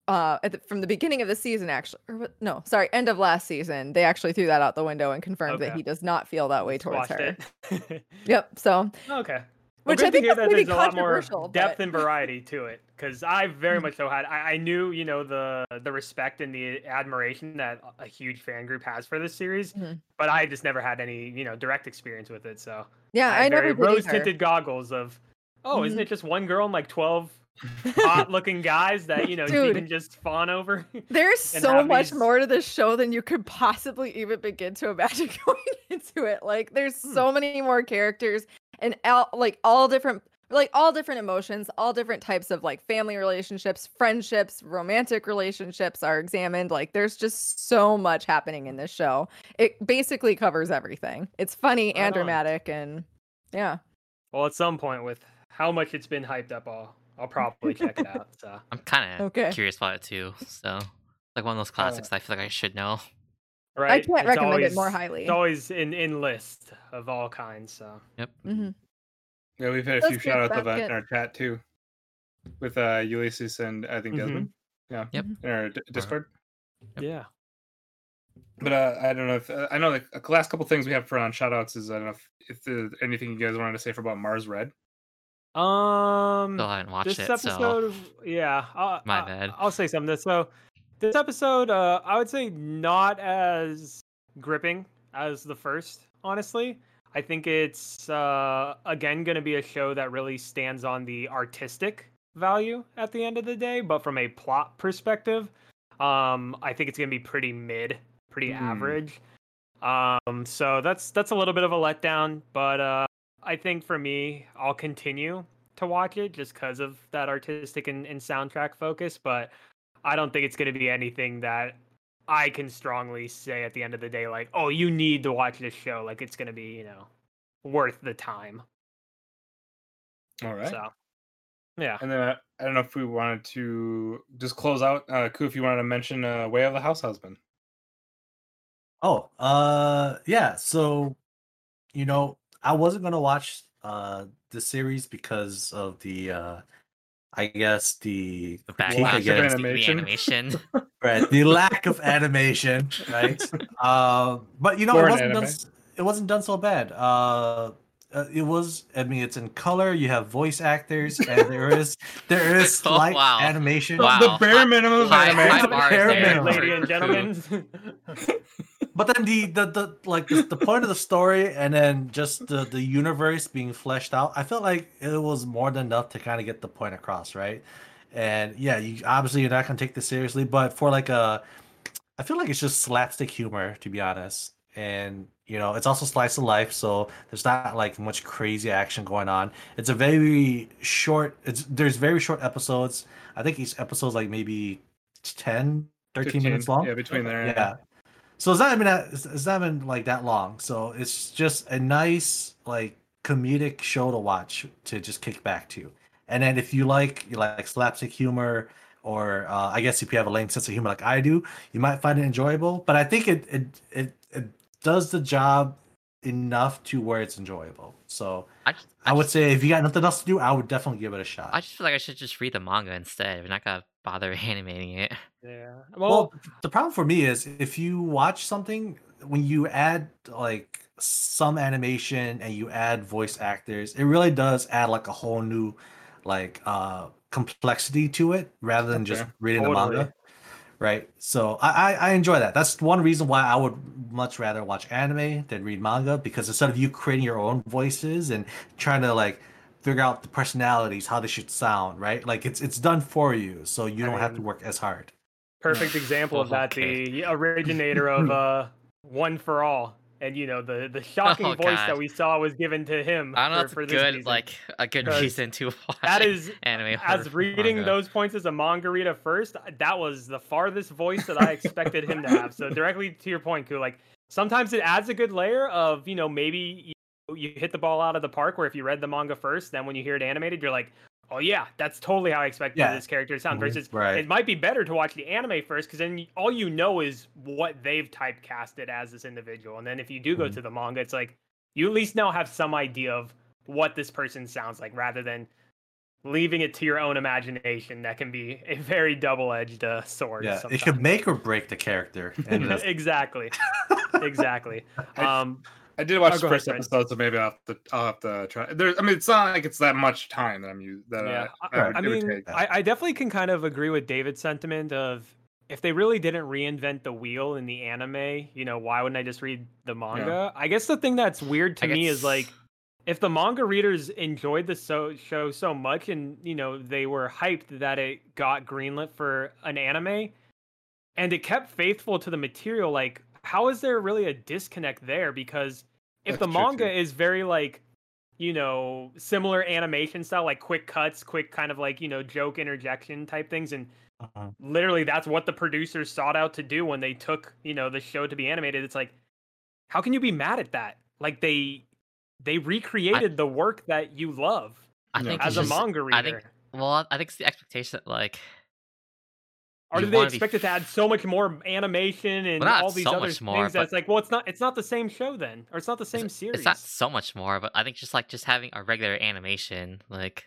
uh, at the, from the beginning of the season, actually, or no, sorry, end of last season, they actually threw that out the window and confirmed that he does not feel that way towards her. *laughs* Yep. So, okay. Which I think to hear that there's a lot more depth but- and variety to it, because I very Mhm. much so had. I, I knew, you know, the the respect and the admiration that a huge fan group has for this series, Mhm. but I just never had any, you know, direct experience with it. So yeah, I, I, never very did either. rose tinted goggles of, oh, isn't Mhm. it just one girl and like twelve *laughs* hot looking guys that you know Dude. can just fawn over? *laughs* There's so much these- more to this show than you could possibly even begin to imagine *laughs* going into it. Like, there's Hmm. so many more characters and all, like all different, like all different emotions, all different types of like family relationships, friendships, romantic relationships are examined. Like, there's just so much happening in this show. It basically covers everything. It's funny and on. dramatic, and yeah. well, at some point with how much it's been hyped up, I'll I'll probably check it out. So *laughs* I'm kind of Okay. curious about it too. So, like one of those classics I feel like I should know. Right, I can't It's recommend it more highly. It's always in in list of all kinds. So hmm Yeah, we've had a Those few shout outs of that in our chat too. With uh Ulysses and I think Mhm. Desmond. Yeah. Yep. In our d- Discord. yeah, But uh, I don't know if uh, I know the the last couple things we have for on shout outs is I don't know if, if there's anything you guys wanted to say for about Mars Red. um, Still haven't watched this it, episode, so of- yeah, I'll, My I- bad. I'll say something. So this episode, uh, I would say not as gripping as the first. Honestly, I think it's uh, again going to be a show that really stands on the artistic value at the end of the day, but from a plot perspective, um, I think it's going to be pretty mid, pretty Hmm. average. Um, so that's that's a little bit of a letdown, but uh, I think for me, I'll continue to watch it just because of that artistic and, and soundtrack focus. But I don't think it's going to be anything that I can strongly say at the end of the day, like, oh, you need to watch this show. Like, it's going to be, you know, worth the time. All right. So, yeah. And then uh, I don't know if we wanted to just close out. Uh, Ku, if you wanted to mention uh, Way of the House Husband. Oh, uh, yeah. So, you know, I wasn't gonna watch uh the series because of the uh, I guess the the critique lack of against against the animation. animation. *laughs* right the lack of animation, right? *laughs* uh, but you know, For it wasn't done. It wasn't done so bad. Uh, uh, it was. I mean, it's in color. You have voice actors, and there is *laughs* there is Oh, slight wow. animation. The- Wow. the bare minimum of High- anime. high The bars bare minimum. Lady and gentlemen. But then the the, the like the, the point of the story and then just the the universe being fleshed out, I felt like it was more than enough to kind of get the point across, right? And yeah, you obviously you're not gonna take this seriously, but for like a, I feel like it's just slapstick humor to be honest, and you know it's also slice of life, so there's not like much crazy action going on. It's a very short. It's there's very short episodes. I think each episode's like maybe 10, 13 minutes long. Yeah, between there. Yeah. So it's not even that, it's not even like that long. So it's just a nice like comedic show to watch to just kick back to. And then if you like you like slapstick humor or uh, I guess if you have a lame sense of humor like I do, you might find it enjoyable. But I think it it it, it does the job enough to where it's enjoyable. So I, just, I would just- say if you got nothing else to do, I would definitely give it a shot. I just feel like I should just read the manga instead. We're not gonna bother *laughs* animating it. yeah. Well, Well, the problem for me is if you watch something when you add like some animation and you add voice actors, it really does add like a whole new like uh complexity to it rather than just Okay. reading the manga. Right. So I, I I enjoy that. That's one reason why I would much rather watch anime than read manga because instead of you creating your own voices and trying to like figure out the personalities, how they should sound, right? Like it's it's done for you, so you I don't have to work as hard. perfect example of that. Okay. The originator of *laughs* uh, One for All and you know the the shocking Oh, voice God. that we saw was given to him. I don't know for, if for it's this good, season. like a good reason to *laughs* watch that is anime. as reading manga. those points as a manga reader first, that was the farthest voice that I expected him to have. So directly to your point, Ku, like sometimes it adds a good layer of you know maybe you, hit the ball out of the park. Where if you read the manga first, then when you hear it animated, you're like, oh yeah, that's totally how I expected Yeah. this character to sound. Mhm. Versus Right. it might be better to watch the anime first because then all you know is what they've typecasted as this individual, and then if you do go Mhm. to the manga, it's like you at least now have some idea of what this person sounds like rather than leaving it to your own imagination that can be a very double-edged uh, sword Yeah, it could make or break the character. *laughs* Exactly exactly *laughs* um I did watch Oh, the go ahead, first Fred. episode, so maybe I'll have to I'll have to try. There, I mean, it's not like it's that much time that I'm using. That yeah uh, I, that I mean. I, I definitely can kind of agree with david's sentiment of if they really didn't reinvent the wheel in the anime you know why wouldn't i just read the manga i guess the thing that's weird to I me is like if the manga readers enjoyed the so- show so much and you know they were hyped that it got greenlit for an anime and it kept faithful to the material like how is there really a disconnect there because if That's the manga too. is very like you know similar animation style like quick cuts quick kind of like you know joke interjection type things and Uh-huh. literally that's what the producers sought out to do when they took you know the show to be animated it's like how can you be mad at that like they they recreated the work that you love I think as a just- manga reader I think well, I think it's the expectation that like or do they wanna be it to add so much more animation and Well, all these so other much things more, that's like well it's not it's not the same show then or it's not the same it's, series It's not so much more, but I think just like just having a regular animation, like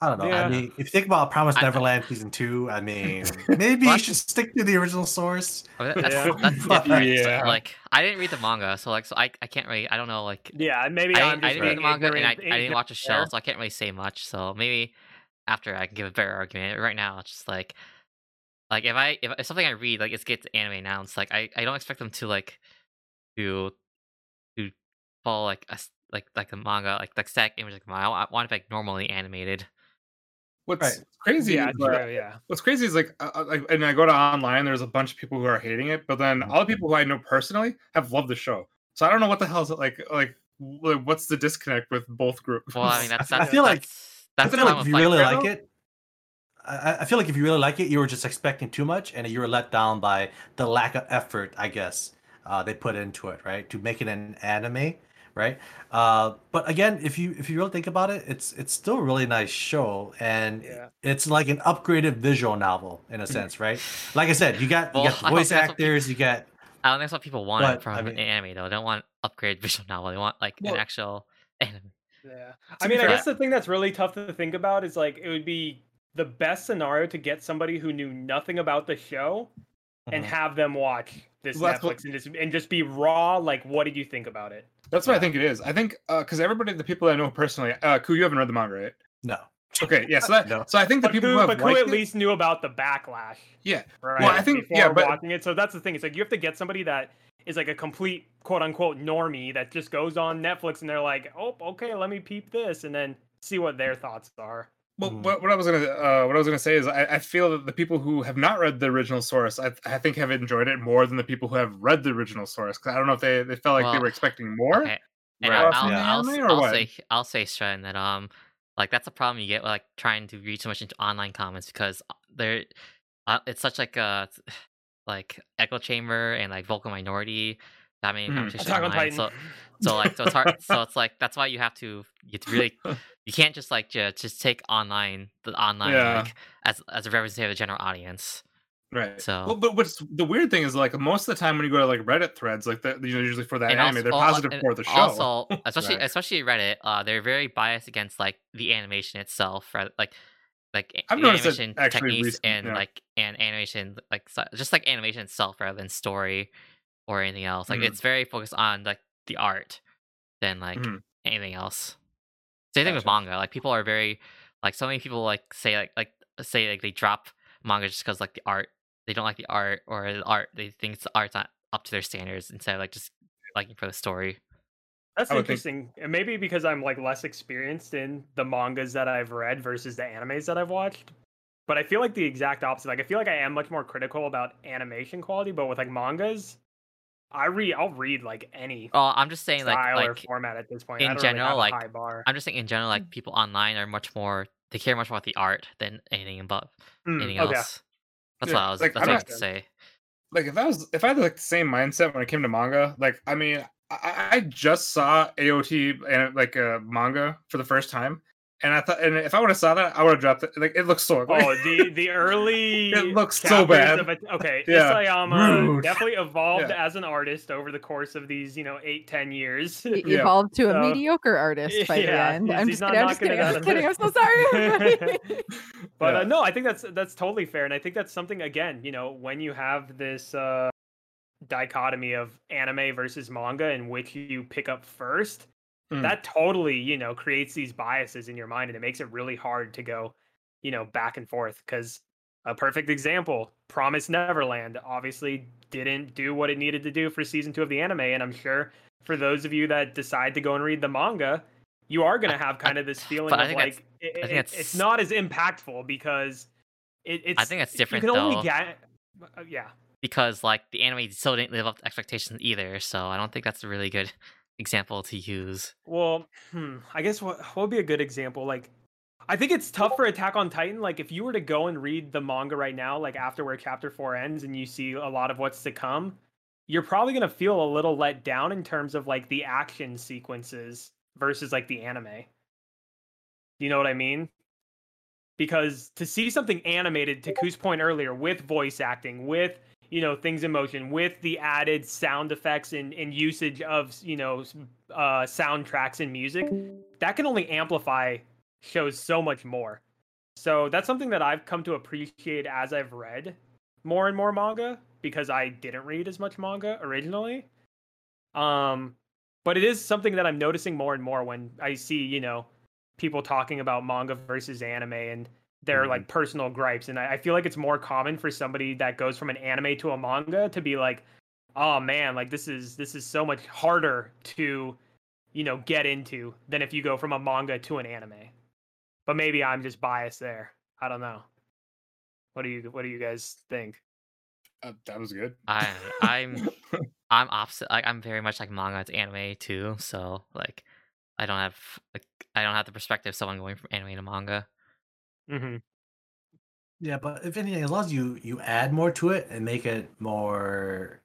I don't know. Yeah. I mean, if you think about Promise I- Neverland season two, I mean, *laughs* maybe Well, you should stick to the original source. I mean, that's, Yeah. that's *laughs* But- different. so, Yeah. like I didn't read the manga, so like so I, I can't really I don't know like yeah maybe I, I'm didn't- I didn't read the manga and I, I didn't watch the show, so I can't really say much. So maybe after I can give a better argument. Right now, it's just like like if I if, if something I read like it gets anime announced, like I, I don't expect them to like to to follow like a like like a manga like like static image like manga. I, wa- I want it like normally animated. What's Right. crazy? yeah is, uh, true, yeah What's crazy is like, uh, uh, like, and I go to online. There's a bunch of people who are hating it, but then all the people who I know personally have loved the show. So I don't know what the hell's it like. Like, what's the disconnect with both groups? Well, I mean that's *laughs* I that's feel like- that's, I that's the feel like if you really Shadow? like it, I, I feel like if you really like it, you were just expecting too much, and you were let down by the lack of effort, I guess, uh, they put into it, right, to make it an anime, right? Uh, but again, if you if you really think about it, it's it's still a really nice show, and Yeah. it's like an upgraded visual novel in a sense, right? Like I said, you got you Well, got the voice think that's what peop- actors, you got I don't think that's what people want But, from I an anime though. They don't want upgraded *laughs* visual novel. They want like Well- an actual anime. Yeah. I be mean, I guess the thing that's really tough to think about is like it would be the best scenario to get somebody who knew nothing about the show and Mhm. have them watch this Well, Netflix what- and just and just be raw. Like, what did you think about it? That's what I think it is. I think because everybody, the people I know personally, uh, Ku, you haven't read the manga, right? no. Okay, yeah. So *laughs* that, No. so I think the But people who, who have but who at it- least knew about the backlash, yeah. right? Well, I think- yeah, but- watching it. So that's the thing. It's like you have to get somebody that is like a complete quote unquote normie that just goes on Netflix and they're like, oh, okay, let me peep this, and then see what their thoughts are. Well, Mhm. what, what I was gonna uh, what I was gonna say is I, I feel that the people who have not read the original source, I, I think have enjoyed it more than the people who have read the original source. Because I don't know if they, they felt like they were expecting more. Okay. And Right. I'll, I'll, I'll, anime s- or I'll say I'll say Shren that um like that's a problem you get with like trying to read too much into online comments because uh, there uh, it's such like a like echo chamber and like vocal minority that many competition Attack on online. Titan. So so like so it's hard so *laughs* it's like that's why you have to you have to really *laughs* you can't just like ju- just take online the online Yeah. like as as a representative of the general audience. Right. So- well, but what's the weird thing is like most of the time when you go to like Reddit threads, like that you know usually for that anime, also- they're positive for the show. Also, *laughs* especially Right. especially Reddit, uh, they're very biased against like the animation itself, right? Like like I've the noticed it animation techniques recent- and yeah. like and animation like just like animation itself rather than story or anything else. Like Mhm. it's very focused on like the art than like Mhm. anything else. Same thing with manga. Like people are very like so many people like say like like say like they drop manga just because like the art they don't like the art or the art they think the art's not up to their standards instead of like just liking for the story. That's I would think- interesting. And maybe because I'm like less experienced in the mangas that I've read versus the animes that I've watched. But I feel like the exact opposite. Like I feel like I am much more critical about animation quality, but with like mangas, I read. I'll read like any Oh, I'm just saying, like, style or like format at this point. in I don't really general, have a like, high bar. I'm just saying in general, like people online are much more they care much more about the art than anything above Hmm, anything okay. else. That's Yeah, what I was. like, that's I'm what I not- was to say. like if I was if I had like the same mindset when it came to manga, like I mean, I, I just saw AOT and like a manga for the first time, and I thought, and if I would have saw that, I would have dropped it. Like it looks so ugly. Oh, *laughs* the the early It looks so bad. Of it, okay, *laughs* Yeah. Isayama Rude. definitely evolved Yeah. as an artist over the course of these, you know, eight ten years. He *laughs* Yeah. evolved to a So- mediocre artist by the end. he's- I'm he's just not kidding. I'm just kidding. I'm just kidding. I'm so sorry. But Yeah. uh, no, I think that's that's totally fair, and I think that's something again, you know, when you have this uh, dichotomy of anime versus manga, in which you pick up first, Mm. that totally, you know, creates these biases in your mind, and it makes it really hard to go, you know, back and forth. Because a perfect example, Promise Neverland, obviously didn't do what it needed to do for season two of the anime, and I'm sure for those of you that decide to go and read the manga. You are gonna have kind of this *laughs* feeling of like it, it- that's- it's not as impactful because it, it's. I think that's you different, can only get, uh, yeah. Because like the anime still didn't live up to expectations either. So I don't think that's a really good *laughs* example to use. Well, hmm, I guess what what would be a good example? Like, I think it's tough for Attack on Titan. Like, if you were to go and read the manga right now, like after where chapter four ends, and you see a lot of what's to come, you're probably gonna feel a little let down in terms of like the action sequences versus like the anime. You know what I mean? Because to see something animated, to Ku's point earlier, with voice acting, with you know things in motion, with the added sound effects and, and usage of you know uh, soundtracks and music, that can only amplify shows so much more. So that's something that I've come to appreciate as I've read more and more manga because I didn't read as much manga originally. Um, but it is something that I'm noticing more and more when I see, you know, people talking about manga versus anime and their like personal gripes. And I, I feel like it's more common for somebody that goes from an anime to a manga to be like, oh man, like this is this is so much harder to, you know, get into than if you go from a manga to an anime. But maybe I'm just biased there. I don't know. What do you what do you guys think? Uh, that was good. I I'm *laughs* I'm opposite. Like I'm very much like manga to anime too. So like I don't have like I don't have the perspective of someone going from anime to manga. Mm-hmm. Yeah, but if anything, as long as you you add more to it and make it more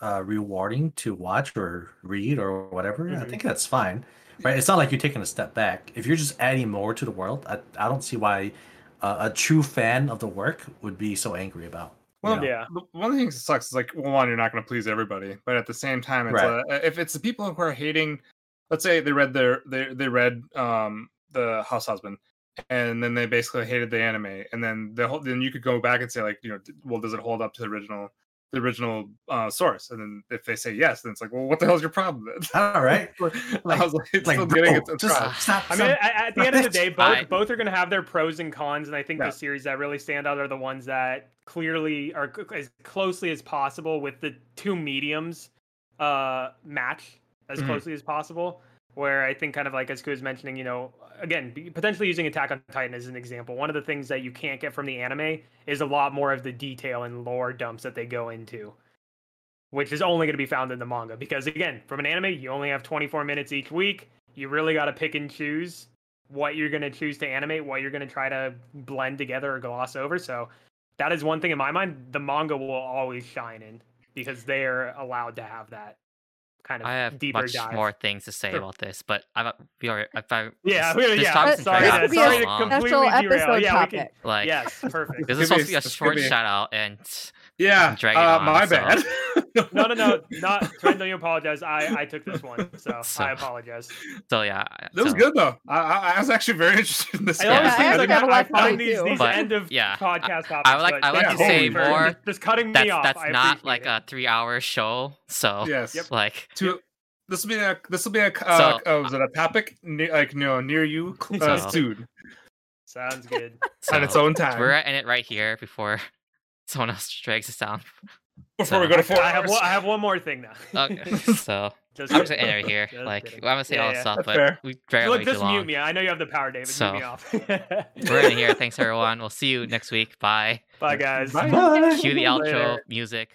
uh, rewarding to watch or read or whatever, I Mhm. think that's fine. Right? It's not like you're taking a step back. If you're just adding more to the world, I, I don't see why uh, a true fan of the work would be so angry about. you Well, know? Yeah. the- one of the things that sucks is like, well, one, you're not going to please everybody, but at the same time, it's Right. uh, if it's the people who are hating, let's say they read their they they read um the House Husband, and then they basically hated the anime, and then the whole then you could go back and say like, you know, well, does it hold up to the original the original uh source? And then if they say yes, then it's like, well, what the hell's your problem? Then? All right. *laughs* *laughs* I was like, it's Like, still getting bro, its, its just try. stop. I mean, stop. at, at the end of the day, both I- both are going to have their pros and cons, and I think Yeah. the series that really stand out are the ones that clearly are as closely as possible with the two mediums uh match as Mhm. closely as possible. Where I think, kind of like as Ku was mentioning, you know, again, potentially using Attack on Titan as an example. One of the things that you can't get from the anime is a lot more of the detail and lore dumps that they go into, which is only going to be found in the manga. Because again, from an anime, you only have 24 minutes each week. You really got to pick and choose what you're going to choose to animate, what you're going to try to blend together or gloss over. So that is one thing in my mind. The manga will always shine in because they're allowed to have that kind of I have deeper much dive. more things to say Sure. about this, but I've we already if I *laughs* Yeah, this, we- this yeah. topic's That- been Sorry, that dragged should to, on be so a sorry to completely Special derail. episode Yeah, we can. topic. Like Yes, perfect. *laughs* this is supposed to be- be a short shout out, and Yeah, drag it uh, on, my so- bad. *laughs* *laughs* No, no, no, not *laughs* Trent. Don't you apologize. I I took this one, so, *laughs* So- I apologize. so yeah. That was good though. I, I, I was actually very interested in this. I Yeah, always I seems like have a I, lot I to find these too. these But, end of yeah, I- podcast topics. I would like- I like thank to say for more- just- just cutting me That's off. that's I not like it. a three hour show. So Yes. Yep. like to this will be a this will be a uh, So- uh, was it a topic near, like you know near you uh, So- soon Sounds good. on its own time we're in it right here before someone else drags us down. Before we go to four I have hours. one, I have one more thing now. Okay, *laughs* so Just I'm just gonna end here. Just Like kidding. I'm gonna say Yeah, all this yeah. stuff, but fair. we drag Look, way too just long. mute me. I know you have the power, David. So- mute me off. We're in *laughs* here. Thanks everyone. We'll see you next week. Bye. Bye, guys. Bye. Bye. Cue the outro Later. music.